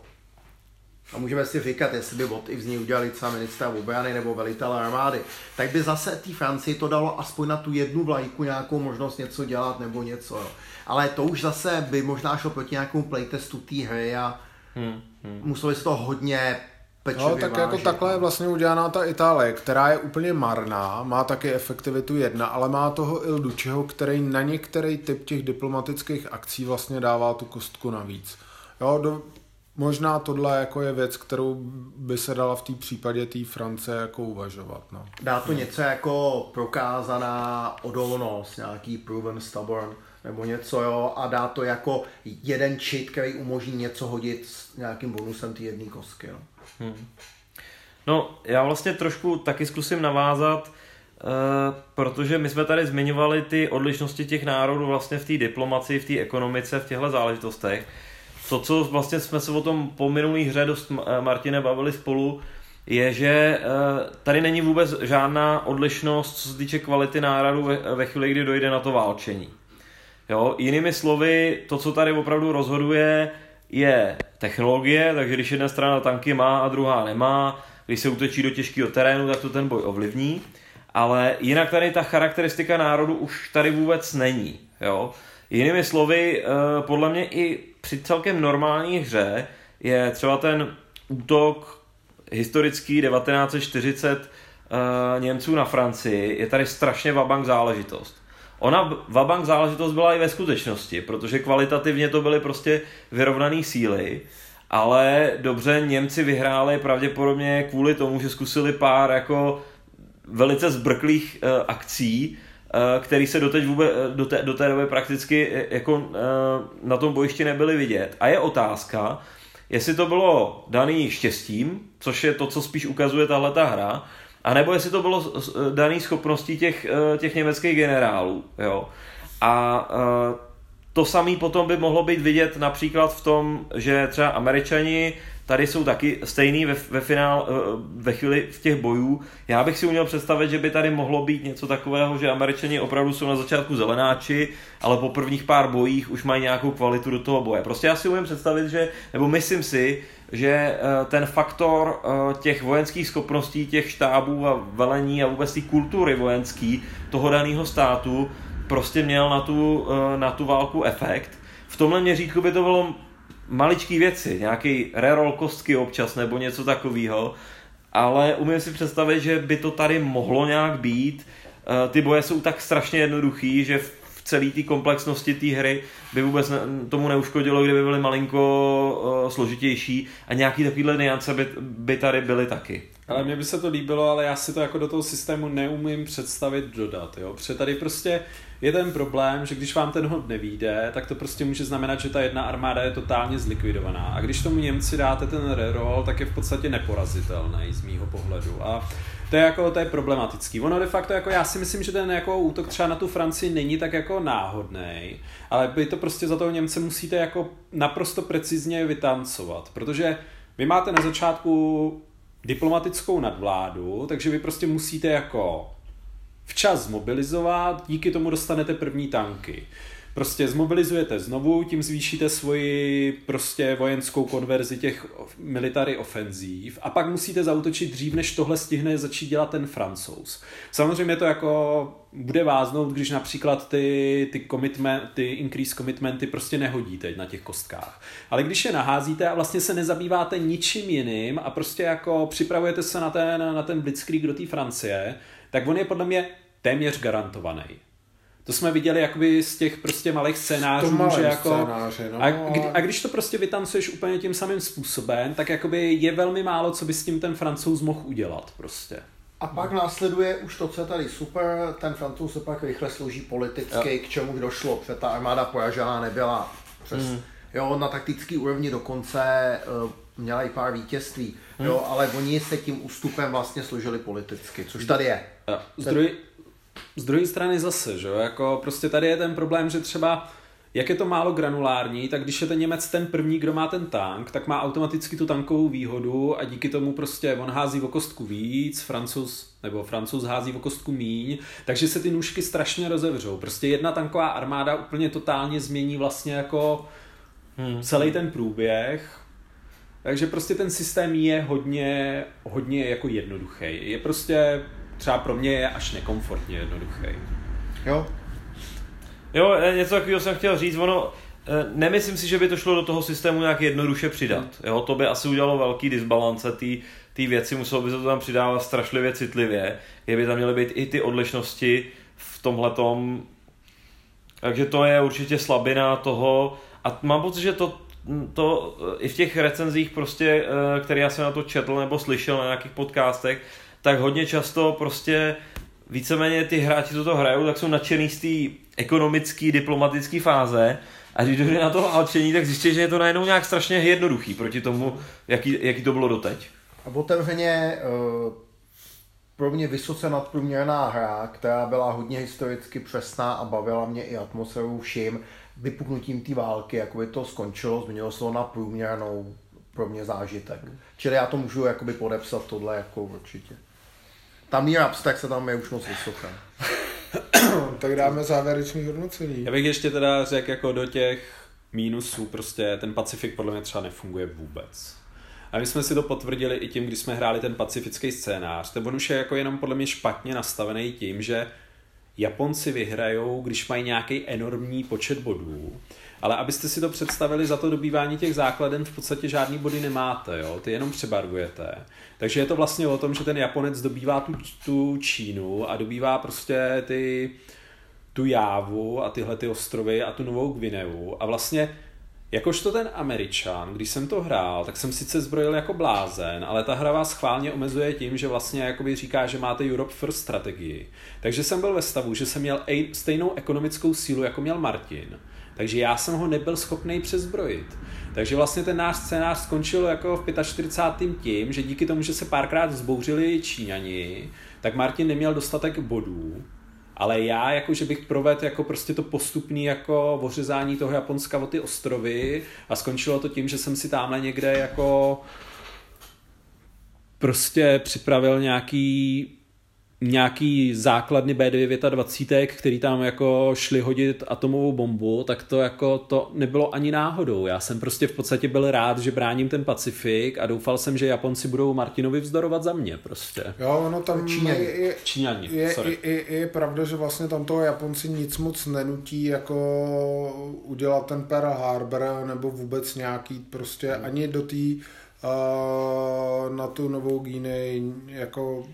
a můžeme si říkat, jestli by od i z ní udělali třeba ministra obrany nebo velitele armády, tak by zase té Francii to dalo aspoň na tu jednu vlajku nějakou možnost něco dělat nebo něco. Jo. Ale to už zase by možná šlo proti nějakému playtestu té hry a hmm, hmm. museli se to hodně pečlivě No, tak vážit. jako takhle je vlastně udělaná ta Itálie, která je úplně marná, má taky efektivitu jedna, ale má toho Il Duceho, který na některý typ těch diplomatických akcí vlastně dává tu kostku navíc. Jo, do, možná tohle jako je věc, kterou by se dala v té případě té Francie jako uvažovat. No. Dá to něco jako prokázaná odolnost, nějaký proven stubborn, nebo něco, jo, a dá to jako jeden čit, který umožní něco hodit s nějakým bonusem té jedné kostky. No. Hmm. No, já vlastně trošku taky zkusím navázat, uh, protože my jsme tady zmiňovali ty odlišnosti těch národů vlastně v té diplomaci, v té ekonomice, v těchto záležitostech. To, co vlastně jsme se o tom po minulých hře dost eh, Martine bavili spolu, je, že uh, tady není vůbec žádná odlišnost, co se týče kvality národů ve, ve chvíli, kdy dojde na to válčení. Jo? Jinými slovy, to, co tady opravdu rozhoduje, je technologie, takže když jedna strana tanky má a druhá nemá, když se útočí do těžkého terénu, tak to ten boj ovlivní. Ale jinak tady ta charakteristika národu už tady vůbec není. Jo? Jinými slovy, eh, podle mě i při celkem normální hře je třeba ten útok historický 1940 eh, Němců na Francii, je tady strašně vabank záležitost. Ona vabank záležitost byla i ve skutečnosti, protože kvalitativně to byly prostě vyrovnané síly, ale dobře Němci vyhráli pravděpodobně kvůli tomu, že zkusili pár jako velice zbrklých uh, akcí, uh, který se doteď vůbec, do, té, do té doby prakticky jako na tom bojišti nebyly vidět. A je otázka, jestli to bylo daný štěstím, což je to, co spíš ukazuje tahle ta hra, a nebo jestli to bylo daný schopností těch, těch německých generálů. Jo. A to samé potom by mohlo být vidět například v tom, že třeba američani tady jsou taky stejný ve, ve, finál, eh, ve chvíli v těch bojů. Já bych si uměl představit, že by tady mohlo být něco takového, že američani opravdu jsou na začátku zelenáči, ale po prvních pár bojích už mají nějakou kvalitu do toho boje. Prostě já si umím představit, že, nebo myslím si, že eh, ten faktor eh, těch vojenských schopností, těch štábů a velení a vůbec té kultury vojenský toho daného státu prostě měl na tu, na tu válku efekt. V tomhle měřítku by to bylo maličký věci, nějaký reroll kostky občas nebo něco takového, ale umím si představit, že by to tady mohlo nějak být. Eh, ty boje jsou tak strašně jednoduchý, že v celé té komplexnosti té hry by vůbec tomu neuškodilo, kdyby byly malinko uh, složitější a nějaký takovýhle niance by, by tady byly taky. Ale mně by se to líbilo, ale já si to jako do toho systému neumím představit dodat, jo. Protože tady prostě je ten problém, že když vám ten hod nevíde, tak to prostě může znamenat, že ta jedna armáda je totálně zlikvidovaná. A když tomu Němci dáte ten reroll, tak je v podstatě neporazitelný z mýho pohledu. A to je jako, to je problematický. Ono de facto, jako já si myslím, že ten jako útok třeba na tu Francii není tak jako náhodný, ale by to prostě za toho Němce musíte jako naprosto precizně vytancovat, protože vy máte na začátku diplomatickou nadvládu, takže vy prostě musíte jako včas zmobilizovat, díky tomu dostanete první tanky. Prostě zmobilizujete znovu, tím zvýšíte svoji prostě vojenskou konverzi těch military ofenzív a pak musíte zautočit dřív, než tohle stihne začít dělat ten francouz. Samozřejmě to jako bude váznout, když například ty, ty, commitment, ty increase commitmenty prostě nehodíte na těch kostkách. Ale když je naházíte a vlastně se nezabýváte ničím jiným a prostě jako připravujete se na ten, na ten blitzkrieg do té Francie, tak on je podle mě téměř garantovaný. To jsme viděli jakoby z těch prostě malých scénářů, že jako... Scénáře, no, a, kdy, a když to prostě vytancuješ úplně tím samým způsobem, tak jakoby je velmi málo, co by s tím ten francouz mohl udělat prostě. A pak následuje už to, co je tady super, ten francouz se pak rychle složí politicky, jo. k čemu došlo, protože ta armáda poražená nebyla přes, mm. jo, na taktický úrovni dokonce uh, měla i pár vítězství, mm. jo, ale oni se tím ústupem vlastně složili politicky, což tady je. Z, druhé, z druhé strany zase, že jo, jako prostě tady je ten problém, že třeba jak je to málo granulární, tak když je ten Němec ten první, kdo má ten tank, tak má automaticky tu tankovou výhodu a díky tomu prostě on hází o kostku víc, Francouz nebo Francouz hází o kostku míň, takže se ty nůžky strašně rozevřou. Prostě jedna tanková armáda úplně totálně změní vlastně jako hmm. celý ten průběh. Takže prostě ten systém je hodně, hodně jako jednoduchý. Je prostě třeba pro mě je až nekomfortně jednoduchý. Jo. Jo, e, něco takového jsem chtěl říct, ono, e, nemyslím si, že by to šlo do toho systému nějak jednoduše přidat. Jo, to by asi udělalo velký disbalance té věci, muselo by se to tam přidávat strašlivě citlivě, kdyby tam měly být i ty odlišnosti v tomhletom. Takže to je určitě slabina toho a mám pocit, že to, to i v těch recenzích prostě, e, které já jsem na to četl nebo slyšel na nějakých podcastech, tak hodně často prostě víceméně ty hráči, co to hrajou, tak jsou nadšený z té ekonomické, diplomatické fáze a když dojde na to alčení, tak zjistí, že je to najednou nějak strašně jednoduchý proti tomu, jaký, jaký to bylo doteď. A otevřeně uh, pro mě vysoce nadprůměrná hra, která byla hodně historicky přesná a bavila mě i atmosférou vším, vypuknutím té války, jako by to skončilo, změnilo se to na průměrnou pro mě zážitek. Čili já to můžu jakoby podepsat tohle jako určitě. Ta míra abstrakce tam je už moc vysoká. tak dáme závěrečný hodnocení. Já bych ještě teda řekl jako do těch mínusů, prostě ten Pacifik podle mě třeba nefunguje vůbec. A my jsme si to potvrdili i tím, když jsme hráli ten pacifický scénář. Ten on už je jako jenom podle mě špatně nastavený tím, že Japonci vyhrajou, když mají nějaký enormní počet bodů. Ale abyste si to představili, za to dobývání těch základen v podstatě žádný body nemáte, jo? ty jenom přebarvujete. Takže je to vlastně o tom, že ten Japonec dobývá tu, tu Čínu a dobývá prostě ty, tu Jávu a tyhle ty ostrovy a tu Novou Gvineu a vlastně Jakožto ten Američan, když jsem to hrál, tak jsem sice zbrojil jako blázen, ale ta hra vás schválně omezuje tím, že vlastně jakoby říká, že máte Europe First strategii. Takže jsem byl ve stavu, že jsem měl stejnou ekonomickou sílu, jako měl Martin. Takže já jsem ho nebyl schopný přezbrojit. Takže vlastně ten náš scénář skončil jako v 45. tím, že díky tomu, že se párkrát zbouřili Číňani, tak Martin neměl dostatek bodů ale já jako, že bych provedl jako prostě to postupný jako ořezání toho Japonska o ty ostrovy a skončilo to tím, že jsem si tamhle někde jako prostě připravil nějaký nějaký základny B29, který tam jako šli hodit atomovou bombu, tak to jako to nebylo ani náhodou. Já jsem prostě v podstatě byl rád, že bráním ten Pacifik a doufal jsem, že Japonci budou Martinovi vzdorovat za mě prostě. Jo, ono tam Číňani. je, je, Číňani, je, sorry. je, je, je, pravda, že vlastně tam toho Japonci nic moc nenutí jako udělat ten Pearl Harbor nebo vůbec nějaký prostě ani do té uh, na tu Novou Guinea jako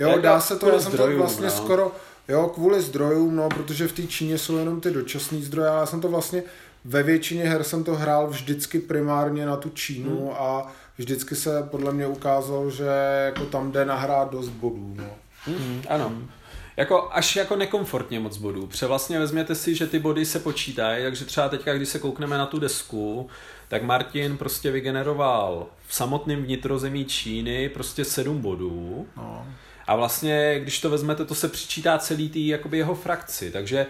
Jo, Jako dá se to, já jsem to vlastně no. skoro, jo, kvůli zdrojům, no, protože v té Číně jsou jenom ty dočasné zdroje, ale já jsem to vlastně, ve většině her jsem to hrál vždycky primárně na tu Čínu hmm. a vždycky se podle mě ukázalo, že jako tam jde nahrát dost bodů, no. Mm, ano. Jako až jako nekomfortně moc bodů. Protože vlastně vezměte si, že ty body se počítají, takže třeba teďka, když se koukneme na tu desku, tak Martin prostě vygeneroval v samotném vnitrozemí Číny prostě sedm bodů. no. A vlastně, když to vezmete, to se přičítá celý tý jakoby jeho frakci, takže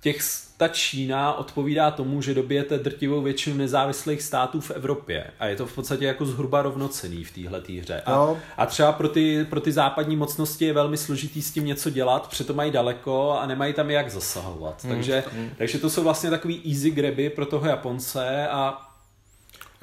těch, ta Čína odpovídá tomu, že dobijete drtivou většinu nezávislých států v Evropě. A je to v podstatě jako zhruba rovnocený v téhle hře. A, Jo. a třeba pro ty, pro ty západní mocnosti je velmi složitý s tím něco dělat, přitom mají daleko a nemají tam jak zasahovat. Takže, takže to jsou vlastně takový easy graby pro toho Japonce a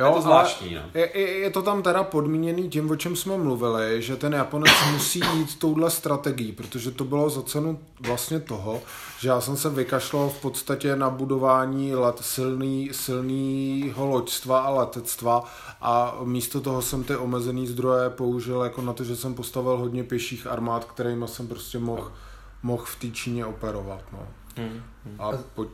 Jo, je to zvláštní. No. Je, je, je to tam teda podmíněný tím, o čem jsme mluvili, že ten Japonec musí jít touhle strategií, protože to bylo za cenu vlastně toho, že já jsem se vykašlal v podstatě na budování let, silný, silnýho loďstva a letectva a místo toho jsem ty omezený zdroje použil jako na to, že jsem postavil hodně pěších armád, kterými jsem prostě mohl mohl v té Číně operovat. No. Hmm. A po,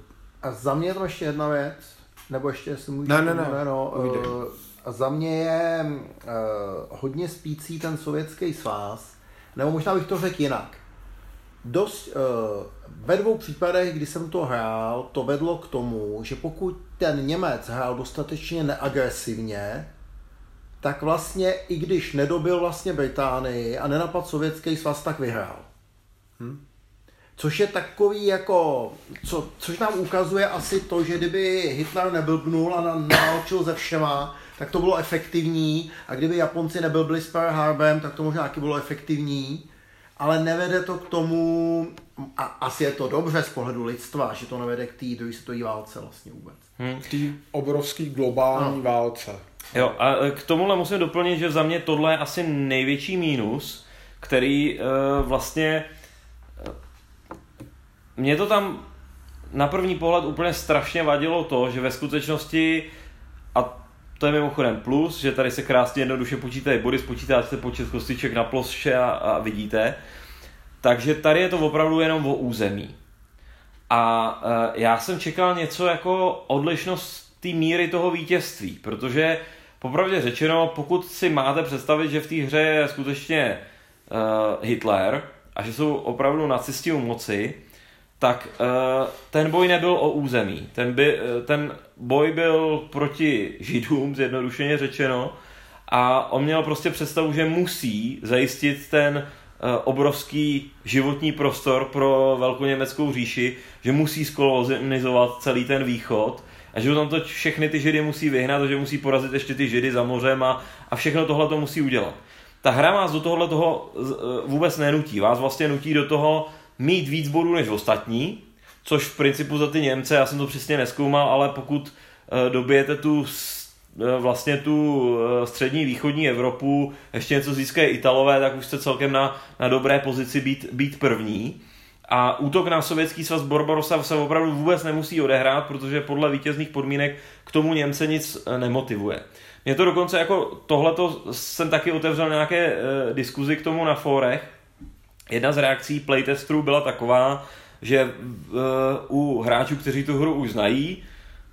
A za mě je to ještě jedna věc, nebo ještě, jestli můžu... Ne, ne, ne, no, povídej. uh, a za mě je uh, hodně spící ten sovětský svaz, nebo možná bych to řekl jinak. Dost, uh, ve dvou případech, kdy jsem to hrál, to vedlo k tomu, že pokud ten Němec hrál dostatečně neagresivně, tak vlastně i když nedobil vlastně Británii a nenapad sovětský svaz, tak vyhrál. Což je takový jako, co, což nám ukazuje asi to, že kdyby Hitler neblbnul a na- naválčil ze všema, tak to bylo efektivní a kdyby Japonci neblbli s Pearl Harborem, tak to možná taky bylo efektivní, ale nevede to k tomu, a asi je to dobře z pohledu lidstva, že to nevede k té druhé světové válce vlastně vůbec. v té obrovské globální Ano. válce. Jo, a e, k tomuhle musím doplnit, že za mě tohle je asi největší mínus, který uh, vlastně mě to tam na první pohled úplně strašně vadilo to, že ve skutečnosti a to je mimochodem plus, že tady se krásně jednoduše počítají body, spočítáte počet kostiček na ploše a, a vidíte. Takže tady je to opravdu jenom o území. A uh, já jsem čekal něco jako odlišnost té míry toho vítězství, protože popravdě řečeno, pokud si máte představit, že v té hře je skutečně uh, Hitler a že jsou opravdu nacisti u moci, tak uh, ten boj nebyl o území. Ten, by, uh, ten boj byl proti židům, zjednodušeně řečeno, a on měl prostě představu, že musí zajistit ten uh, obrovský životní prostor pro velkoněmeckou říši, že musí skolonizovat celý ten východ a že tam to všechny ty židy musí vyhnat a že musí porazit ještě ty židy za mořem a, a všechno tohle to musí udělat. Ta hra vás do tohohle toho eh, vůbec nenutí. Vás vlastně nutí do toho mít víc bodů než ostatní, což v principu za ty Němce, já jsem to přesně neskoumal, ale pokud eh, dobijete tu eh, vlastně tu eh, střední východní Evropu, ještě něco získají Italové, tak už jste celkem na, na dobré pozici být, být první. A útok na sovětský svaz Barbarossa se opravdu vůbec nemusí odehrát, protože podle vítězných podmínek k tomu Němce nic nemotivuje. Mě to dokonce jako tohleto jsem taky otevřel nějaké e, diskuzi k tomu na fórech. Jedna z reakcí playtesterů byla taková, že e, u hráčů, kteří tu hru už znají,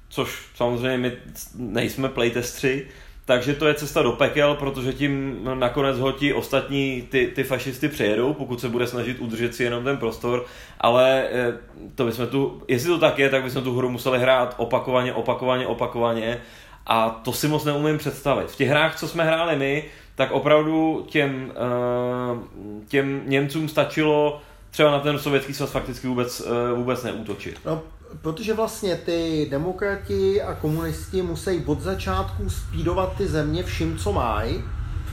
což samozřejmě my nejsme playtestři, takže to je cesta do pekel, protože tím nakonec ho ti ostatní ty, ty fašisty přejedou, pokud se bude snažit udržet si jenom ten prostor, ale eh, to bychom tu, jestli to tak je, tak bychom tu hru museli hrát opakovaně, opakovaně, opakovaně a to si moc neumím představit. V těch hrách, co jsme hráli my, tak opravdu těm, eh, těm Němcům stačilo třeba na ten sovětský svaz fakticky vůbec, eh, vůbec neútočit. No, protože vlastně ty demokrati a komunisti musí od začátku spídovat ty země vším, co mají,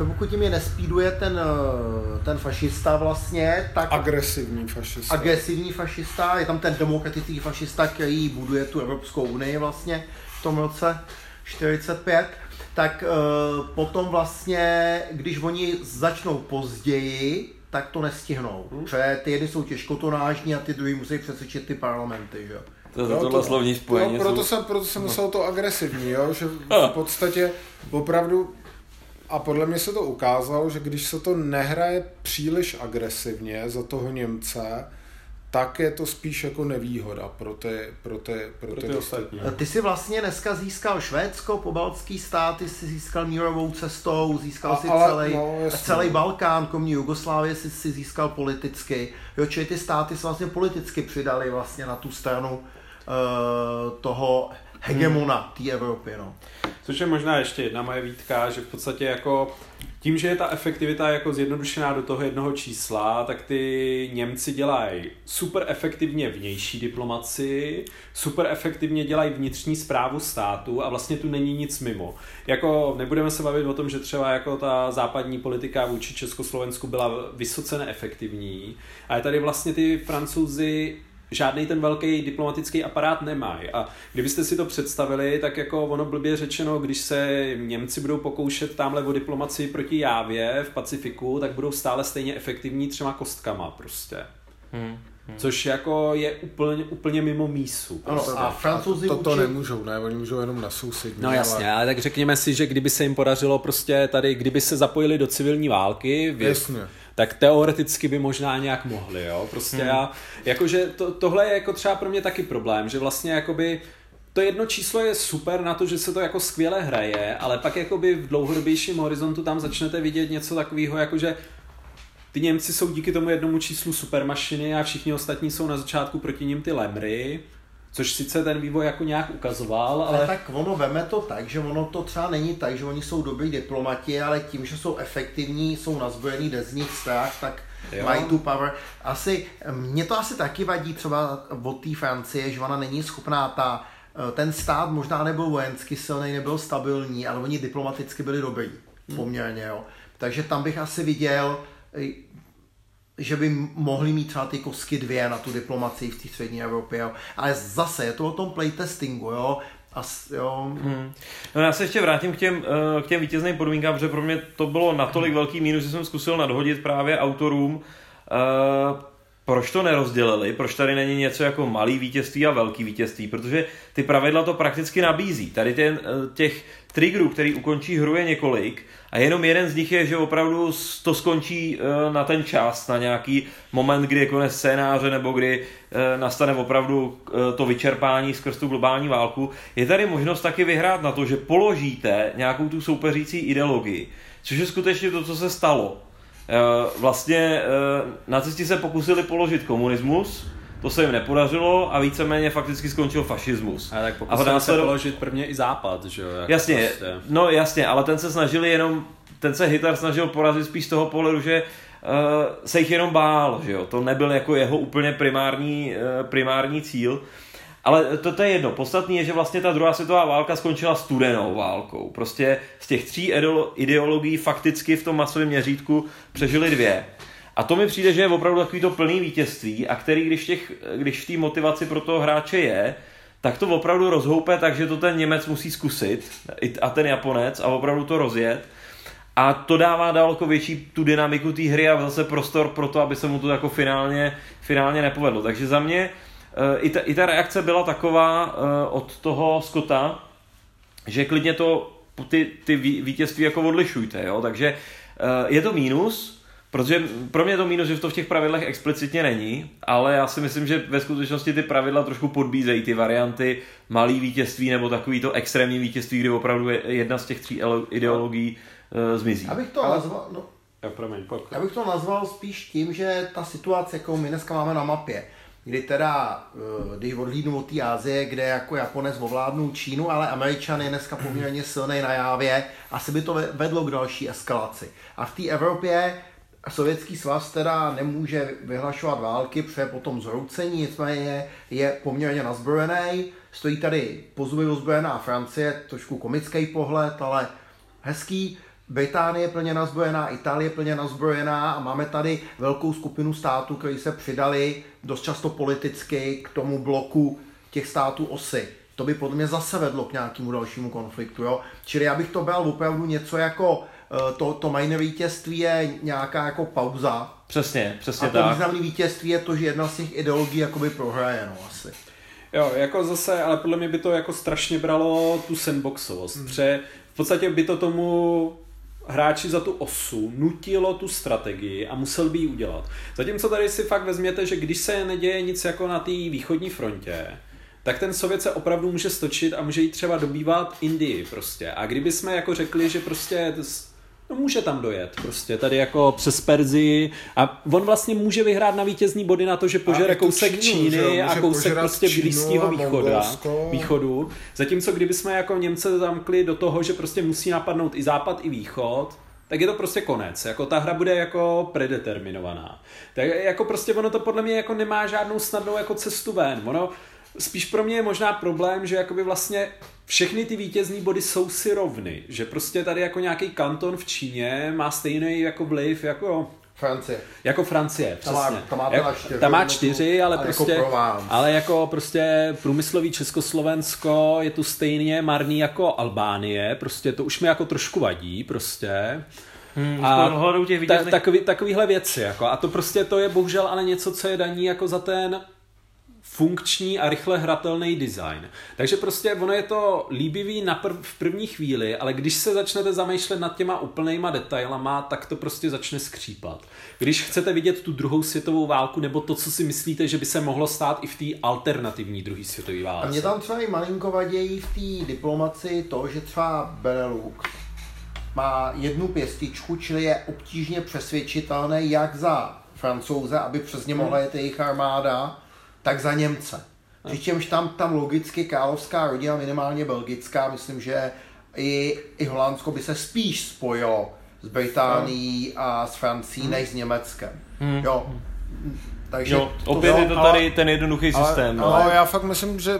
pokud jim je nespíduje ten, eh, ten fašista vlastně, tak... Agresivní fašista. Agresivní fašista, je tam ten demokratický fašista, který buduje tu Evropskou unii vlastně v tom roce 45, tak uh, potom vlastně, když oni začnou později, tak to nestihnou. Hmm. Protože ty jedny jsou těžkotonážní a ty druhý musí přesvědčit ty parlamenty, že to, to, tohle slovní spojení. No, proto, jsem, proto jsem myslel to agresivní, jo? že v podstatě opravdu a podle mě se to ukázalo, že když se to nehraje příliš agresivně za toho Němce, tak je to spíš jako nevýhoda pro ty, pro ty, pro ty, pro ty ostatní. Ty si vlastně dneska získal Švédsko, pobaltský státy si získal mírovou cestou, získal a, si ale, celý, no, celý Balkán, komní Jugoslávie si, si získal politicky. Jo, čili ty státy se vlastně politicky přidali vlastně na tu stranu uh, toho hegemona té Evropy. No. Což je možná ještě jedna moje výtka, že v podstatě jako tím, že je ta efektivita jako zjednodušená do toho jednoho čísla, tak ty Němci dělají super efektivně vnější diplomaci, super efektivně dělají vnitřní zprávu státu a vlastně tu není nic mimo. Jako nebudeme se bavit o tom, že třeba jako ta západní politika vůči Československu byla vysoce neefektivní, ale tady vlastně ty francouzi žádný ten velký diplomatický aparát nemají. A kdybyste si to představili, tak jako ono blbě řečeno, když se Němci budou pokoušet tamhle o diplomaci proti Jávě v Pacifiku, tak budou stále stejně efektivní třema kostkama prostě. Hmm. Hmm. Což jako je úplně, úplně mimo mísu. Ano, prostě. a francouzi to, to, to nemůžou, ne, oni můžou jenom na sousední. No jasně, ale... ale tak řekněme si, že kdyby se jim podařilo prostě tady, kdyby se zapojili do civilní války, v, jasně tak teoreticky by možná nějak mohli, jo. Prostě hmm. já, jakože to, tohle je jako třeba pro mě taky problém, že vlastně jakoby to jedno číslo je super na to, že se to jako skvěle hraje, ale pak jakoby v dlouhodobějším horizontu tam začnete vidět něco takového, jakože ty Němci jsou díky tomu jednomu číslu supermašiny a všichni ostatní jsou na začátku proti ním ty lemry Což sice ten vývoj jako nějak ukazoval, ale... ale... tak ono veme to tak, že ono to třeba není tak, že oni jsou dobrý diplomati, ale tím, že jsou efektivní, jsou nazbrojení, jde z nich strach, tak jo. mají tu power. Asi, mě to asi taky vadí třeba od té Francie, že ona není schopná ta, eh, ten stát možná nebyl vojensky silný, nebyl stabilní, ale oni diplomaticky byli dobrý, hmm. poměrně, jo. Takže tam bych asi viděl že by mohli mít třeba ty kosky dvě na tu diplomaci v té střední Evropě. Jo. Ale zase je to o tom playtestingu, jo. As, jo. Hmm. No já se ještě vrátím k těm, eh, k těm vítězným podmínkám, protože pro mě to bylo natolik velký mínus, že jsem zkusil nadhodit právě autorům, uh, proč to nerozdělili, proč tady není něco jako malý vítězství a velký vítězství, protože ty pravidla to prakticky nabízí. Tady ten, eh, těch triggerů, který ukončí hru je několik a jenom jeden z nich je, že opravdu to skončí eh, na ten čas, na nějaký moment, kdy je konec scénáře nebo kdy eh, nastane opravdu to vyčerpání skrz tu globální válku. Je tady možnost taky vyhrát na to, že položíte nějakou tu soupeřící ideologii, což je skutečně to, co se stalo Eh, vlastně eh, nacisti se pokusili položit komunismus, to se jim nepodařilo a víceméně fakticky skončil fašismus. A tak pokusili a se položit prvně i západ, že jo? Jasně, prostě. no jasně, ale ten se snažili jenom, ten se Hitler snažil porazit spíš z toho pohledu, že uh, se jich jenom bál, že jo? To nebyl jako jeho úplně primární, uh, primární cíl. Ale to, to je jedno. Podstatný je, že vlastně ta druhá světová válka skončila studenou válkou. Prostě z těch tří ideologií fakticky v tom masovém měřítku přežili dvě. A to mi přijde, že je opravdu takový to plný vítězství a který, když, těch, když v té motivaci pro toho hráče je, tak to opravdu rozhoupe, takže to ten Němec musí zkusit a ten Japonec a opravdu to rozjet. A to dává daleko větší tu dynamiku té hry a zase prostor pro to, aby se mu to jako finálně, finálně nepovedlo. Takže za mě eh, i ta, i ta reakce byla taková eh, od toho Scotta, že klidně to ty, ty vítězství jako odlišujte, jo? takže eh, je to mínus, Protože pro mě je to mínus, že to v těch pravidlech explicitně není, ale já si myslím, že ve skutečnosti ty pravidla trošku podbízejí ty varianty malý vítězství nebo takový to extrémní vítězství, kdy opravdu jedna z těch tří ideologií uh, zmizí. Abych to ale... nazval, no, já, promiň, já bych to nazval spíš tím, že ta situace, jakou my dneska máme na mapě, kdy teda, eh, když odhlídnu od té Azie, kde jako Japonec ovládnou Čínu, ale Američan je dneska poměrně silný na jávě, asi by to vedlo k další eskalaci. A v té Evropě Sovětský svaz teda nemůže vyhlašovat války, protože potom zhroucení, nicméně je poměrně nazbrojený. Stojí tady pozuvy ozbrojená Francie, trošku komický pohled, ale hezký. Británie je plně nazbrojená, Itálie je plně nazbrojená a máme tady velkou skupinu států, které se přidali dost často politicky k tomu bloku těch států osy. To by podle mě zase vedlo k nějakému dalšímu konfliktu. Jo? Čili já bych to bral opravdu něco jako to, to majné vítězství je nějaká jako pauza. Přesně, přesně a to tak. významné vítězství je to, že jedna z těch ideologií jakoby prohraje, no asi. Jo, jako zase, ale podle mě by to jako strašně bralo tu sandboxovost, hmm. protože v podstatě by to tomu hráči za tu osu nutilo tu strategii a musel by ji udělat. Zatímco tady si fakt vezměte, že když se neděje nic jako na té východní frontě, tak ten Sovět se opravdu může stočit a může jít třeba dobývat Indii prostě. A kdyby jsme jako řekli, že prostě může tam dojet prostě, tady jako přes Perzii a on vlastně může vyhrát na vítězní body na to, že požere kousek Čínu, Číny a kousek prostě blízkého východa, východu. Zatímco kdybychom jako Němce zamkli do toho, že prostě musí napadnout i západ, i východ, tak je to prostě konec. Jako ta hra bude jako predeterminovaná. Tak jako prostě ono to podle mě jako nemá žádnou snadnou jako cestu ven. Ono spíš pro mě je možná problém, že jakoby vlastně všechny ty vítězní body jsou si rovny, že prostě tady jako nějaký kanton v Číně má stejný jako vliv jako Francie. Jako Francie, přesně. Ta má, ta má, jako, čtyři, má čtyři, ale jako prostě, jako ale jako prostě průmyslový Československo je tu stejně marný jako Albánie, prostě to už mi jako trošku vadí, prostě. Hmm, a těch ta, takový, takovýhle věci, jako, a to prostě to je bohužel ale něco, co je daní jako za ten funkční a rychle hratelný design. Takže prostě ono je to líbivý na prv, v první chvíli, ale když se začnete zamýšlet nad těma úplnýma detailama, tak to prostě začne skřípat. Když chcete vidět tu druhou světovou válku, nebo to, co si myslíte, že by se mohlo stát i v té alternativní druhé světové válce. A mě tam třeba i malinko vadějí v té diplomaci to, že třeba Benelux má jednu pěstičku, čili je obtížně přesvědčitelný jak za francouze, aby přes ně mohla jet jejich armáda, tak za Němce. Přičemž tam, tam logicky královská rodina, minimálně belgická, myslím, že i, i Holandsko by se spíš spojilo s Británií a s Francií než s Německem. Hmm. Jo. Takže jo, opět to, je to tady ale, ten jednoduchý systém. Ale, no. ale já fakt myslím, že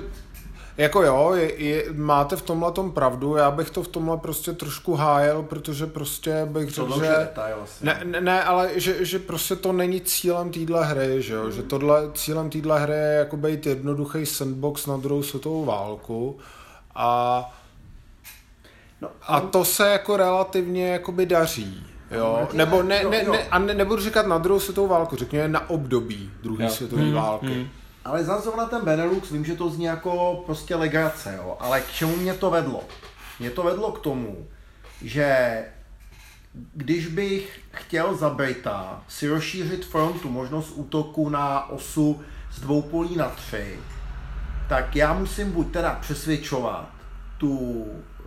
jako jo, je, je, máte v tomhle tom pravdu, já bych to v tomhle prostě trošku hájel, protože prostě bych řekl, že... Detail, ne, ne, ne, ale že, že prostě to není cílem téhle hry, že jo, mm. že tohle, cílem téhle hry je jako být jednoduchý sandbox na druhou světovou válku a No, a to se jako relativně jakoby daří. Jo, nebo ne, ne, ne, a ne, nebudu říkat na druhou světovou válku, řekněme na období druhé světové hmm, války. Hmm. Ale zase na ten Benelux vím, že to zní jako prostě legrace, jo. Ale k čemu mě to vedlo? Mě to vedlo k tomu, že když bych chtěl za Brita si rozšířit frontu, možnost útoku na osu z dvou polí na tři, tak já musím buď teda přesvědčovat tu,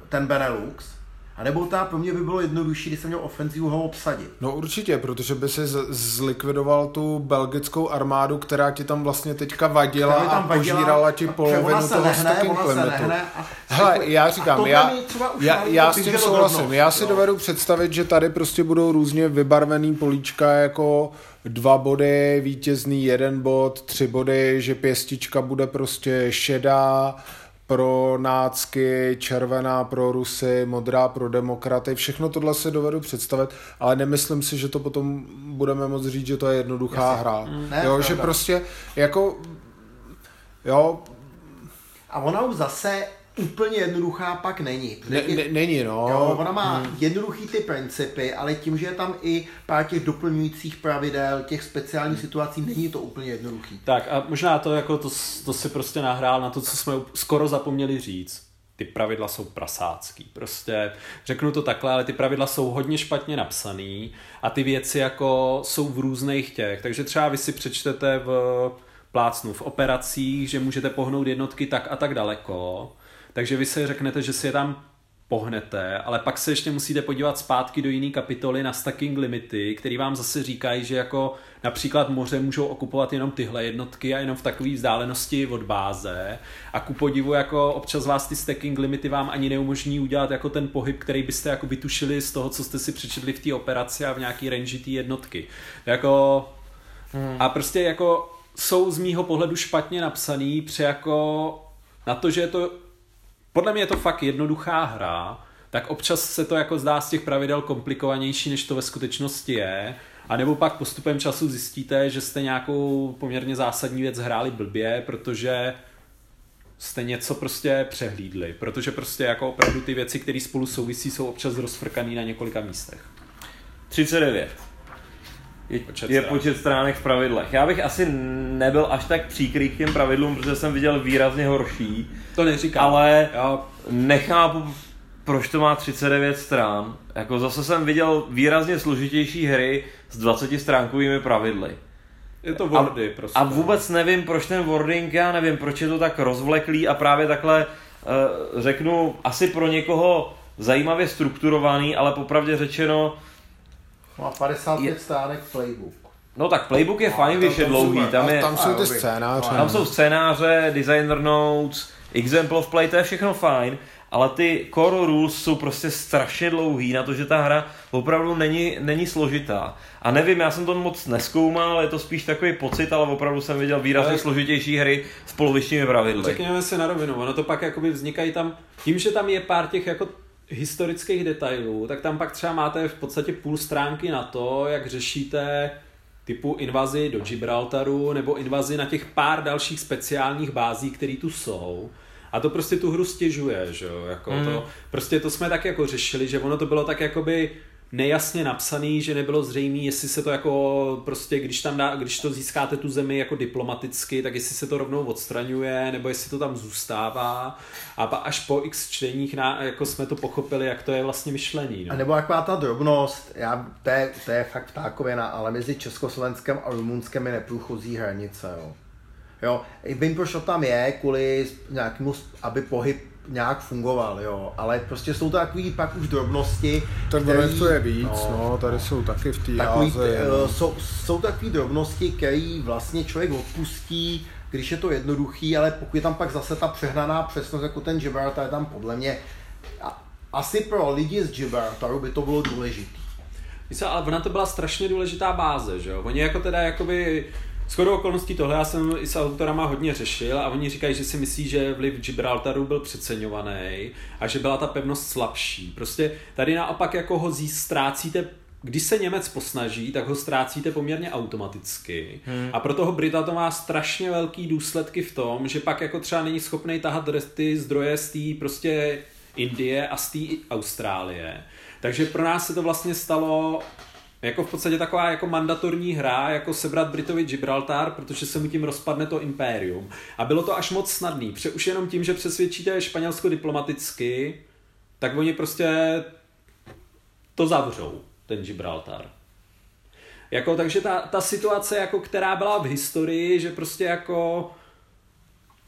ten Benelux, a nebo ta pro mě by bylo jednodušší, když jsem měl ofenzivu ho obsadit. No určitě, protože by si zlikvidoval tu belgickou armádu, která ti tam vlastně teďka vadila a vadila, požírala ti polovinu toho nehne, limitu. Hele, jako, já říkám, já, já, já s tím souhlasím. Já si jo. dovedu představit, že tady prostě budou různě vybarvený políčka jako dva body, vítězný jeden bod, tři body, že pěstička bude prostě šedá, pro nácky, červená pro Rusy, modrá pro demokraty, všechno tohle si dovedu představit, ale nemyslím si, že to potom budeme moct říct, že to je jednoduchá Jasně. hra. Mm. Ne, jo, že prostě jako jo, A ona už zase úplně jednoduchá pak není. Ne, ne, není, no. Jo, ona má hmm. jednoduchý ty principy, ale tím, že je tam i pár těch doplňujících pravidel, těch speciálních situací, není to úplně jednoduchý. Tak a možná to, jako to, to si prostě nahrál na to, co jsme skoro zapomněli říct. Ty pravidla jsou prasácký. Prostě řeknu to takhle, ale ty pravidla jsou hodně špatně napsaný a ty věci jako jsou v různých těch. Takže třeba vy si přečtete v plácnu v operacích, že můžete pohnout jednotky tak a tak daleko takže vy si řeknete, že si je tam pohnete, ale pak se ještě musíte podívat zpátky do jiné kapitoly na stacking limity, který vám zase říkají, že jako například moře můžou okupovat jenom tyhle jednotky a jenom v takové vzdálenosti od báze a ku podivu jako občas vás ty stacking limity vám ani neumožní udělat jako ten pohyb, který byste jako vytušili z toho, co jste si přečetli v té operaci a v nějaký range té jednotky. Jako hmm. a prostě jako jsou z mýho pohledu špatně napsaný při jako na to, že je to podle mě je to fakt jednoduchá hra, tak občas se to jako zdá z těch pravidel komplikovanější, než to ve skutečnosti je. A nebo pak postupem času zjistíte, že jste nějakou poměrně zásadní věc hráli blbě, protože jste něco prostě přehlídli. Protože prostě jako opravdu ty věci, které spolu souvisí, jsou občas rozfrkaný na několika místech. 39 je počet, je stránek. počet stránek v pravidlech. Já bych asi nebyl až tak příkrý k těm pravidlům, protože jsem viděl výrazně horší. To neříkám. Ale Já... nechápu, proč to má 39 strán. Jako zase jsem viděl výrazně složitější hry s 20 stránkovými pravidly. Je to wordy a, prostě. A vůbec nevím, proč ten wording, já nevím, proč je to tak rozvleklý a právě takhle uh, řeknu, asi pro někoho zajímavě strukturovaný, ale popravdě řečeno, má 55 je... stránek playbook. No tak playbook je no, fajn, když je dlouhý. Tam, je, tam jsou ty scénáře. Tam jsou scénáře, designer notes, example of play, to je všechno fajn, ale ty core rules jsou prostě strašně dlouhý na to, že ta hra opravdu není, není složitá. A nevím, já jsem to moc neskoumal, je to spíš takový pocit, ale opravdu jsem viděl výrazně ale... složitější hry s polovičními pravidly. Řekněme si na rovinu, ono to pak jakoby vznikají tam, tím, že tam je pár těch jako historických detailů, tak tam pak třeba máte v podstatě půl stránky na to, jak řešíte typu invazi do Gibraltaru nebo invazi na těch pár dalších speciálních bází, které tu jsou. A to prostě tu hru stěžuje, že jo, jako mm. to, prostě to jsme tak jako řešili, že ono to bylo tak jakoby nejasně napsaný, že nebylo zřejmé, jestli se to jako prostě, když tam dá, když to získáte tu zemi jako diplomaticky, tak jestli se to rovnou odstraňuje, nebo jestli to tam zůstává. A až po x čteních na, jako jsme to pochopili, jak to je vlastně myšlení. No. A nebo má ta drobnost, já, to, je, to je fakt ptákovina, ale mezi Československem a Rumunskem je neprůchozí hranice. Jo. Jo, vím, proč to tam je, kvůli nějakému, aby pohyb nějak fungoval, jo, ale prostě jsou to takový pak už drobnosti. Tak který, to je víc, no, no, tady jsou taky v té takový, uh, jsou, jsou takové drobnosti, které vlastně člověk odpustí, když je to jednoduchý, ale pokud je tam pak zase ta přehnaná přesnost, jako ten Gibraltar je tam podle mě, asi pro lidi z Gibraltaru by to bylo důležité. ale ona to byla strašně důležitá báze, že jo? Oni jako teda jakoby Skoro okolností tohle já jsem i s autorama hodně řešil a oni říkají, že si myslí, že vliv Gibraltaru byl přeceňovaný a že byla ta pevnost slabší. Prostě tady naopak jako ho ztrácíte když se Němec posnaží, tak ho ztrácíte poměrně automaticky. Hmm. A pro toho Brita to má strašně velký důsledky v tom, že pak jako třeba není schopný tahat ty zdroje z té prostě Indie a z té Austrálie. Takže pro nás se to vlastně stalo jako v podstatě taková jako mandatorní hra, jako sebrat Britovi Gibraltar, protože se mu tím rozpadne to impérium. A bylo to až moc snadný, Pře- už jenom tím, že přesvědčíte Španělsko diplomaticky, tak oni prostě to zavřou, ten Gibraltar. Jako, takže ta, ta situace, jako, která byla v historii, že prostě jako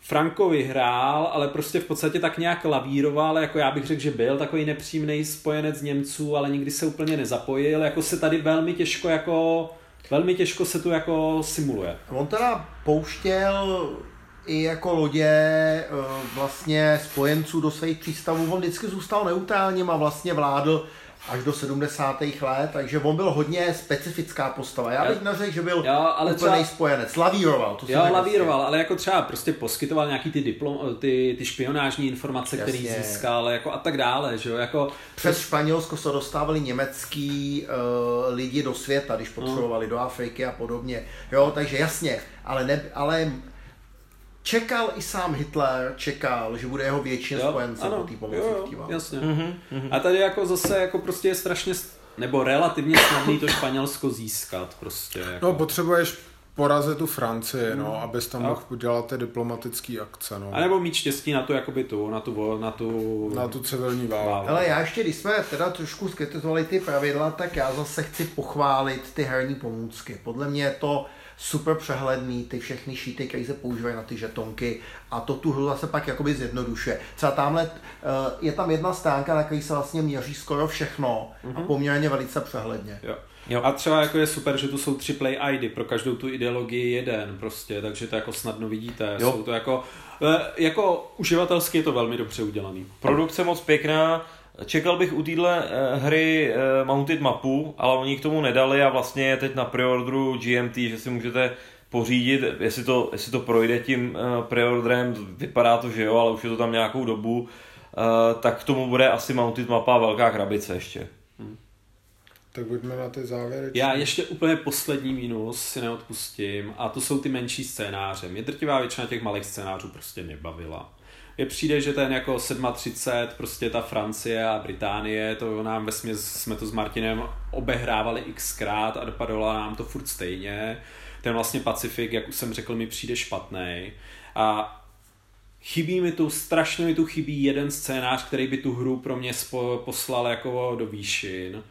Franco vyhrál, ale prostě v podstatě tak nějak lavíroval, jako já bych řekl, že byl takový nepřímný spojenec Němců, ale nikdy se úplně nezapojil, jako se tady velmi těžko jako velmi těžko se tu jako simuluje. On teda pouštěl i jako lodě eh, vlastně spojenců do svých přístavů, on vždycky zůstal neutrálním a vlastně vládl až do 70. let, takže on byl hodně specifická postava. Já bych neřekl, že byl jo, ale úplný třeba... spojenec. Lavíroval. To jo, lavíroval, ale jako třeba prostě poskytoval nějaký ty, diplom, ty, ty špionážní informace, které získal jako a tak dále. Že jo? Jako... Přes Španělsko se dostávali německý uh, lidi do světa, když no. potřebovali no. do Afriky a podobně. Jo, takže jasně, ale, ne, ale čekal i sám Hitler, čekal, že bude jeho většin spojence po té pomoci jo, v válce. jasně. Mm-hmm, A tady jako zase jako prostě je strašně, nebo relativně snadný to Španělsko získat prostě. Jako. No potřebuješ porazit tu Francii, no, abys tam mohl udělat ty diplomatické akce. No. A nebo mít štěstí na tu, jakoby tu, na tu, na tu... Na tu civilní válku. Ale já ještě, když jsme teda trošku skritizovali ty pravidla, tak já zase chci pochválit ty herní pomůcky. Podle mě je to super přehledný, ty všechny šíty, které se používají na ty žetonky a to tu hru zase pak jakoby zjednodušuje. Třeba tamhle eh, je tam jedna stránka, na které se vlastně měří skoro všechno mm-hmm. a mhm. poměrně velice přehledně. Jo. Jo. A třeba jako je super, že tu jsou tři play ID, pro každou tu ideologii jeden prostě, takže to jako snadno vidíte. Jo. Jsou to jako, eh, jako uživatelsky je to velmi dobře udělaný. Produkce moc pěkná, Čekal bych u téhle eh, hry eh, Mounted mapu, ale oni k tomu nedali a vlastně je teď na preorderu GMT, že si můžete pořídit, jestli to, jestli to projde tím preorderem, vypadá to, že jo, ale už je to tam nějakou dobu, tak k tomu bude asi Mounted mapa a velká krabice ještě. Hmm. Tak pojďme na ty závěry. Já ještě úplně poslední mínus si neodpustím a to jsou ty menší scénáře. Mě drtivá většina těch malých scénářů prostě nebavila. Je přijde, že ten jako 37, prostě ta Francie a Británie, to nám ve jsme to s Martinem obehrávali xkrát a dopadalo nám to furt stejně. Ten vlastně Pacifik, jak už jsem řekl, mi přijde špatný. A chybí mi tu, strašně mi tu chybí jeden scénář, který by tu hru pro mě poslal jako do výšin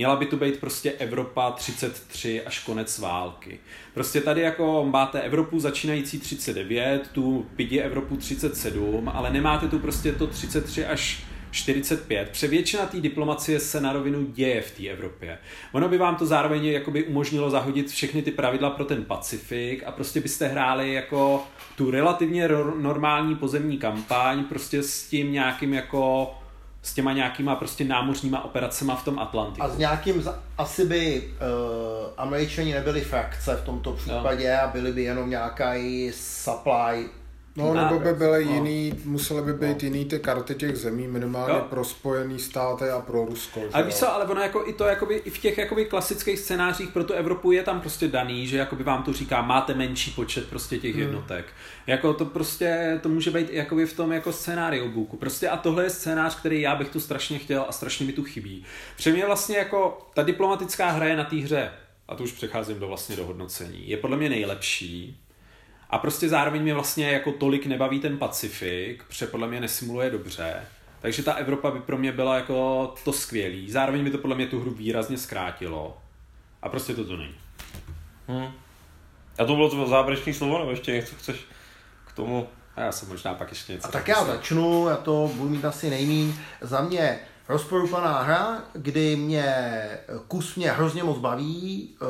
Měla by tu být prostě Evropa 33 až konec války. Prostě tady jako máte Evropu začínající 39, tu pidi Evropu 37, ale nemáte tu prostě to 33 až 45. Převětšina té diplomacie se na rovinu děje v té Evropě. Ono by vám to zároveň jakoby umožnilo zahodit všechny ty pravidla pro ten Pacifik a prostě byste hráli jako tu relativně normální pozemní kampaň prostě s tím nějakým jako s těma nějakýma prostě námořníma operacema v tom Atlantiku. A s nějakým, asi by uh, američani nebyli frakce v tomto případě no. a byli by jenom nějaká supply No, nebo by byly no. jiný, musely by být no. jiný ty karty těch zemí, minimálně jo. pro Spojený státy a pro Rusko. Ale víš co, ale ono jako i to jakoby, i v těch jakoby klasických scénářích pro tu Evropu je tam prostě daný, že jakoby vám to říká, máte menší počet prostě těch hmm. jednotek. Jako to prostě, to může být jakoby v tom jako scénáriu booku. Prostě a tohle je scénář, který já bych tu strašně chtěl a strašně mi tu chybí. Protože mě vlastně jako ta diplomatická hra je na té hře, a tu už přecházím do vlastně do hodnocení, je podle mě nejlepší, a prostě zároveň mě vlastně jako tolik nebaví ten Pacifik, protože podle mě nesimuluje dobře. Takže ta Evropa by pro mě byla jako to skvělý. Zároveň by to podle mě tu hru výrazně zkrátilo. A prostě to to není. Hmm. A to bylo to závěrečné slovo, nebo ještě něco chceš k tomu? A já jsem možná pak ještě něco. A tak já začnu, já to budu mít asi nejmín. Za mě rozporuplná hra, kdy mě kus mě hrozně moc baví, eh,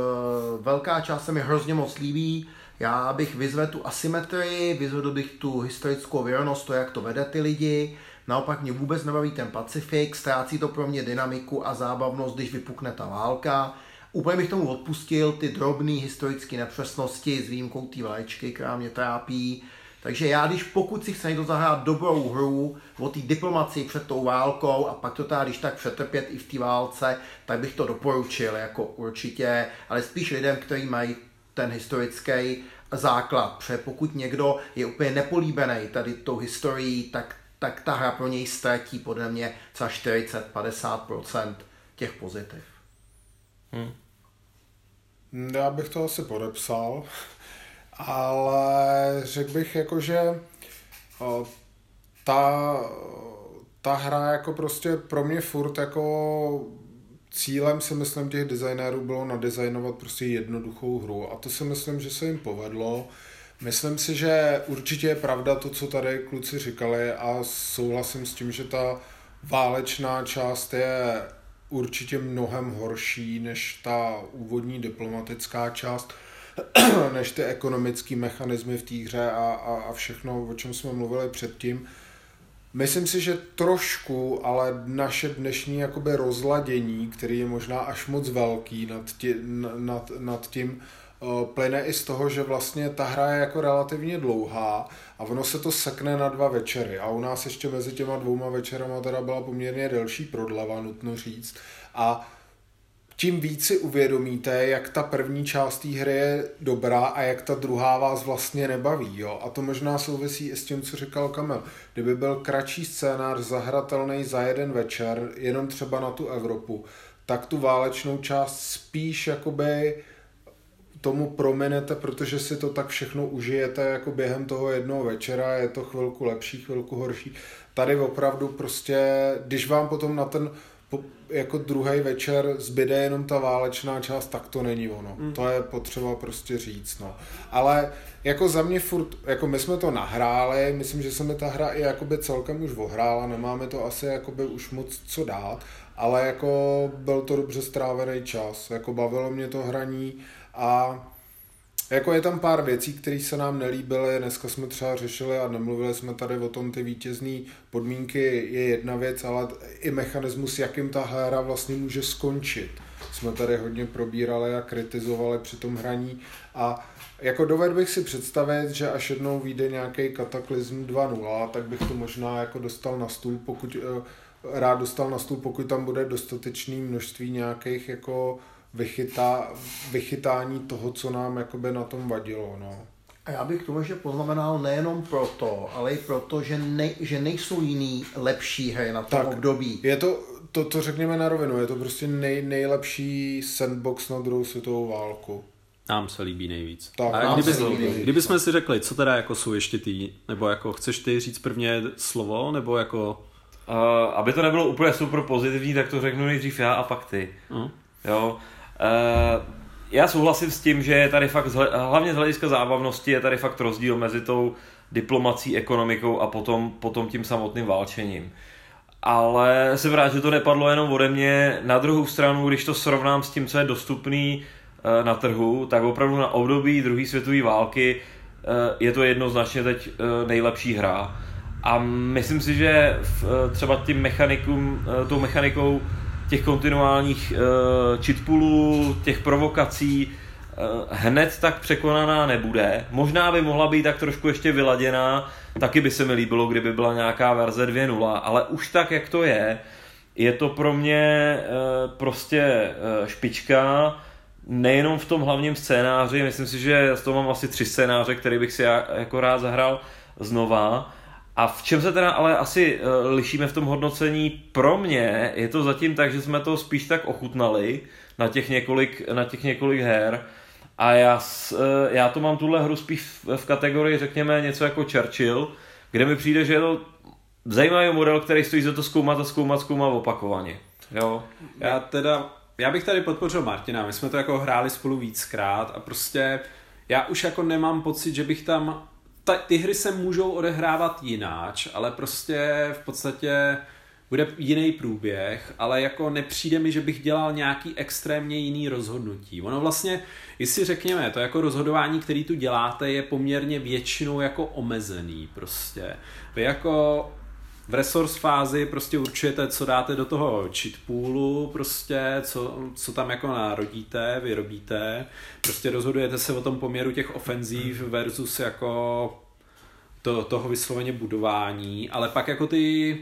velká část se mi hrozně moc líbí, já bych vyzvedl tu asymetrii, vyzvedl bych tu historickou věrnost, to, jak to vede ty lidi. Naopak mě vůbec nebaví ten Pacifik, ztrácí to pro mě dynamiku a zábavnost, když vypukne ta válka. Úplně bych tomu odpustil ty drobné historické nepřesnosti s výjimkou té vlaječky, která mě trápí. Takže já, když pokud si chce někdo zahrát dobrou hru o té diplomaci před tou válkou a pak to teda když tak přetrpět i v té válce, tak bych to doporučil jako určitě, ale spíš lidem, kteří mají ten historický základ, protože pokud někdo je úplně nepolíbený tady tou historií, tak, tak ta hra pro něj ztratí podle mě třeba 40-50% těch pozitiv. Hmm. Já bych to asi podepsal, ale řekl bych jako, že ta, ta hra jako prostě pro mě furt jako cílem si myslím těch designérů bylo nadizajnovat prostě jednoduchou hru a to si myslím, že se jim povedlo. Myslím si, že určitě je pravda to, co tady kluci říkali a souhlasím s tím, že ta válečná část je určitě mnohem horší než ta úvodní diplomatická část, než ty ekonomické mechanismy v té hře a, a, a všechno, o čem jsme mluvili předtím. Myslím si, že trošku, ale naše dnešní jakoby rozladění, který je možná až moc velký nad, tě, nad, nad tím, uh, plyne i z toho, že vlastně ta hra je jako relativně dlouhá a ono se to sekne na dva večery a u nás ještě mezi těma dvouma večerama teda byla poměrně delší prodleva, nutno říct. A tím víc si uvědomíte, jak ta první část té hry je dobrá a jak ta druhá vás vlastně nebaví. Jo? A to možná souvisí i s tím, co říkal Kamil. Kdyby byl kratší scénář zahratelný za jeden večer, jenom třeba na tu Evropu, tak tu válečnou část spíš jakoby tomu prominete, protože si to tak všechno užijete jako během toho jednoho večera, je to chvilku lepší, chvilku horší. Tady opravdu prostě, když vám potom na ten jako druhý večer zbyde jenom ta válečná část, tak to není ono. Mm. To je potřeba prostě říct, no. Ale jako za mě furt, jako my jsme to nahráli, myslím, že se mi ta hra i jakoby celkem už ohrála, nemáme to asi jakoby už moc co dát, ale jako byl to dobře strávený čas, jako bavilo mě to hraní a jako je tam pár věcí, které se nám nelíbily, dneska jsme třeba řešili a nemluvili jsme tady o tom, ty vítězné podmínky je jedna věc, ale i mechanismus, jakým ta hra vlastně může skončit. Jsme tady hodně probírali a kritizovali při tom hraní a jako dovedl bych si představit, že až jednou vyjde nějaký kataklizm 2.0, tak bych to možná jako dostal na stůl, pokud eh, rád dostal na stůl, pokud tam bude dostatečné množství nějakých jako vychytá, vychytání toho, co nám jakoby na tom vadilo. No. A já bych to možná poznamenal nejenom proto, ale i proto, že, ne, že nejsou jiný lepší hry na tom tak, období. Je to, to, to řekněme na rovinu, je to prostě nej, nejlepší sandbox na druhou světovou válku. Nám se líbí nejvíc. Tak, a kdyby, se líbí nejvíc. kdyby jsme si řekli, co teda jako jsou ještě ty, nebo jako chceš ty říct prvně slovo, nebo jako... Uh, aby to nebylo úplně super pozitivní, tak to řeknu nejdřív já a pak ty. Uh. Jo. Uh, já souhlasím s tím, že je tady fakt, hlavně z hlediska zábavnosti, je tady fakt rozdíl mezi tou diplomací, ekonomikou a potom, potom tím samotným válčením. Ale jsem rád, že to nepadlo jenom ode mě. Na druhou stranu, když to srovnám s tím, co je dostupný uh, na trhu, tak opravdu na období druhé světové války uh, je to jednoznačně teď nejlepší hra. A myslím si, že třeba tím mechanikům, tou mechanikou těch kontinuálních uh, cheatpoolů, těch provokací uh, hned tak překonaná nebude. Možná by mohla být tak trošku ještě vyladěná, taky by se mi líbilo, kdyby byla nějaká verze 2.0, ale už tak, jak to je, je to pro mě uh, prostě uh, špička, nejenom v tom hlavním scénáři, myslím si, že z toho mám asi tři scénáře, který bych si jako rád zahrál znova, a v čem se teda ale asi uh, lišíme v tom hodnocení? Pro mě je to zatím tak, že jsme to spíš tak ochutnali na těch několik, na těch několik her. A já, uh, já to mám tuhle hru spíš v, v kategorii, řekněme, něco jako Churchill, kde mi přijde, že je to zajímavý model, který stojí za to zkoumat a zkoumat, zkoumat opakovaně. Jo. Já teda, já bych tady podpořil Martina, my jsme to jako hráli spolu víckrát a prostě já už jako nemám pocit, že bych tam ta, ty hry se můžou odehrávat jináč, ale prostě v podstatě bude jiný průběh, ale jako nepřijde mi, že bych dělal nějaký extrémně jiný rozhodnutí. Ono vlastně, jestli řekněme, to jako rozhodování, který tu děláte, je poměrně většinou jako omezený prostě. Vy jako v resource fázi prostě určujete, co dáte do toho cheat poolu, prostě, co, co tam jako narodíte, vyrobíte. Prostě rozhodujete se o tom poměru těch ofenzív versus jako to, toho vysloveně budování, ale pak jako ty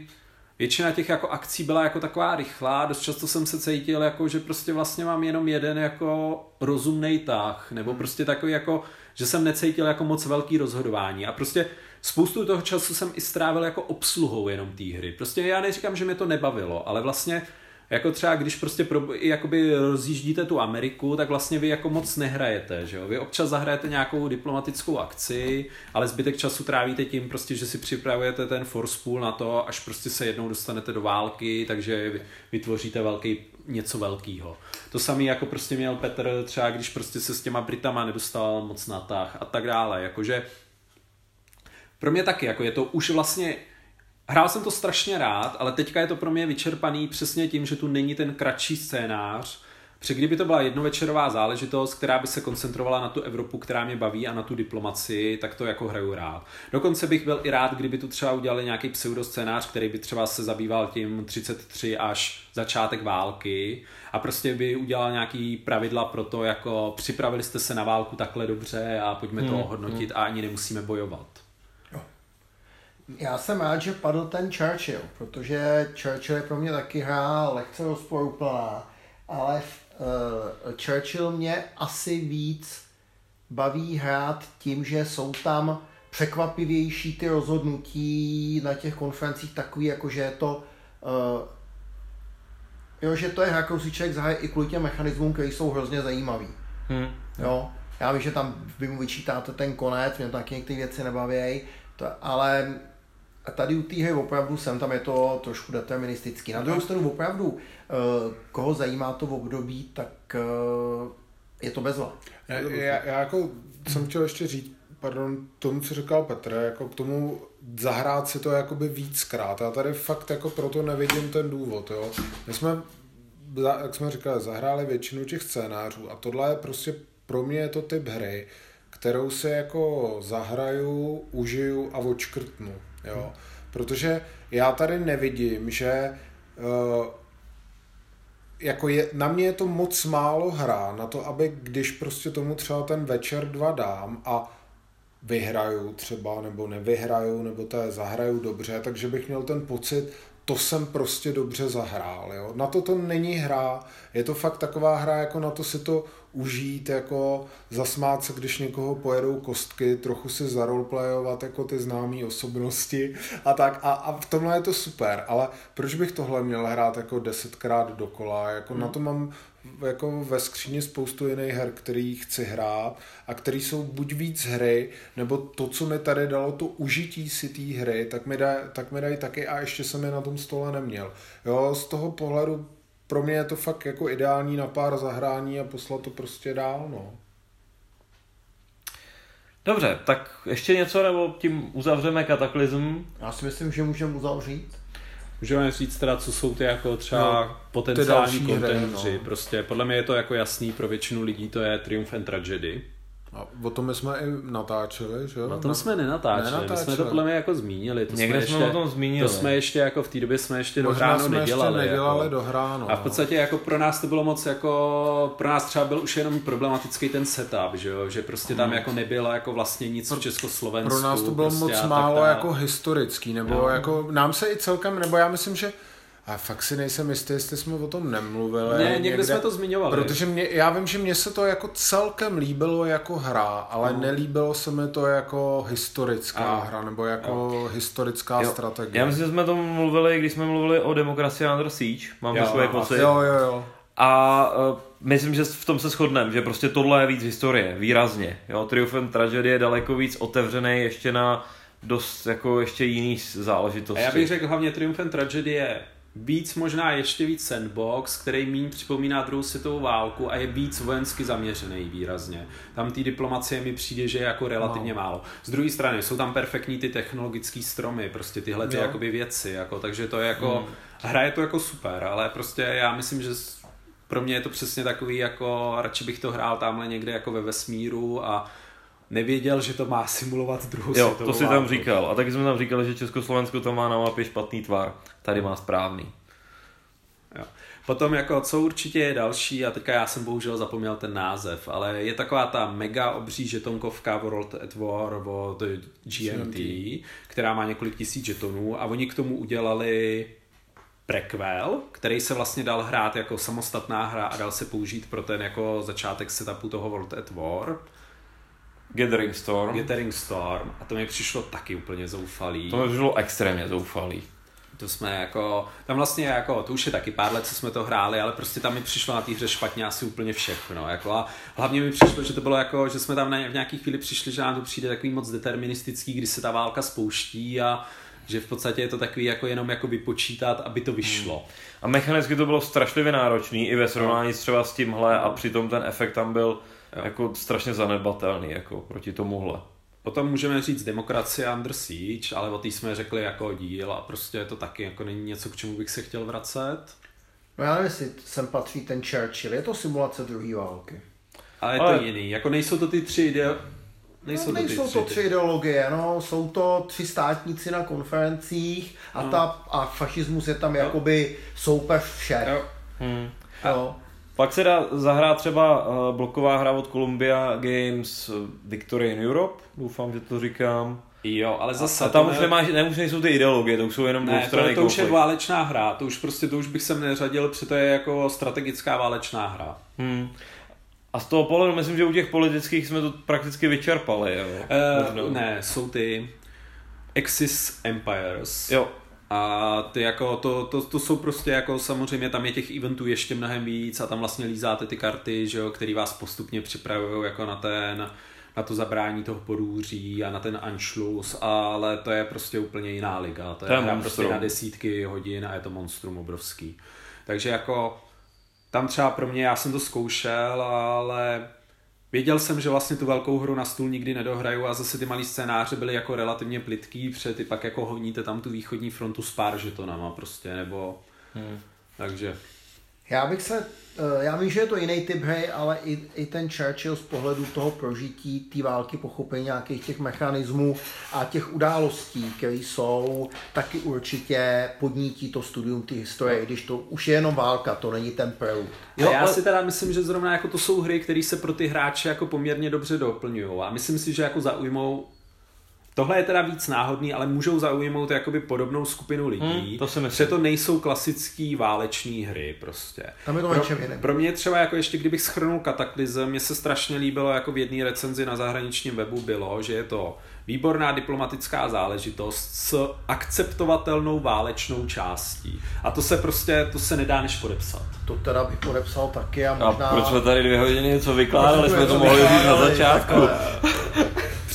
většina těch jako akcí byla jako taková rychlá, dost často jsem se cítil jako, že prostě vlastně mám jenom jeden jako rozumný tah, nebo prostě takový jako, že jsem necítil jako moc velký rozhodování. A prostě spoustu toho času jsem i strávil jako obsluhou jenom té hry. Prostě já neříkám, že mě to nebavilo, ale vlastně jako třeba když prostě pro, jakoby rozjíždíte tu Ameriku, tak vlastně vy jako moc nehrajete, že jo? Vy občas zahrajete nějakou diplomatickou akci, ale zbytek času trávíte tím prostě, že si připravujete ten force pool na to, až prostě se jednou dostanete do války, takže vytvoříte velký, něco velkého. To samý jako prostě měl Petr třeba, když prostě se s těma Britama nedostal moc na tah a tak dále, jakože pro mě taky, jako je to už vlastně Hrál jsem to strašně rád, ale teďka je to pro mě vyčerpaný přesně tím, že tu není ten kratší scénář, Protože kdyby to byla jednovečerová záležitost, která by se koncentrovala na tu Evropu, která mě baví a na tu diplomaci, tak to jako hraju rád. Dokonce bych byl i rád, kdyby tu třeba udělali nějaký pseudoscénář, který by třeba se zabýval tím 33 až začátek války a prostě by udělal nějaký pravidla pro to, jako připravili jste se na válku takhle dobře a pojďme to hmm, ohodnotit hmm. a ani nemusíme bojovat. Já jsem rád, že padl ten Churchill, protože Churchill je pro mě taky hra lehce rozporuplná, ale uh, Churchill mě asi víc baví hrát tím, že jsou tam překvapivější ty rozhodnutí na těch konferencích takový, jako že je to uh, jo, že to je hra, kterou si člověk i kvůli těm mechanismům, které jsou hrozně zajímavý. Hmm. Jo, já vím, že tam vy mu vyčítáte ten konec, mě taky některé věci nebaví, to, ale tady u té opravdu jsem tam je to trošku deterministický. Na druhou stranu opravdu, eh, koho zajímá to v období, tak eh, je to bezva. Já, já, já jako jsem chtěl ještě říct, pardon, tomu, co říkal Petr, jako k tomu zahrát si to jakoby víckrát. Já tady fakt jako proto nevidím ten důvod, jo. My jsme, jak jsme říkali, zahráli většinu těch scénářů a tohle je prostě, pro mě je to typ hry, kterou si jako zahraju, užiju a očkrtnu, jo. Protože já tady nevidím, že uh, jako je, na mě je to moc málo hra na to, aby když prostě tomu třeba ten večer dva dám a vyhraju třeba, nebo nevyhraju, nebo to zahraju dobře, takže bych měl ten pocit, to jsem prostě dobře zahrál. Jo? Na to to není hra, je to fakt taková hra, jako na to si to užít, jako zasmát se, když někoho pojedou kostky, trochu si zaroleplayovat jako ty známé osobnosti a tak. A, a v tomhle je to super, ale proč bych tohle měl hrát jako desetkrát dokola? Jako hmm. na to mám jako ve skříni spoustu jiných her, který chci hrát a který jsou buď víc hry, nebo to, co mi tady dalo to užití si té hry, tak mi, daj, tak mi dají taky a ještě jsem je na tom stole neměl. Jo, z toho pohledu pro mě je to fakt jako ideální na pár zahrání a poslat to prostě dál, no. Dobře, tak ještě něco, nebo tím uzavřeme kataklizm? Já si myslím, že můžeme uzavřít. Můžeme říct teda, co jsou ty jako třeba no, potenciální kontenty. No. Prostě podle mě je to jako jasný pro většinu lidí, to je Triumph and Tragedy. A o tom jsme i natáčeli, že jo? Na tom jsme nenatáčeli, nenatáčeli. my jsme to podle mě jako zmínili. To Někde jsme, ještě, o tom zmínili. To jsme ještě jako v té době jsme ještě do hránu jsme nedělali. Ještě nedělali jako. do hránu. A v podstatě jako pro nás to bylo moc jako, pro nás třeba byl už jenom problematický ten setup, že jo? Že prostě tam hmm. jako nebylo jako vlastně nic v Československu. Pro nás to bylo prostě moc málo jako historický, nebo no. jako nám se i celkem, nebo já myslím, že a fakt si nejsem jistý, jestli jsme o tom nemluvili. Ne, někde, někde jsme to zmiňovali. Protože mě, já vím, že mně se to jako celkem líbilo jako hra, ale no. nelíbilo se mi to jako historická a. hra, nebo jako jo. historická jo. strategie. Já myslím, že jsme to mluvili, když jsme mluvili o demokracii Under Siege. Mám jo, takové pocit. Jo, jo, jo. A uh, myslím, že v tom se shodneme, že prostě tohle je víc historie, výrazně. Jo, Triumph and Tragedy je daleko víc otevřený ještě na dost jako ještě jiný záležitosti. A já bych řekl hlavně Triumph and Tragedy je víc, možná ještě víc sandbox, který méně připomíná druhou světovou válku a je víc vojensky zaměřený výrazně. Tam té diplomacie mi přijde, že je jako relativně wow. málo. Z druhé strany jsou tam perfektní ty technologické stromy, prostě tyhle ty jakoby věci, jako, takže to je jako, hmm. hra je to jako super, ale prostě já myslím, že pro mě je to přesně takový jako, radši bych to hrál tamhle někde jako ve vesmíru a nevěděl, že to má simulovat druhou jo, to si tam říkal. A taky jsme tam říkali, že Československo to má na mapě špatný tvar. Tady má správný. Jo. Potom jako, co určitě je další, a teďka já jsem bohužel zapomněl ten název, ale je taková ta mega obří žetonkovka World at War od GMT, GMT, která má několik tisíc žetonů a oni k tomu udělali prequel, který se vlastně dal hrát jako samostatná hra a dal se použít pro ten jako začátek setupu toho World at War. Gathering Storm. Gathering Storm. A to mi přišlo taky úplně zoufalý. To mi přišlo extrémně zoufalý. To jsme jako, tam vlastně jako, to už je taky pár let, co jsme to hráli, ale prostě tam mi přišlo na té hře špatně asi úplně všechno. Jako a hlavně mi přišlo, že to bylo jako, že jsme tam v nějaký chvíli přišli, že nám to přijde takový moc deterministický, kdy se ta válka spouští a že v podstatě je to takový jako jenom jako vypočítat, aby to vyšlo. Hmm. A mechanicky to bylo strašlivě náročný i ve srovnání třeba s tímhle a přitom ten efekt tam byl Jo. Jako strašně zanedbatelný jako proti tomuhle. Potom můžeme říct demokracie under siege, ale o té jsme řekli jako díl a prostě to taky jako není něco, k čemu bych se chtěl vracet. No já nevím, jestli sem patří ten Churchill, je to simulace druhé války. Ale je ale... to jiný, jako nejsou to ty tři ide... Nejsou, no, nejsou to, ty to tři ideologie, no, jsou to tři státníci na konferencích a, no. ta, a fašismus je tam no. jakoby soupeř všech. Jo. Hmm. Jo. Pak se dá zahrát třeba uh, bloková hra od Columbia Games uh, Victory in Europe, doufám, že to říkám. Jo, ale zase... A tam to už ne- nemáš, ne, už nejsou ty ideologie, to už jsou jenom Ne, to, dvoustranný to už je válečná hra, to už prostě, to už bych sem neřadil, protože to je jako strategická válečná hra. Hmm. A z toho pohledu myslím, že u těch politických jsme to prakticky vyčerpali. Jo. Možná. Uh, ne, jsou ty Axis Empires. Jo, A ty jako, to, to, to, jsou prostě jako samozřejmě tam je těch eventů ještě mnohem víc a tam vlastně lízáte ty karty, že jo, který vás postupně připravují jako na ten, na to zabrání toho podůří a na ten Anschluss, ale to je prostě úplně jiná liga. To je, To je monstrum. prostě na desítky hodin a je to monstrum obrovský. Takže jako tam třeba pro mě, já jsem to zkoušel, ale věděl jsem, že vlastně tu velkou hru na stůl nikdy nedohraju a zase ty malý scénáře byly jako relativně plitký, protože ty pak jako honíte tam tu východní frontu s pár žetonama prostě, nebo... Hmm. Takže Já bych se, eh, já vím, že je to jiný typ hry, ale i, i ten Churchill z pohledu toho prožití té války, pochopení nějakých těch mechanismů a těch událostí, které jsou, taky určitě podnítí to studium té historie, když to už je jenom válka, to není ten prelude. Jo, Jo, a já ale- si teda myslím, že zrovna jako to jsou hry, které se pro ty hráče jako poměrně dobře doplňují. A myslím si, že jako zaujmou Tohle je teda víc náhodný, ale můžou zaujmout jakoby podobnou skupinu lidí. Hmm, to si myslím. Že to nejsou klasický váleční hry prostě. Tam je to pro, něčem jiném. pro mě třeba jako ještě kdybych schrnul Kataklizm, mně se strašně líbilo jako v jedné recenzi na zahraničním webu bylo, že je to výborná diplomatická záležitost s akceptovatelnou válečnou částí. A to se prostě, to se nedá než podepsat. To teda bych podepsal taky a a možná... proč jsme tady dvě hodiny něco vykládali, Proč jsme to mohli říct na začátku. takhle.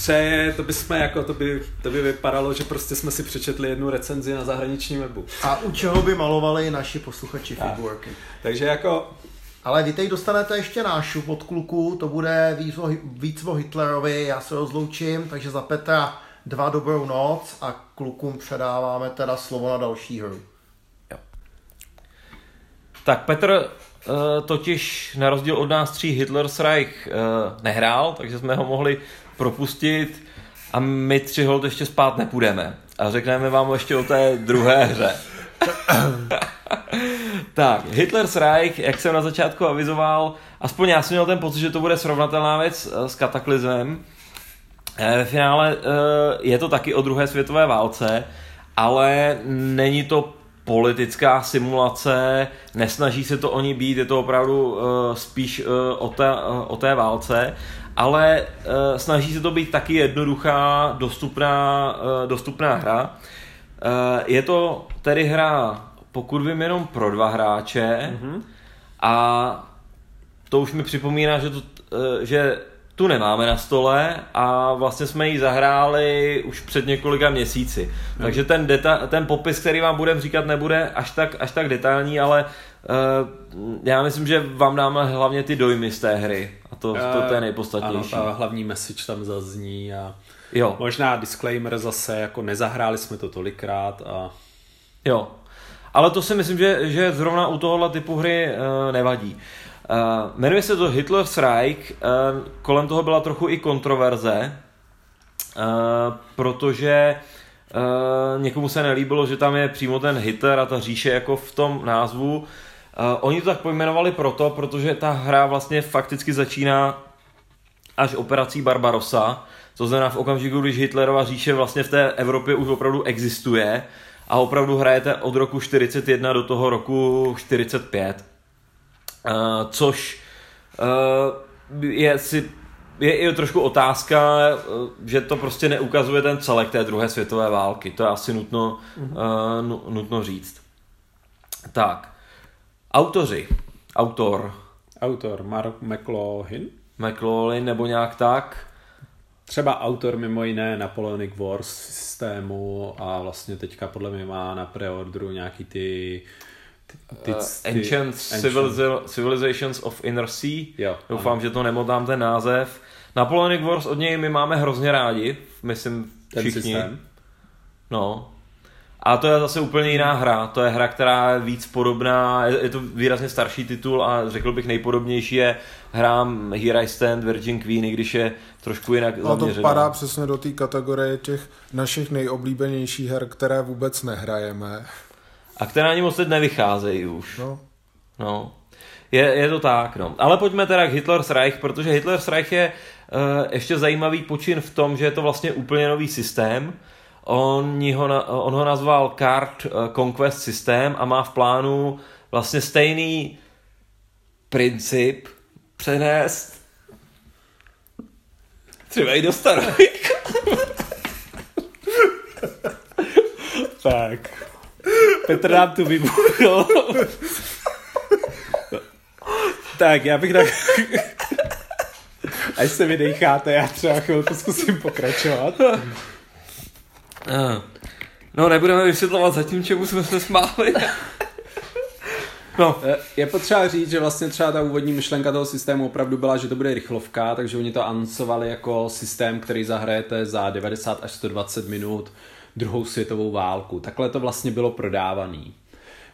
Přeje, to by jsme jako, to by, to by vypadalo, že prostě jsme si přečetli jednu recenzi na zahraničním webu. A u čeho by malovali naši posluchači figurky. Takže jako, Ale vy teď dostanete ještě nášup od kluku, to bude víc o, Hitlerovi, já se rozloučím, takže za Petra dva dobrou noc a klukům předáváme teda slovo na další hru. Tak Petr uh, totiž na rozdíl od nás tří Hitler's Reich uh, nehrál, takže jsme ho mohli propustit a my tři hold ještě spát nepůjdeme. A řekneme vám ještě o té druhé hře. tak, Hitler's Reich, jak jsem na začátku avizoval, aspoň já jsem měl ten pocit, že to bude srovnatelná věc eh, s Kataklizmem. Eh, Ve finále eh, je to taky o druhé světové válce, ale není to politická simulace, nesnaží se to o ní být, je to opravdu spíš o té, o té válce, ale eh, snaží se to být taky jednoduchá, dostupná, eh, dostupná hra. Eh, Je to tedy hra, pokud vím, jenom pro dva hráče mm-hmm. a to už mi připomíná, že, to, eh, že tu nemáme na stole a vlastně jsme ji zahráli už před několika měsíci. Hmm. Takže ten, deta- ten popis, který vám budeme říkat, nebude až tak, až tak detailní, ale uh, já myslím, že vám dáme hlavně ty dojmy z té hry. A to, to, to je nejpodstatnější. Ano, ta hlavní message tam zazní a Jo, možná disclaimer zase, jako nezahráli jsme to tolikrát a jo. Ale to si myslím, že, že zrovna u tohohle typu hry uh, nevadí. Uh, jmenuje se to Hitler's Reich, uh, kolem toho byla trochu i kontroverze, uh, protože uh, někomu se nelíbilo, že tam je přímo ten Hitler a ta říše jako v tom názvu. Uh, oni to tak pojmenovali proto, protože ta hra vlastně fakticky začíná až operací Barbarossa, to znamená v okamžiku, když Hitlerova říše vlastně v té Evropě už opravdu existuje a opravdu hrajete od roku 41 do toho roku 45. Uh, což uh, je si je i trošku otázka, eh, že to prostě neukazuje ten celek té druhé světové války. To je asi nutno, uh, nu- nutno říct. Tak, autoři. Autor autor Mark McLaughlin, McLaughlin nebo nějak tak. třeba autor mimo jiné Napoleonic Wars systému a vlastně teďka podle mě má na preorderu nějaký ty ty, ty, Uh, Ancient, Civiliza- Civilizations of Inner Sea. Jo, Doufám, že to nemotám ten název. Napoleonic Wars od něj my máme hrozně rádi, myslím ten všichni. systém. No. A to je zase úplně jiná hra. To je hra, která je víc podobná, je to výrazně starší titul a řekl bych nejpodobnější je hrám Here I Stand, Virgin Queen, i když je trošku jinak No to zaměřená. padá přesně do té kategorie těch našich nejoblíbenějších her, které vůbec nehrajeme. A která ani moc teď nevycházejí už. No, No. Je, je to tak, no. Ale pojďme teda k Hitler's Reich, protože Hitler's Reich je uh, ještě zajímavý počin v tom, že je to vlastně úplně nový systém. On ho, on ho nazval Card Conquest System a má v plánu vlastně stejný princip přenést třeba i do starověku. tak. Petr nám tu vybuchl. tak, já bych tak... Až se vydecháte, já třeba chvilku zkusím pokračovat. No, nebudeme vysvětlovat zatím, čemu jsme se smáli. No. Je potřeba říct, že vlastně třeba ta úvodní myšlenka toho systému opravdu byla, že to bude rychlovka, takže oni to anuncovali jako systém, který zahrajete za 90 až 120 minut druhou světovou válku. Takhle to vlastně bylo prodávaný.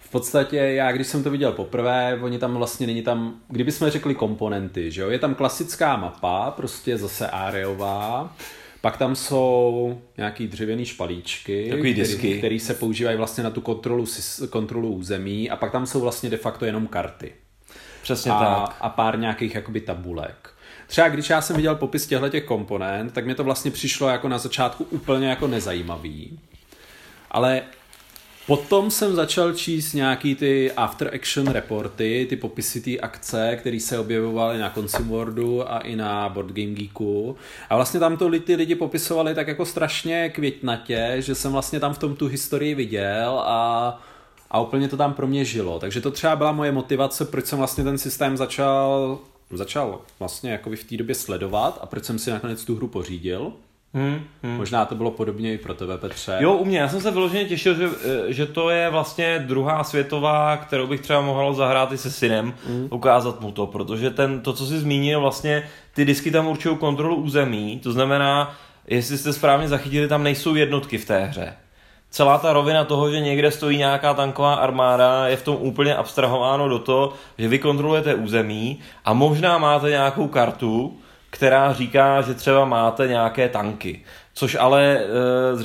V podstatě já, když jsem to viděl poprvé, oni tam vlastně není tam, kdybychom řekli komponenty, že jo, je tam klasická mapa, prostě zase areová, pak tam jsou nějaký dřevěný špalíčky, Takový disky. který, který se používají vlastně na tu kontrolu, kontrolu území a pak tam jsou vlastně de facto jenom karty. Přesně a, tak. A pár nějakých jakoby tabulek. Třeba když já jsem viděl popis těchto těch komponent, tak mi to vlastně přišlo jako na začátku úplně jako nezajímavý. Ale Potom jsem začal číst nějaký ty after action reporty, ty popisy té akce, které se objevovaly na Consumer Worldu a i na Board Game Geeku. A vlastně tam to ty lidi popisovali tak jako strašně květnatě, že jsem vlastně tam v tom tu historii viděl a, a úplně to tam pro mě žilo. Takže to třeba byla moje motivace, proč jsem vlastně ten systém začal, začal vlastně jako v té době sledovat a proč jsem si nakonec tu hru pořídil. Hmm, hmm. Možná to bylo podobně i pro tebe, Petře. Jo, u mě. Já jsem se vyloženě těšil, že, že to je vlastně druhá světová, kterou bych třeba mohl zahrát i se synem, hmm. ukázat mu to, protože ten, to, co jsi zmínil, vlastně ty disky tam určují kontrolu území, to znamená, jestli jste správně zachytili, tam nejsou jednotky v té hře. Celá ta rovina toho, že někde stojí nějaká tanková armáda, je v tom úplně abstrahováno do toho, že vy kontrolujete území a možná máte nějakou kartu, která říká, že třeba máte nějaké tanky. Což ale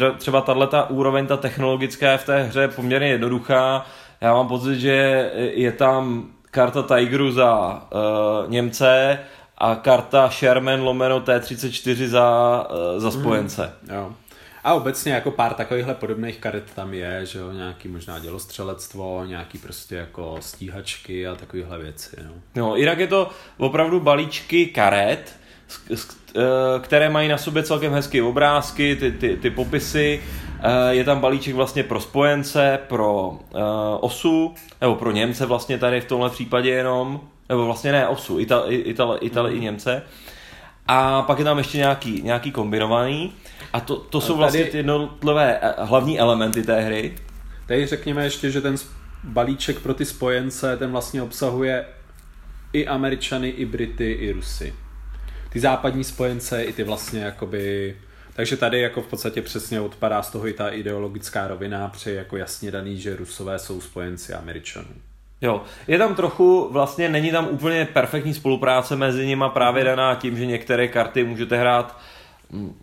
eh, třeba tato úroveň, ta technologická je v té hře poměrně jednoduchá. Já mám pocit, že je tam karta Tigeru za uh, Němce a karta Sherman lomeno T34 za, uh, za spojence. Mm, jo. A obecně jako pár takovýchhle podobných karet tam je, že jo, nějaký možná dělostřelectvo, nějaký prostě jako stíhačky a takovéhle věci, no. No, jinak je to opravdu balíčky karet, které mají na sobě celkem hezké obrázky, ty, ty, ty popisy. Eh, je tam balíček vlastně pro spojence, pro uh, osu, nebo pro Němce vlastně tady v tomhle případě jenom, nebo vlastně ne osu, Ital, Ital, Ital i Němce. A pak je tam ještě nějaký, nějaký kombinovaný. A to, to jsou vlastně ty jednotlivé hlavní elementy té hry. Tady řekněme ještě, že ten balíček pro ty spojence, ten vlastně obsahuje i Američany, i Brity, i Rusy ty západní spojence, i ty vlastně jakoby... Takže tady jako v podstatě přesně odpadá z toho i ta ideologická rovina, při jako jasně daný, že Rusové jsou spojenci Američanů. Jo, je tam trochu, vlastně není tam úplně perfektní spolupráce mezi nimi právě daná tím, že některé karty můžete hrát mm,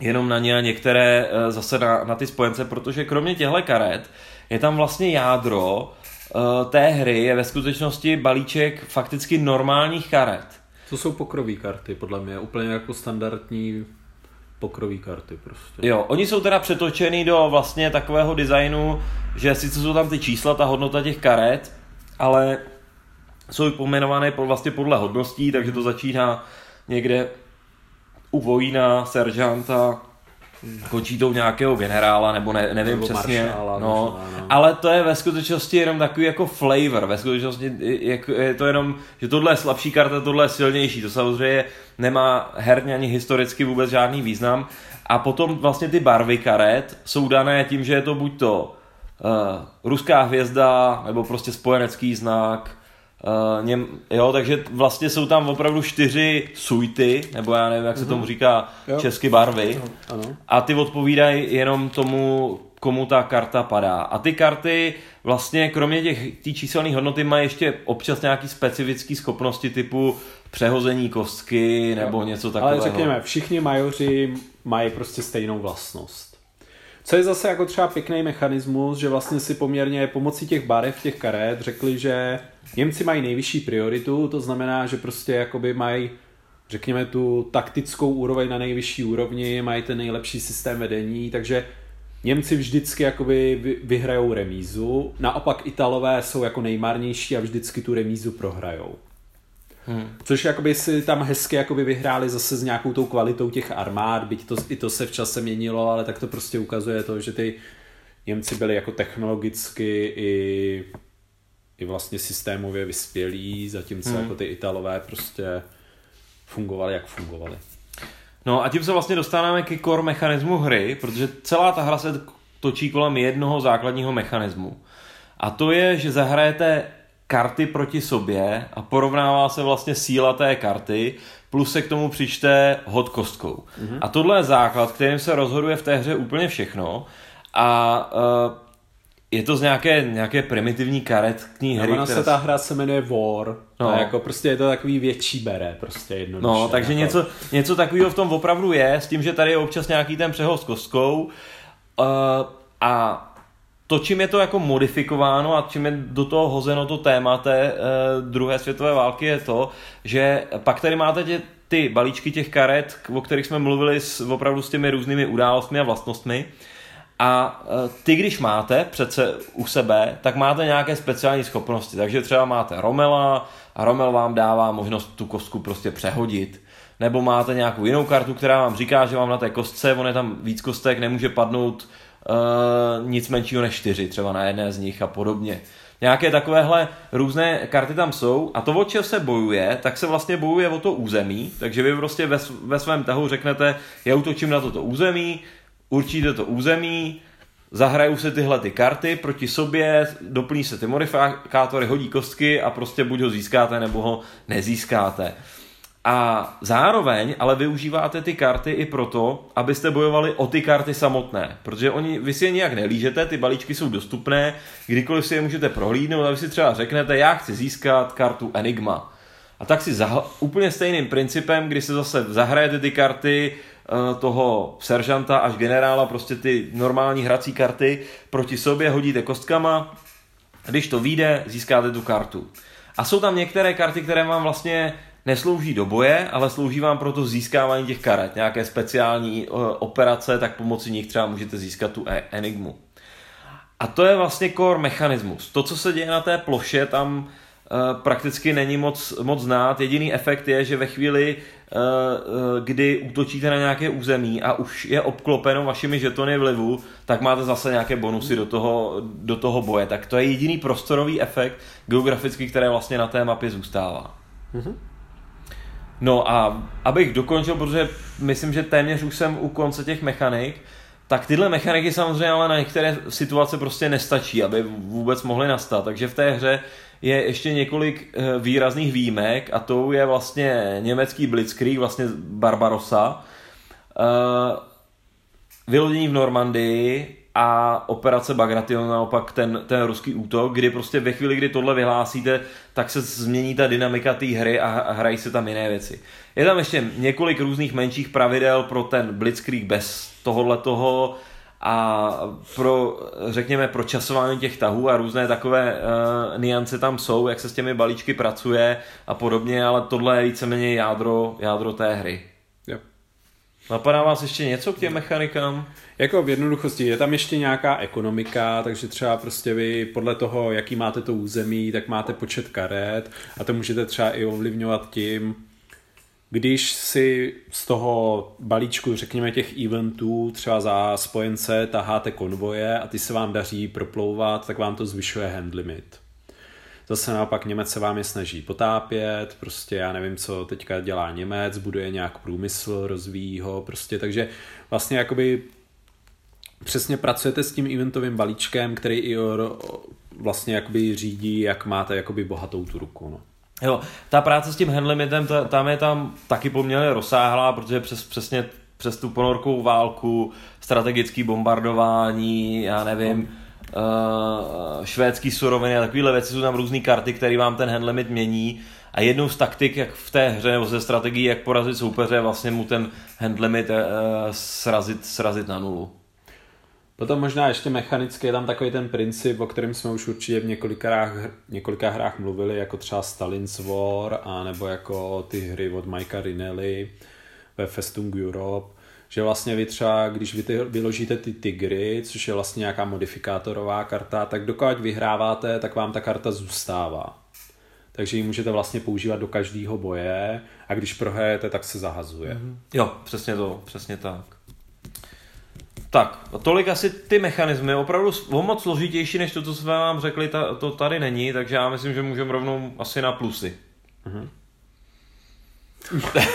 jenom na ně a některé eh, zase na, na ty spojence, protože kromě těchto karet je tam vlastně jádro uh, té hry, je ve skutečnosti balíček fakticky normálních karet to jsou pokrové karty, podle mě, úplně jako standardní pokrové karty prostě. Jo, oni jsou teda přetočený do vlastně takového designu, že sice jsou tam ty čísla, ta hodnota těch karet, ale jsou pomenované vlastně podle hodností, takže to začíná někde u vojína, seržanta, končí tou nějakého generála, nebo ne, nevím nebo přesně. Maršála, no, no. Ale to je ve skutečnosti jenom takový jako flavor. Ve skutečnosti je, je to jenom, že tohle je slabší karta, tohle je silnější. To samozřejmě nemá herně ani historicky vůbec žádný význam. A potom vlastně ty barvy karet jsou dané tím, že je to buď to uh, ruská hvězda, nebo prostě spojenecký znak, Uh, něm, jo, takže vlastně jsou tam opravdu čtyři suity, nebo já nevím, jak se tomu mhm. říká, jo. česky barvy. Ano. A ty odpovídají jenom tomu, komu ta karta padá. A ty karty vlastně kromě těch tý číselných hodnoty mají ještě občas nějaký specifické schopnosti typu přehození kostky nebo jo. něco takového. Ale řekněme, všichni majoři mají prostě stejnou vlastnost. Co je zase jako třeba pěkný mechanismus, že vlastně si poměrně pomocí těch barev, těch karet řekli, že Němci mají nejvyšší prioritu, to znamená, že prostě jakoby mají řekněme tu taktickou úroveň na nejvyšší úrovni, mají ten nejlepší systém vedení, takže Němci vždycky jakoby vyhrajou remízu, naopak Italové jsou jako nejmarnější a vždycky tu remízu prohrajou. Hmm. Což jakoby si tam hezky jakoby vyhráli zase s nějakou tou kvalitou těch armád, byť to, i to se v čase měnilo, ale tak to prostě ukazuje to, že ty Němci byli jako technologicky i, i vlastně systémově vyspělí, zatímco hmm. jako ty Italové prostě fungovali, jak fungovali. No a tím se vlastně dostáváme ke core mechanismu hry, protože celá ta hra se točí kolem jednoho základního mechanismu. A to je, že zahrajete karty proti sobě a porovnává se vlastně síla té karty, plus se k tomu přičte hod kostkou. Mm-hmm. A tohle je základ, kterým se rozhoduje v té hře úplně všechno. A uh, je to z nějaké, nějaké primitivní karetní hry. No, se ta hra se jmenuje War. No. A jako prostě je to takový větší bere, prostě jednoduše. No, takže jako... něco, něco takového v tom opravdu je, s tím, že tady je občas nějaký ten přehoz s kostkou. Uh, a to, čím je to jako modifikováno a čím je do toho hozeno to téma té uh, druhé světové války, je to, že pak tady máte tě, ty balíčky těch karet, o kterých jsme mluvili s, opravdu s těmi různými událostmi a vlastnostmi. A uh, ty, když máte přece u sebe, tak máte nějaké speciální schopnosti. Takže třeba máte Romela a Romel vám dává možnost tu kostku prostě přehodit nebo máte nějakou jinou kartu, která vám říká, že vám na té kostce, on je tam víc kostek, nemůže padnout uh, nic menšího než čtyři, třeba na jedné z nich a podobně. Nějaké takovéhle různé karty tam jsou a to, o čem se bojuje, tak se vlastně bojuje o to území, takže vy prostě ve, ve svém tahu řeknete, já utočím na toto území, určíte to území, zahrajou se tyhle ty karty proti sobě, doplní se ty modifikátory, hodí kostky a prostě buď ho získáte, nebo ho nezískáte. A zároveň ale využíváte ty karty i proto, abyste bojovali o ty karty samotné, protože oni, vy si je nějak nelížete, ty balíčky jsou dostupné, kdykoliv si je můžete prohlídnout a vy si třeba řeknete, já chci získat kartu Enigma. A tak si za, úplně stejným principem, kdy se zase zahrajete ty karty toho seržanta až generála, prostě ty normální hrací karty proti sobě hodíte kostkama, když to vyjde, získáte tu kartu. A jsou tam některé karty, které vám vlastně neslouží do boje, ale slouží vám pro to získávání těch karet. Nějaké speciální uh, operace, tak pomocí nich třeba můžete získat tu e- enigmu. A to je vlastně core mechanismus. To, co se děje na té ploše, tam uh, prakticky není moc, moc znát. Jediný efekt je, že ve chvíli, kdy útočíte na nějaké území a už je obklopeno vašimi žetony vlivu, tak máte zase nějaké bonusy do toho, do toho boje. Tak to je jediný prostorový efekt geografický, který vlastně na té mapě zůstává. Mm-hmm. No a abych dokončil, protože myslím, že téměř už jsem u konce těch mechanik, tak tyhle mechaniky samozřejmě ale na některé situace prostě nestačí, aby vůbec mohly nastat. Takže v té hře je ještě několik eh, výrazných výjimek a to je vlastně německý Blitzkrieg, vlastně Barbarossa, eh, vylodění v Normandii a operace Bagration naopak ten, ten ruský útok, kdy prostě ve chvíli, kdy tohle vyhlásíte, tak se změní ta dynamika té hry a, hrají se tam jiné věci. Je tam ještě několik různých menších pravidel pro ten Blitzkrieg bez tohohle toho a pro, řekněme, pro časování těch tahů a různé takové uh, niance tam jsou, jak se s těmi balíčky pracuje a podobně, ale tohle je víceméně jádro, jádro té hry. Yep. Napadá vás ještě něco k těm mechanikám? Jako v jednoduchosti je tam ještě nějaká ekonomika, takže třeba prostě vy podle toho, jaký máte to území, tak máte počet karet a to můžete třeba i ovlivňovat tím, když si z toho balíčku, řekněme těch eventů, třeba za spojence taháte konvoje a ty se vám daří proplouvat, tak vám to zvyšuje hand limit. Zase naopak Němec se vám je snaží potápět, prostě já nevím, co teďka dělá Němec, buduje nějak průmysl, rozvíjí ho, prostě, takže vlastně jakoby přesně pracujete s tím eventovým balíčkem, který i vlastně jakoby řídí, jak máte jakoby bohatou tu ruku. No. Jo, ta práce s tím handlimitem, tam je tam taky poměrně rozsáhlá, protože přes, přesně přes tu ponorkou válku, strategické bombardování, já nevím, uh, švédský suroviny a takovéhle věci, jsou tam různé karty, které vám ten handlimit mění a jednou z taktik, jak v té hře, nebo ze strategií, jak porazit soupeře, vlastně mu ten handlimit uh, srazit, srazit na nulu. Potom možná ještě mechanicky je tam takový ten princip, o kterém jsme už určitě v několika hrách, několika hrách mluvili, jako třeba Stalin's War, a nebo jako ty hry od Mikea Rinelli ve Festung Europe, že vlastně vy třeba, když vy ty, vyložíte ty tygry, což je vlastně nějaká modifikátorová karta, tak dokud vyhráváte, tak vám ta karta zůstává. Takže ji můžete vlastně používat do každého boje a když prohrajete, tak se zahazuje. Mm-hmm. Jo, přesně to, přesně tak. Tak, tolik asi ty mechanismy, opravdu o moc složitější, než to, co jsme vám řekli, ta, to tady není, takže já myslím, že můžeme rovnou asi na plusy. Mm-hmm.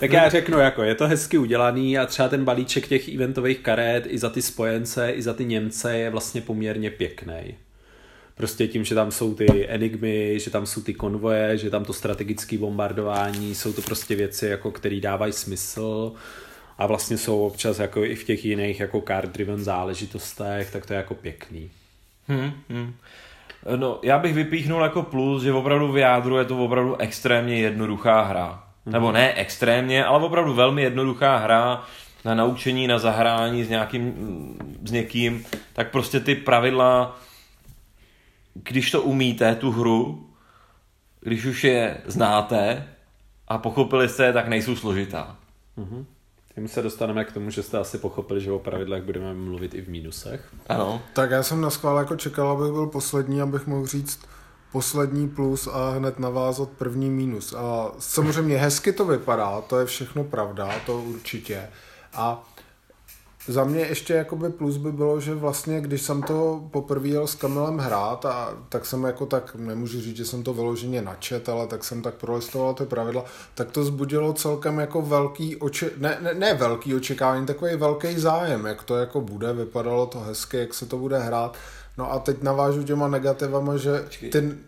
tak já řeknu, jako je to hezky udělaný a třeba ten balíček těch eventových karet i za ty spojence, i za ty Němce je vlastně poměrně pěkný. Prostě tím, že tam jsou ty enigmy, že tam jsou ty konvoje, že tam to strategické bombardování, jsou to prostě věci, jako které dávají smysl a vlastně jsou občas jako i v těch jiných jako card driven záležitostech, tak to je jako pěkný. Hmm, hmm. No, já bych vypíchnul jako plus, že opravdu v jádru je to opravdu extrémně jednoduchá hra. Hmm. Nebo ne extrémně, ale opravdu velmi jednoduchá hra na naučení, na zahrání s nějakým, s někým, tak prostě ty pravidla, když to umíte, tu hru, když už je znáte a pochopili jste, tak nejsou složitá. Mm-hmm. Tím se dostaneme k tomu, že jste asi pochopili, že o pravidlech budeme mluvit i v mínusech. Ano. Tak já jsem na schvál jako čekal, abych byl poslední, abych mohl říct poslední plus a hned navázat první mínus. A samozřejmě hezky to vypadá, to je všechno pravda, to určitě. A za mě ještě jakoby plus by bylo, že vlastně, když jsem to poprvé jel s Kamilem hrát, a tak jsem jako tak, nemůžu říct, že jsem to vyloženě načet, ale tak jsem tak prolistoval ty pravidla, tak to zbudilo celkem jako velký oči, ne, ne, ne velký očekávání, takový velký zájem, jak to jako bude, vypadalo to hezky, jak se to bude hrát. No a teď navážu těma negativama, že ten,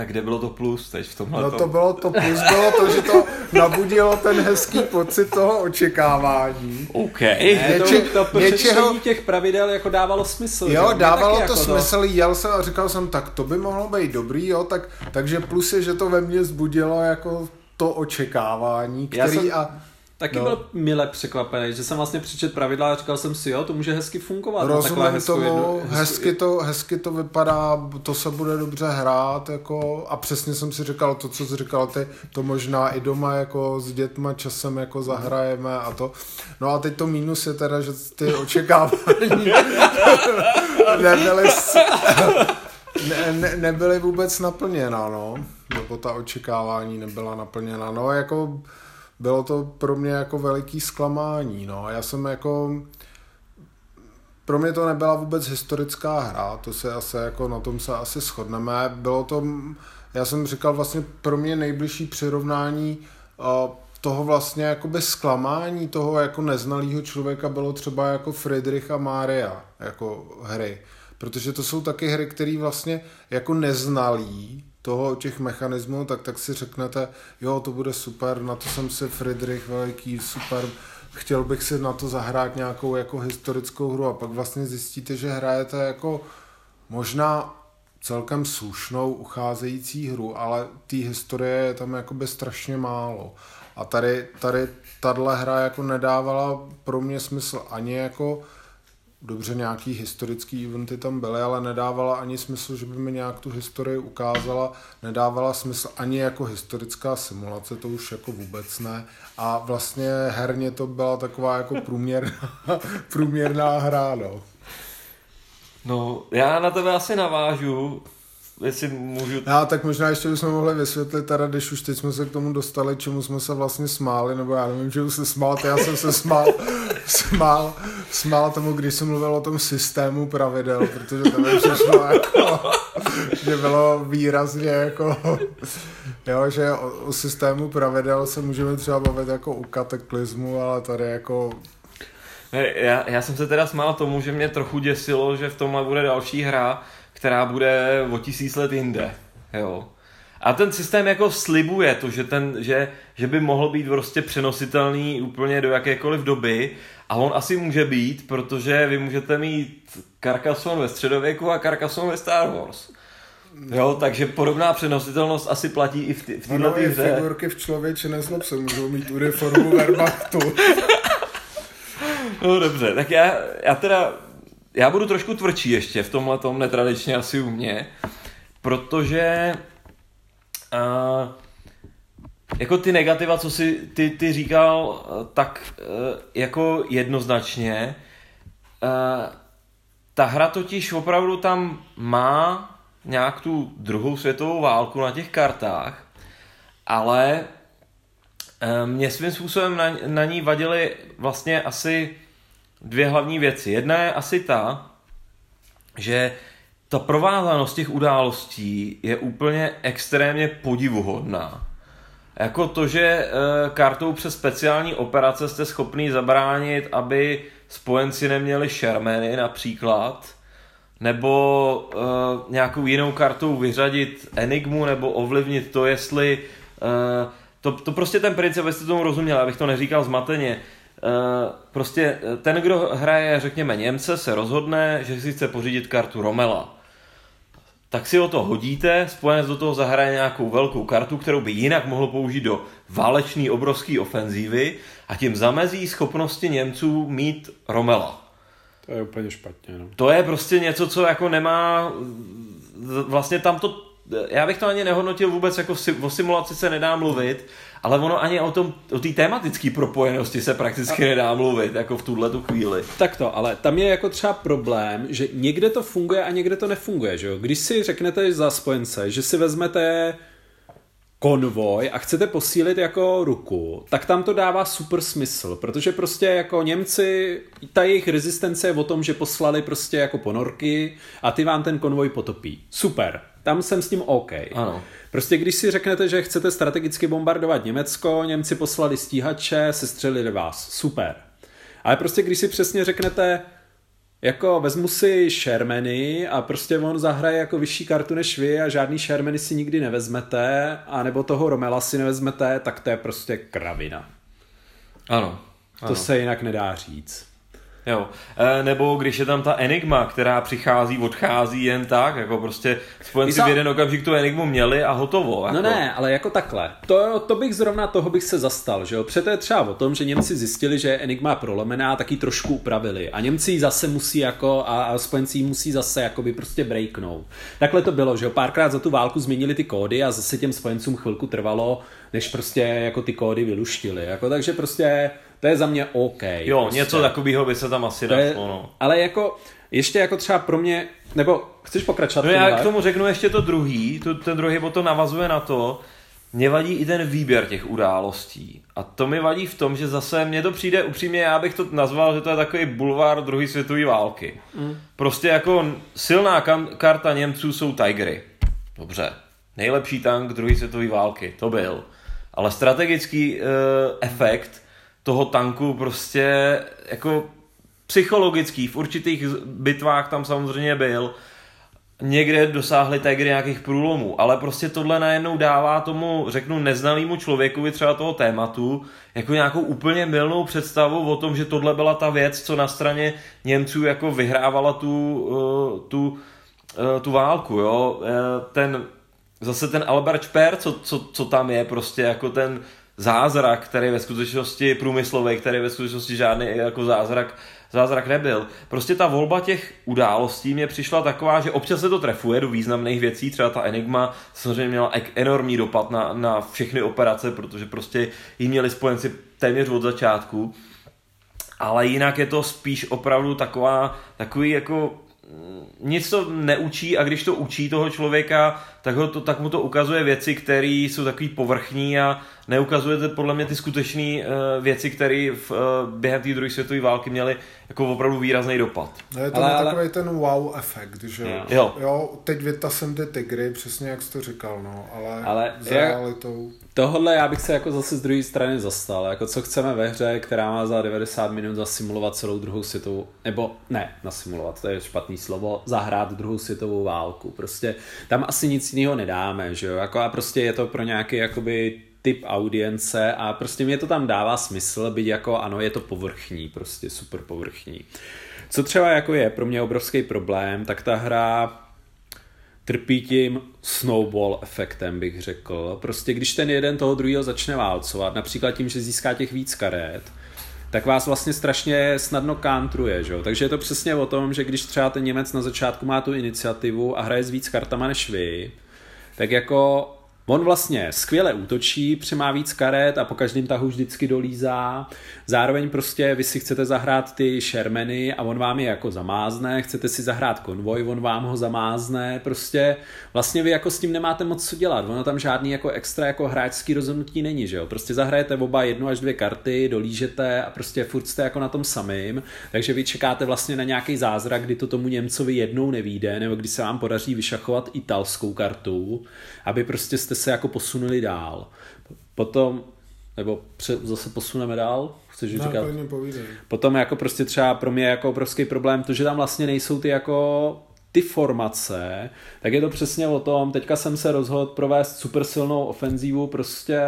a kde bylo to plus teď v tomhle? No to bylo to plus, bylo to, že to nabudilo ten hezký pocit toho očekávání. OK. Ne, to, to, něčeho... těch pravidel jako dávalo smysl. Jo, že? dávalo to jako smysl, to... jel jsem a říkal jsem, tak to by mohlo být dobrý, jo, tak, takže plus je, že to ve mně zbudilo jako to očekávání, který jsem... a Taky no. byl mile překvapený, že jsem vlastně přečet pravidla a říkal jsem si, jo, to může hezky fungovat. Rozumím tomu, jedno, hezky, to, hezky to vypadá, to se bude dobře hrát, jako, a přesně jsem si říkal to, co jsi říkal ty, to možná i doma jako s dětma časem jako zahrajeme a to. No a teď to mínus je teda, že ty očekávání nebyly, ne, ne, nebyly vůbec naplněna, no. Nebo ta očekávání nebyla naplněna. No jako bylo to pro mě jako veliký zklamání. No. Já jsem jako... Pro mě to nebyla vůbec historická hra, to se asi jako na tom se asi shodneme. Bylo to, já jsem říkal vlastně pro mě nejbližší přirovnání uh, toho vlastně jakoby zklamání toho jako neznalého člověka bylo třeba jako Friedrich a Mária jako hry. Protože to jsou taky hry, které vlastně jako neznalí toho, těch mechanismů, tak, tak si řeknete, jo, to bude super, na to jsem si Friedrich veliký, super, chtěl bych si na to zahrát nějakou jako historickou hru a pak vlastně zjistíte, že hrajete jako možná celkem slušnou ucházející hru, ale té historie je tam jakoby strašně málo. A tady, tady tahle hra jako nedávala pro mě smysl ani jako dobře nějaký historický eventy tam byly, ale nedávala ani smysl, že by mi nějak tu historii ukázala, nedávala smysl ani jako historická simulace, to už jako vůbec ne. A vlastně herně to byla taková jako průměrná, průměrná hra, no. No, já na tebe asi navážu jestli můžu... Já, tak možná ještě bychom mohli vysvětlit, teda, když už teď jsme se k tomu dostali, čemu jsme se vlastně smáli, nebo já nevím, že se smál, já jsem se smál, smál, smál tomu, když jsem mluvil o tom systému pravidel, protože to mi přišlo jako, že bylo výrazně jako, jo, že o, o systému pravidel se můžeme třeba bavit jako u kataklizmu, ale tady jako já, já jsem se teda smál tomu, že mě trochu děsilo, že v tomhle bude další hra, která bude o tisíc let jinde. Jo. A ten systém jako slibuje to, že, ten, že, že by mohl být prostě přenositelný úplně do jakékoliv doby a on asi může být, protože vy můžete mít Carcassonne ve středověku a Carcassonne ve Star Wars. Jo, takže podobná přenositelnost asi platí i v, ty, v této no, hře. figurky v člověče nezlob se můžou mít uniformu Wehrmachtu. no dobře, tak já, já teda já budu trošku tvrdší ještě v tomhle tom netradičně asi u mě, protože uh, jako ty negativa, co si ty, ty říkal, tak uh, jako jednoznačně, uh, ta hra totiž opravdu tam má nějak tu druhou světovou válku na těch kartách, ale mě svým způsobem na, na ní vadily vlastně asi dvě hlavní věci. Jedna je asi ta, že ta provázanost těch událostí je úplně extrémně podivuhodná. Jako to, že e, kartou přes speciální operace jste schopný zabránit, aby spojenci neměli Shermany například, nebo e, nějakou jinou kartou vyřadit Enigmu, nebo ovlivnit to, jestli... E, to, to prostě ten princip, jestli tomu rozuměl, abych to neříkal zmateně, Eh, prostě eh, ten, kdo hraje, řekněme, Němce, se rozhodne, že si chce pořídit kartu Romela. Tak si o to hodíte, spojenec do toho zahraje nějakou velkou kartu, kterou by jinak mohl použít do válečný obrovský ofenzívy a tím zamezí schopnosti Němců mít Romela. To je úplně špatně. No. To je prostě něco, co jako nemá... Vlastně tam to... Já bych to ani nehodnotil vůbec, jako o simulaci se nedá mluvit, ale ono ani o tom, o té tematické propojenosti se prakticky a... nedá mluvit, jako v tuhle tu chvíli. Tak to, ale tam je jako třeba problém, že někde to funguje a někde to nefunguje, že jo? Když si řeknete za spojence, že si vezmete konvoj a chcete posílit jako ruku, tak tam to dává super smysl, protože prostě jako Němci, ta jejich rezistence je o tom, že poslali prostě jako ponorky a ty vám ten konvoj potopí. Super, tam jsem s tím OK. Ano. Prostě když si řeknete, že chcete strategicky bombardovat Německo, Němci poslali stíhače, sestřelili vás. Super. Ale prostě když si přesně řeknete, jako vezmu si Shermany a prostě on zahraje jako vyšší kartu než vy a žádný Shermany si nikdy nevezmete, anebo toho Romela si nevezmete, tak to je prostě kravina. Ano. To ano. se jinak nedá říct. Jo. E, nebo když je tam ta Enigma, která přichází, odchází jen tak, jako prostě spojenci v jeden okamžik tu Enigmu měli a hotovo. No jako. No ne, ale jako takhle. To, to bych zrovna toho bych se zastal, že jo. Protože to je třeba o tom, že Němci zjistili, že Enigma je prolomená, tak ji trošku upravili. A Němci ji zase musí jako, a, a spojenci musí zase jakoby prostě breaknout. Takhle to bylo, že jo. Párkrát za tu válku změnili ty kódy a zase těm spojencům chvilku trvalo, než prostě jako ty kódy vyluštili. Jako, takže prostě to je za mě OK. Jo, prostě. něco takového by se tam asi dalo. No. Ale jako, ještě jako třeba pro mě, nebo chceš pokračovat? No já k tomu řeknu ještě to druhý, to, ten druhý bod to navazuje na to, mě vadí i ten výběr těch událostí. A to mi vadí v tom, že zase mně to přijde upřímně, já bych to nazval, že to je takový bulvár druhé světové války. Mm. Prostě jako silná karta Němců jsou Tigry. Dobře. Nejlepší tank druhé světové války. To byl. Ale strategický uh, efekt toho tanku prostě jako psychologický, v určitých bitvách tam samozřejmě byl, někde dosáhli Tigry nějakých průlomů, ale prostě tohle najednou dává tomu, řeknu, neznalému člověku třeba toho tématu, jako nějakou úplně milnou představu o tom, že tohle byla ta věc, co na straně Němců jako vyhrávala tu, uh, tu, uh, tu válku, jo. Uh, ten, zase ten Albert Speer, co, co, co tam je, prostě jako ten zázrak, který ve skutečnosti průmyslový, který ve skutečnosti žádný jako zázrak, zázrak nebyl. Prostě ta volba těch událostí mě přišla taková, že občas se to trefuje do významných věcí, třeba ta Enigma samozřejmě měla enormní dopad na, na všechny operace, protože prostě jí měli spojenci téměř od začátku. Ale jinak je to spíš opravdu taková, takový jako nic to neučí a když to učí toho člověka, tak, ho to, tak mu to ukazuje věci, které jsou takový povrchní a neukazuje to podle mě ty skutečné uh, věci, které v, uh, během té druhé světové války měly jako opravdu výrazný dopad. No je to ale, takový ale... ten wow efekt, že jo. jo. Jo, teď vytasem ty tygry, přesně jak jsi to říkal, no, ale, ale s realitou... Tohle já bych se jako zase z druhé strany zastal, jako co chceme ve hře, která má za 90 minut zasimulovat celou druhou světovou, nebo ne, nasimulovat, to je špatný slovo, zahrát druhou světovou válku, prostě tam asi nic jiného nedáme, že jo, jako a prostě je to pro nějaký jakoby typ audience a prostě mě to tam dává smysl, byť jako ano, je to povrchní, prostě super povrchní. Co třeba jako je pro mě obrovský problém, tak ta hra trpí tím snowball efektem, bych řekl. Prostě když ten jeden toho druhého začne válcovat, například tím, že získá těch víc karet, tak vás vlastně strašně snadno kántruje, že jo? Takže je to přesně o tom, že když třeba ten Němec na začátku má tu iniciativu a hraje s víc kartama než vy, tak jako On vlastně skvěle útočí, přemá víc karet a po každém tahu vždycky dolízá. Zároveň prostě vy si chcete zahrát ty Shermany a on vám je jako zamázne, chcete si zahrát konvoj, on vám ho zamázne, prostě vlastně vy jako s tím nemáte moc co dělat, ono tam žádný jako extra jako hráčský rozhodnutí není, že jo, prostě zahrajete oba jednu až dvě karty, dolížete a prostě furt jste jako na tom samým, takže vy čekáte vlastně na nějaký zázrak, kdy to tomu Němcovi jednou nevíde, nebo kdy se vám podaří vyšachovat italskou kartu, aby prostě jste se jako posunuli dál. Potom, nebo pře, zase posuneme dál, chceš No, říkat? povídej. Potom jako prostě třeba pro mě jako obrovský problém to, že tam vlastně nejsou ty jako ty formace, tak je to přesně o tom, teďka jsem se rozhodl provést super silnou ofenzívu prostě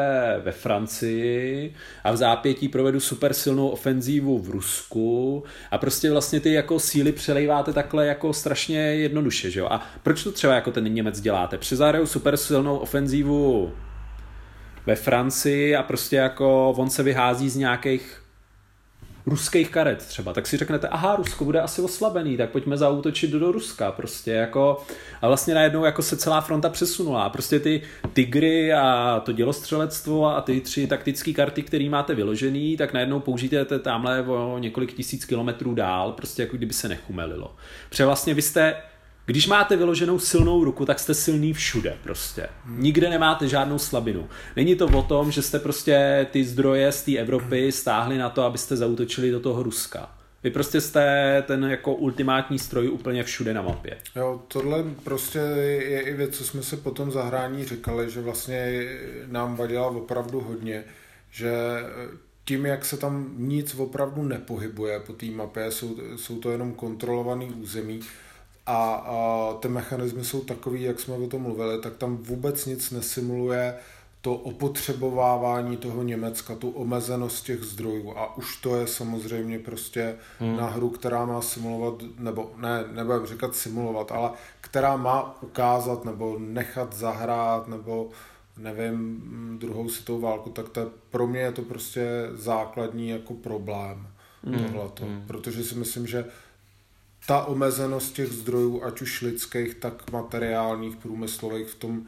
ve Francii a v zápětí provedu super silnou ofenzívu v Rusku a prostě vlastně ty jako síly přelejváte takhle jako strašně jednoduše, že jo? A proč to třeba jako ten Němec děláte? Přizahraju super silnou ofenzívu ve Francii a prostě jako on se vyhází z nějakých ruských karet třeba, tak si řeknete, aha, Rusko bude asi oslabený, tak pojďme zautočit do Ruska, prostě jako, a vlastně najednou jako se celá fronta přesunula, a prostě ty tygry a to dělostřelectvo a ty tři taktické karty, které máte vyložený, tak najednou použijete tamhle o několik tisíc kilometrů dál, prostě jako kdyby se nechumelilo. Protože vlastně vy jste když máte vyloženou silnou ruku, tak jste silný všude prostě. Nikde nemáte žádnou slabinu. Není to o tom, že jste prostě ty zdroje z té Evropy stáhli na to, abyste zautočili do toho Ruska. Vy prostě jste ten jako ultimátní stroj úplně všude na mapě. Jo, tohle prostě je i věc, co jsme si potom zahrání říkali, že vlastně nám vadila opravdu hodně, že tím, jak se tam nic opravdu nepohybuje po té mapě, jsou, jsou to jenom kontrolovaný území a, a ty mechanismy jsou takový, jak jsme o tom mluvili, tak tam vůbec nic nesimuluje to opotřebovávání toho Německa, tu omezenost těch zdrojů a už to je samozřejmě prostě hmm. na hru, která má simulovat, nebo ne, nebudem říkat simulovat, ale která má ukázat nebo nechat zahrát nebo nevím, druhou světovou válku, tak to je, pro mě je to prostě základní jako problém hmm. tohleto, hmm. protože si myslím, že ta omezenost těch zdrojů, ať už lidských, tak materiálních, průmyslových v tom,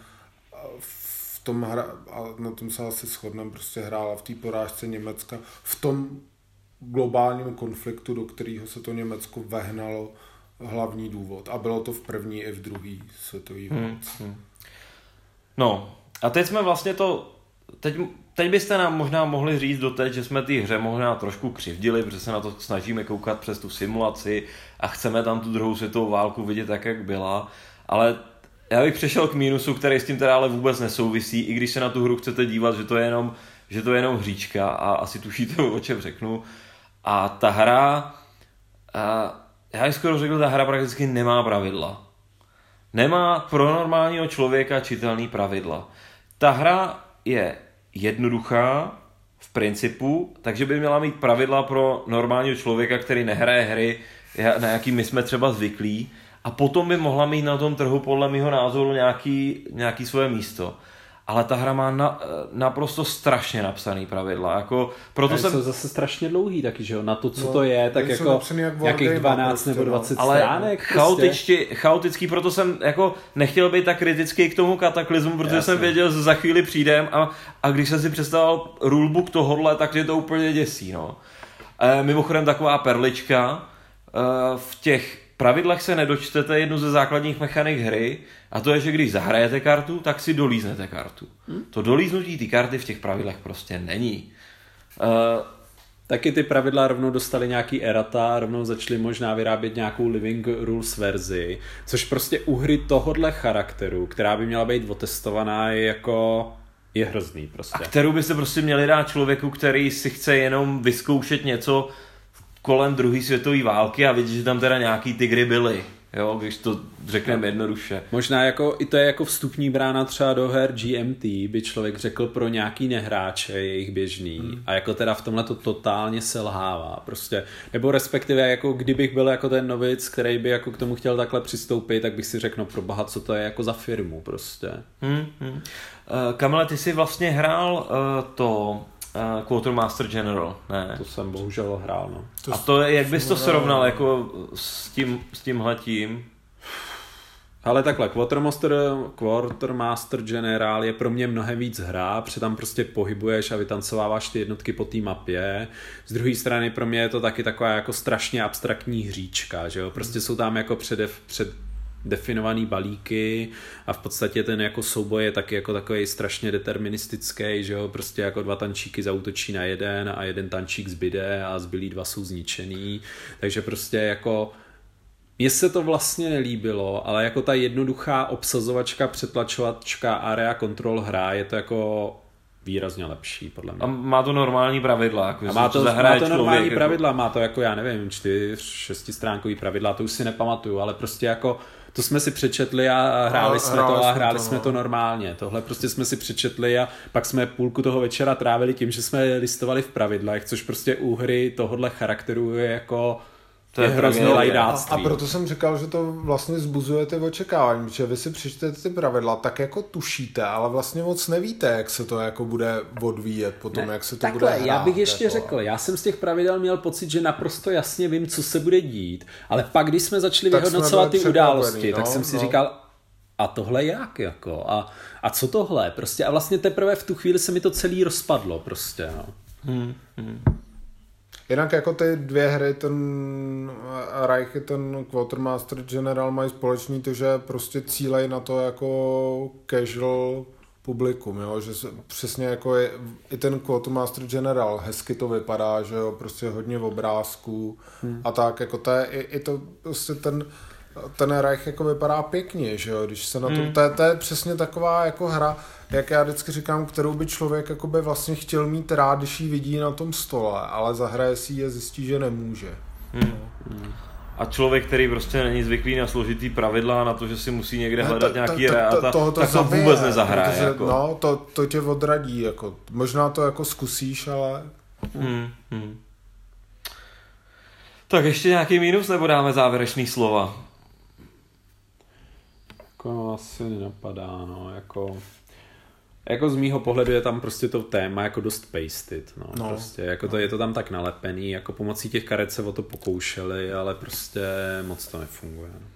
v tom hra, a na tom se asi shodneme, prostě hrála v té porážce Německa, v tom globálním konfliktu, do kterého se to Německo vehnalo, hlavní důvod. A bylo to v první i v druhý světový válce. Hmm, hmm. No, a teď jsme vlastně to, teď, teď byste nám možná mohli říct doteď, že jsme té hře možná trošku křivdili, protože se na to snažíme koukat přes tu simulaci a chceme tam tu druhou světovou válku vidět tak, jak byla, ale já bych přešel k mínusu, který s tím teda ale vůbec nesouvisí, i když se na tu hru chcete dívat, že to je jenom, že to je jenom hříčka a asi tušíte, o čem řeknu. A ta hra, a já bych skoro řekl, ta hra prakticky nemá pravidla. Nemá pro normálního člověka čitelný pravidla. Ta hra je jednoduchá v principu, takže by měla mít pravidla pro normálního člověka, který nehraje hry, na jaký my jsme třeba zvyklí, a potom by mohla mít na tom trhu podle mého názoru nějaký, nějaký svoje místo. Ale ta hra má na, naprosto strašně napsaný pravidla. Jako, proto a jsem... jsou zase strašně dlouhý taky, že jo? Na to, co no, to je, tak jako jak nějakých 12 prostě, nebo 20 ale stránek. Chaotičtě, prostě. chaotický, proto jsem jako nechtěl být tak kritický k tomu kataklizmu, protože Jasně. jsem věděl, že za chvíli přijdem a, a když jsem si představoval rulebook tohohle, tak je to úplně děsí. No. E, mimochodem taková perlička, v těch pravidlech se nedočtete jednu ze základních mechanik hry a to je, že když zahrajete kartu, tak si dolíznete kartu. Hmm? To dolíznutí ty karty v těch pravidlech prostě není. Uh, Taky ty pravidla rovnou dostali nějaký erata, rovnou začali možná vyrábět nějakou living rules verzi, což prostě u hry tohodle charakteru, která by měla být otestovaná, je jako je hrozný prostě. A kterou byste prostě měli dát člověku, který si chce jenom vyzkoušet něco, kolem druhé světové války a vidět, že tam teda nějaký tygry byly. Jo, když to řekneme jednoduše. Možná jako, i to je jako vstupní brána třeba do her GMT, by člověk řekl pro nějaký nehráče, jejich běžný. Hmm. A jako teda v tomhle to totálně selhává. Prostě, nebo respektive jako kdybych byl jako ten novic, který by jako k tomu chtěl takhle přistoupit, tak bych si řekl, no pro boha, co to je jako za firmu prostě. Hmm, hmm. Uh, Kamile, ty jsi vlastně hrál uh, to uh, Quartermaster General, ne? To jsem bohužel hrál, no. To A to, jak bys to srovnal jako s tím, s tímhletím? Ale takhle, Quartermaster, Quartermaster General je pro mě mnohem víc hra, protože tam prostě pohybuješ a vytancováváš ty jednotky po té mapě. Z druhé strany pro mě je to taky taková jako strašně abstraktní hříčka, že jo? Prostě jsou tam jako před, před definovaný balíky a v podstatě ten jako souboj je taky jako takový strašně deterministický, že jo, prostě jako dva tančíky zautočí na jeden a jeden tančík zbyde a zbylí dva jsou zničený, takže prostě jako mně se to vlastně nelíbilo, ale jako ta jednoduchá obsazovačka, přetlačovačka, area control hra je to jako výrazně lepší, podle mě. A má to normální pravidla. Jako a má to, má to normální člověk, pravidla, jako... má to jako, já nevím, čtyř, šestistránkový pravidla, to už si nepamatuju, ale prostě jako to jsme si přečetli a hráli a jsme to a hráli jsme to, no. jsme to Tohle prostě jsme si přečetli a pak jsme půlku toho večera trávili tím, že jsme listovali v pravidlech, což prostě u hry tohohle charakteru je jako to je, je hrozně lajdáctví. A, a proto jsem říkal, že to vlastně zbuzuje ty očekávání, protože vy si přečtete ty pravidla, tak jako tušíte, ale vlastně moc nevíte, jak se to jako bude odvíjet potom, ne, jak se to takhle, bude hrát. já bych ještě jako. řekl, já jsem z těch pravidel měl pocit, že naprosto jasně vím, co se bude dít, ale pak, když jsme začali tak vyhodnocovat ty události, no, tak jsem si no. říkal, a tohle jak jako, a, a co tohle, prostě a vlastně teprve v tu chvíli se mi to celý rozpadlo prostě, no. Hmm, hmm. Jinak jako ty dvě hry, ten Reich i ten Quartermaster General mají společný to, že prostě cílej na to jako casual publikum, jo? že se, přesně jako je, i ten Quartermaster General, hezky to vypadá, že jo, prostě hodně obrázků hmm. a tak, jako to je, i, i to prostě ten ten Reich jako vypadá pěkně, že jo, když se na to, hmm. to, je, to je přesně taková jako hra, jak já vždycky říkám, kterou by člověk jako by vlastně chtěl mít rád, když ji vidí na tom stole, ale zahraje si ji a zjistí, že nemůže. Hmm. Hmm. A člověk, který prostě není zvyklý na složitý pravidla, na to, že si musí někde hledat nějaký reáta, to, tak to vůbec nezahraje. Protože, jako. No, to, to tě odradí. Jako. Možná to jako zkusíš, ale... Hmm. Hmm. Tak ještě nějaký mínus, nebo dáme závěrečný slova? Jako asi nenapadá, no, jako... Jako z mýho pohledu je tam prostě to téma jako dost pasted, no, no. prostě, jako to je to tam tak nalepený, jako pomocí těch karet se o to pokoušeli, ale prostě moc to nefunguje. No.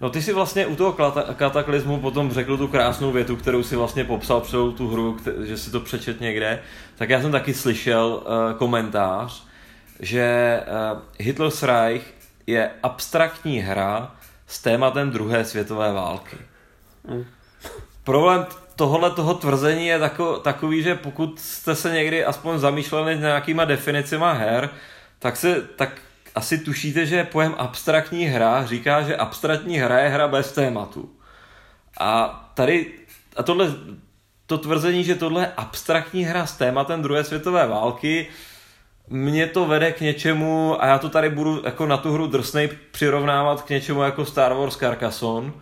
No ty si vlastně u toho kataklizmu potom řekl tu krásnou větu, kterou si vlastně popsal celou tu hru, že si to přečet někde, tak já jsem taky slyšel uh, komentář, že uh, Hitler's Reich je abstraktní hra s tématem druhé světové války. Mm. Problém tohle toho tvrzení je tako, takový, že pokud jste se někdy aspoň zamýšleli nějakýma definicima her, tak, se, tak asi tušíte, že pojem abstraktní hra říká, že abstraktní hra je hra bez tématu. A tady, a tohle, to tvrzení, že tohle je abstraktní hra s tématem druhé světové války, mě to vede k něčemu, a já to tady budu jako na tu hru drsnej přirovnávat k něčemu jako Star Wars Carcassonne,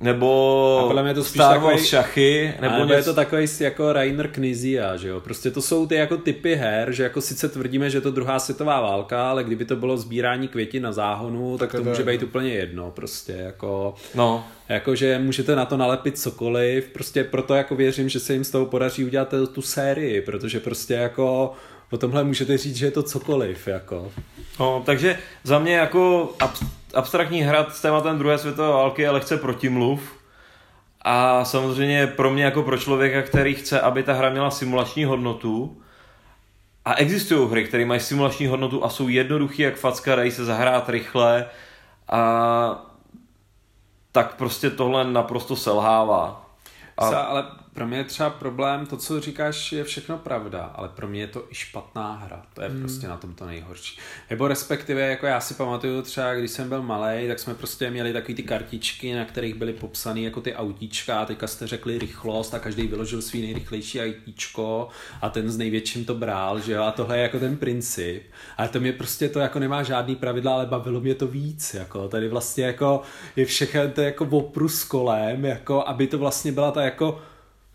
nebo a podle mě to Star Wars takový, šachy, nebo, nebo něco... je to takový jako Rainer Knizia, že jo, prostě to jsou ty jako typy her, že jako sice tvrdíme, že je to druhá světová válka, ale kdyby to bylo sbírání květin na záhonu, tak, tak to může být úplně jedno, prostě jako, no. jako, že můžete na to nalepit cokoliv, prostě proto jako věřím, že se jim z toho podaří udělat tu sérii, protože prostě jako o tomhle můžete říct, že je to cokoliv, jako. No, takže za mě jako ab- abstraktní hra s tématem druhé světové války je lehce protimluv. A samozřejmě pro mě jako pro člověka, který chce, aby ta hra měla simulační hodnotu, a existují hry, které mají simulační hodnotu a jsou jednoduché jak facka, dají se zahrát rychle a tak prostě tohle naprosto selhává. A... Ale pro mě je třeba problém, to, co říkáš, je všechno pravda, ale pro mě je to i špatná hra. To je hmm. prostě na tom to nejhorší. Nebo respektive, jako já si pamatuju třeba, když jsem byl malý, tak jsme prostě měli takové ty kartičky, na kterých byly popsané jako ty autíčka a teďka jste řekli rychlost a každý vyložil svý nejrychlejší autíčko a ten s největším to bral, že jo, a tohle je jako ten princip. Ale to mě prostě to jako nemá žádný pravidla, ale bavilo mě to víc, jako tady vlastně jako je všechno to jako oprus kolem, jako aby to vlastně byla ta jako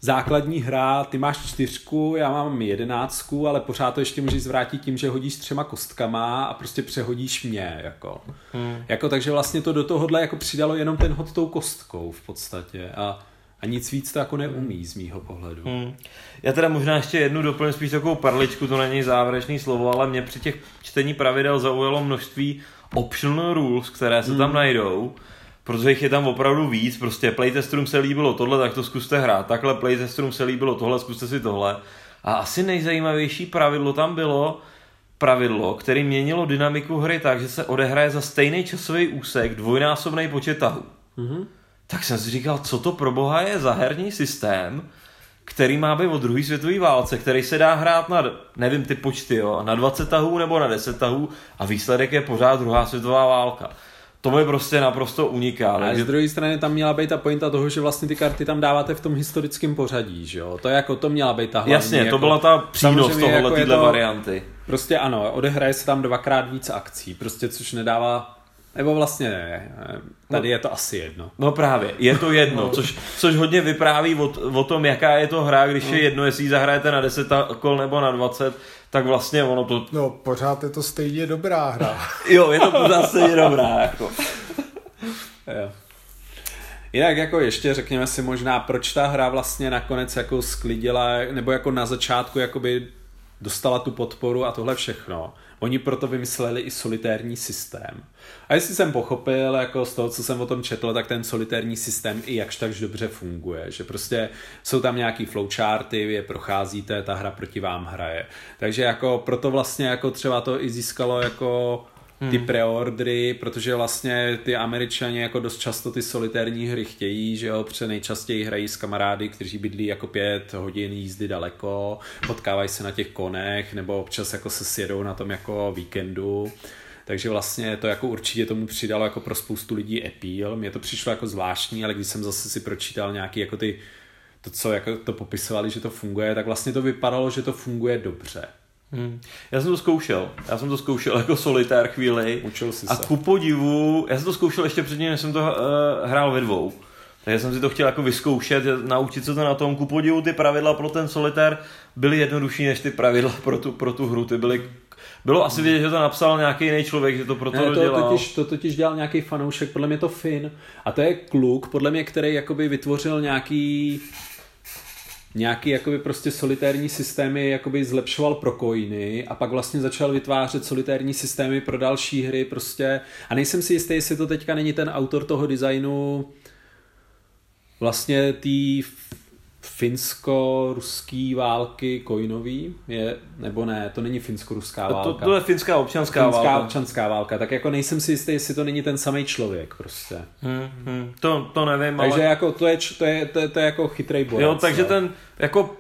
základní hra, ty máš čtyřku, já mám jedenáctku, ale pořád to ještě můžeš zvrátit tím, že hodíš třema kostkama a prostě přehodíš mě, jako. Hmm. jako takže vlastně to do tohohle jako přidalo jenom ten hod tou kostkou v podstatě a A nic víc to jako neumí z mýho pohledu. Hmm. Já teda možná ještě jednu doplním, spíš takovou parličku, to není závěrečný slovo, ale mě při těch čtení pravidel zaujalo množství optional rules, které se tam Hmm. najdou, protože jich je tam opravdu víc, prostě playtesterům se líbilo tohle, tak to zkuste hrát, takhle playtesterům se líbilo tohle, zkuste si tohle. A asi nejzajímavější pravidlo tam bylo pravidlo, které měnilo dynamiku hry tak, že se odehraje za stejný časový úsek dvojnásobný počet tahů. Mhm. Tak jsem si říkal, co to pro boha je za herní systém, který má být od druhé světové válce, který se dá hrát na, nevím ty počty, jo, na 20 tahů nebo na 10 tahů a výsledek je pořád druhá světová válka. To mi prostě naprosto uniká. Ale Takže z druhé strany tam měla být ta pointa toho, že vlastně ty karty tam dáváte v tom historickém pořadí, že jo? To jako to měla být ta hlavní. Jasně, jako, to byla ta přínos samozřejmě tohohle, jako tyhle to- varianty. Prostě ano, odehraje se tam dvakrát víc akcí, prostě což nedává, nebo vlastně ne, tady je to asi jedno. No právě, je to jedno, což, což hodně vypráví o, o tom, jaká je to hra, když je jedno, jestli ji zahrajete na 10 kol nebo na 20, tak vlastně ono to, No, pořád je to stejně dobrá hra. jo, je to pořád stejně dobrá, jako. Jo. Jinak jako ještě řekněme si možná, proč ta hra vlastně nakonec jako sklidila, nebo jako na začátku jakoby dostala tu podporu a tohle všechno. Oni proto vymysleli i solitérní systém. A jestli jsem pochopil, jako z toho, co jsem o tom četl, tak ten solitérní systém i jakž takž dobře funguje. Že prostě jsou tam nějaký flowcharty, je procházíte, ta hra proti vám hraje. Takže jako proto vlastně jako třeba to i získalo jako ty preordry, protože vlastně ty američani jako dost často ty solitérní hry chtějí, že jo, protože nejčastěji hrají s kamarády, kteří bydlí jako pět hodin jízdy daleko, potkávají se na těch konech, nebo občas jako se sjedou na tom jako víkendu. Takže vlastně to jako určitě tomu přidalo jako pro spoustu lidí appeal. Mně to přišlo jako zvláštní, ale když jsem zase si pročítal nějaký jako ty to, co jako to popisovali, že to funguje, tak vlastně to vypadalo, že to funguje dobře. Hmm. Já jsem to zkoušel. Já jsem to zkoušel jako solitér chvíli. Učil jsi A se. ku podivu, já jsem to zkoušel ještě předtím, než jsem to uh, hrál ve dvou. Takže jsem si to chtěl jako vyzkoušet, naučit se to na tom. Ku podivu ty pravidla pro ten solitér byly jednodušší než ty pravidla pro tu, pro tu hru. Ty byly, bylo asi vidět, že to napsal nějaký jiný člověk, že to pro to Ne, to dodělal. totiž, to totiž dělal nějaký fanoušek, podle mě to Finn. A to je kluk, podle mě, který jakoby vytvořil nějaký nějaký jakoby prostě solitérní systémy jakoby zlepšoval pro coiny a pak vlastně začal vytvářet solitérní systémy pro další hry prostě. A nejsem si jistý, jestli to teďka není ten autor toho designu vlastně tý finsko-ruský války coinový je, nebo ne, to není finsko-ruská to, válka. to je finská občanská Finská válka. občanská válka, tak jako nejsem si jistý, jestli to není ten samý člověk prostě. Hmm, hmm. To, to nevím, Takže ale... jako to je, to je, to je, to je jako chytrý boj. Jo, takže ten, jako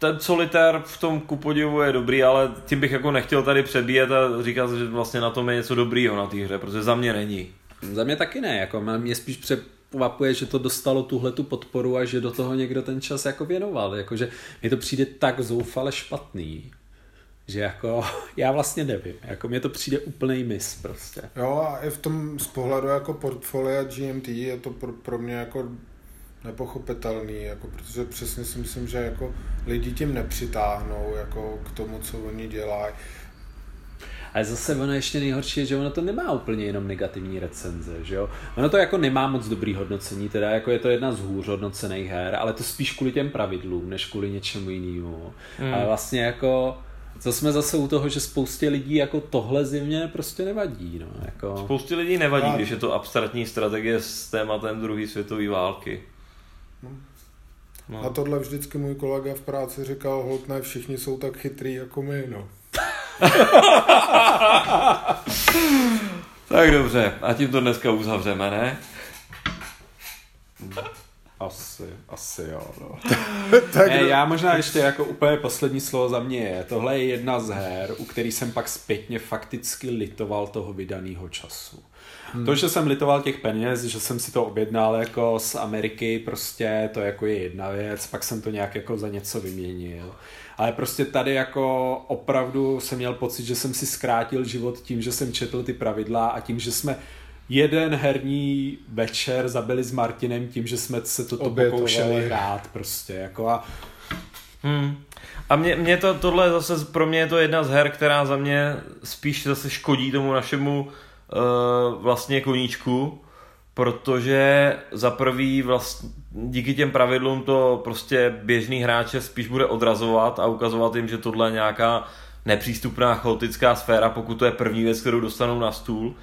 ten solitér v tom ku podivu je dobrý, ale tím bych jako nechtěl tady přebíjet a říkat, že vlastně na tom je něco dobrýho na té hře, protože za mě není. Za mě taky ne, jako mě spíš překvapuje, že to dostalo tuhle tu podporu a že do toho někdo ten čas jako věnoval, jakože mi to přijde tak zoufale špatný, že jako já vlastně nevím, jako mně to přijde úplný mis prostě. Jo, a i v tom z pohledu jako portfolia GMT je to pro, pro mě jako nepochopitelný, jako, protože přesně si myslím, že jako lidi tím nepřitáhnou jako k tomu, co oni dělají. Ale zase ono ještě nejhorší je, že ono to nemá úplně jenom negativní recenze, že jo? Ono to jako nemá moc dobrý hodnocení, teda jako je to jedna z hůř hodnocených her, ale to spíš kvůli těm pravidlům, než kvůli něčemu jinému. Hmm. Ale vlastně jako, co jsme zase u toho, že spoustě lidí jako tohle zimně prostě nevadí, no, jako... Spoustě lidí nevadí, A- když je to abstraktní strategie s tématem druhé světové války. A tohle vždycky můj kolega v práci říkal, holt ne všichni jsou tak chytrý jako my, no. Tak dobře, a tím to dneska uzavřeme, ne? Asi, asi jo, no. tak Ne, já možná ještě jako úplně poslední slovo za mě je, tohle je jedna z her, u který jsem pak zpětně fakticky litoval toho vydaného času. Hmm. To, že jsem litoval těch peněz, že jsem si to objednal jako z Ameriky, prostě to jako je jedna věc, pak jsem to nějak jako za něco vyměnil. Ale prostě tady jako opravdu jsem měl pocit, že jsem si zkrátil život tím, že jsem četl ty pravidla a tím, že jsme jeden herní večer zabili s Martinem tím, že jsme se toto Obětovali. pokoušeli hrát prostě jako a Hmm. A mě, mě to, tohle zase, pro mě je to jedna z her, která za mě spíš zase škodí tomu našemu uh, vlastně koníčku, protože za prvý vlastně díky těm pravidlům to prostě běžný hráče spíš bude odrazovat a ukazovat jim, že tohle je nějaká nepřístupná chaotická sféra, pokud to je první věc, kterou dostanou na stůl.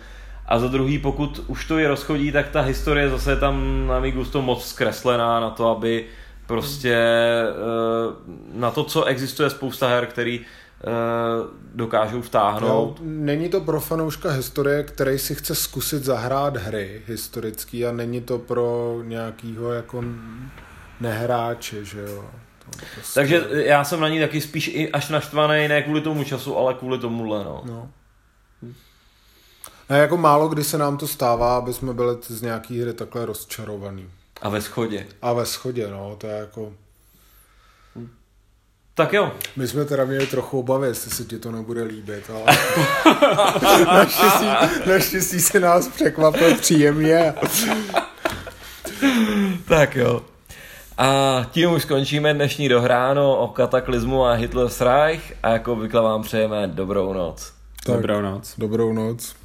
A za druhý, pokud už to je rozchodí, tak ta historie zase je tam na mý gusto moc zkreslená na to, aby prostě eh, na to, co existuje spousta her, který dokážou vtáhnout. Jo, není to pro fanouška historie, který si chce zkusit zahrát hry historický a není to pro nějakýho jako nehráče, že jo. To prostě... Takže já jsem na ní taky spíš i až naštvaný, ne kvůli tomu času, ale kvůli tomuhle, no. No. Ne, jako málo kdy se nám to stává, aby jsme byli z nějaký hry takhle rozčarovaný. A ve schodě. A ve schodě, no, to je jako... Tak jo. My jsme teda měli trochu obavy, jestli se ti to nebude líbit, ale naštěstí, naštěstí se nás překvapil příjemně. Tak jo. A tím už skončíme dnešní dohráno o kataklizmu a Hitler's Reich a jako obvykle vám přejeme dobrou noc. Tak, Dobrou noc. Dobrou noc.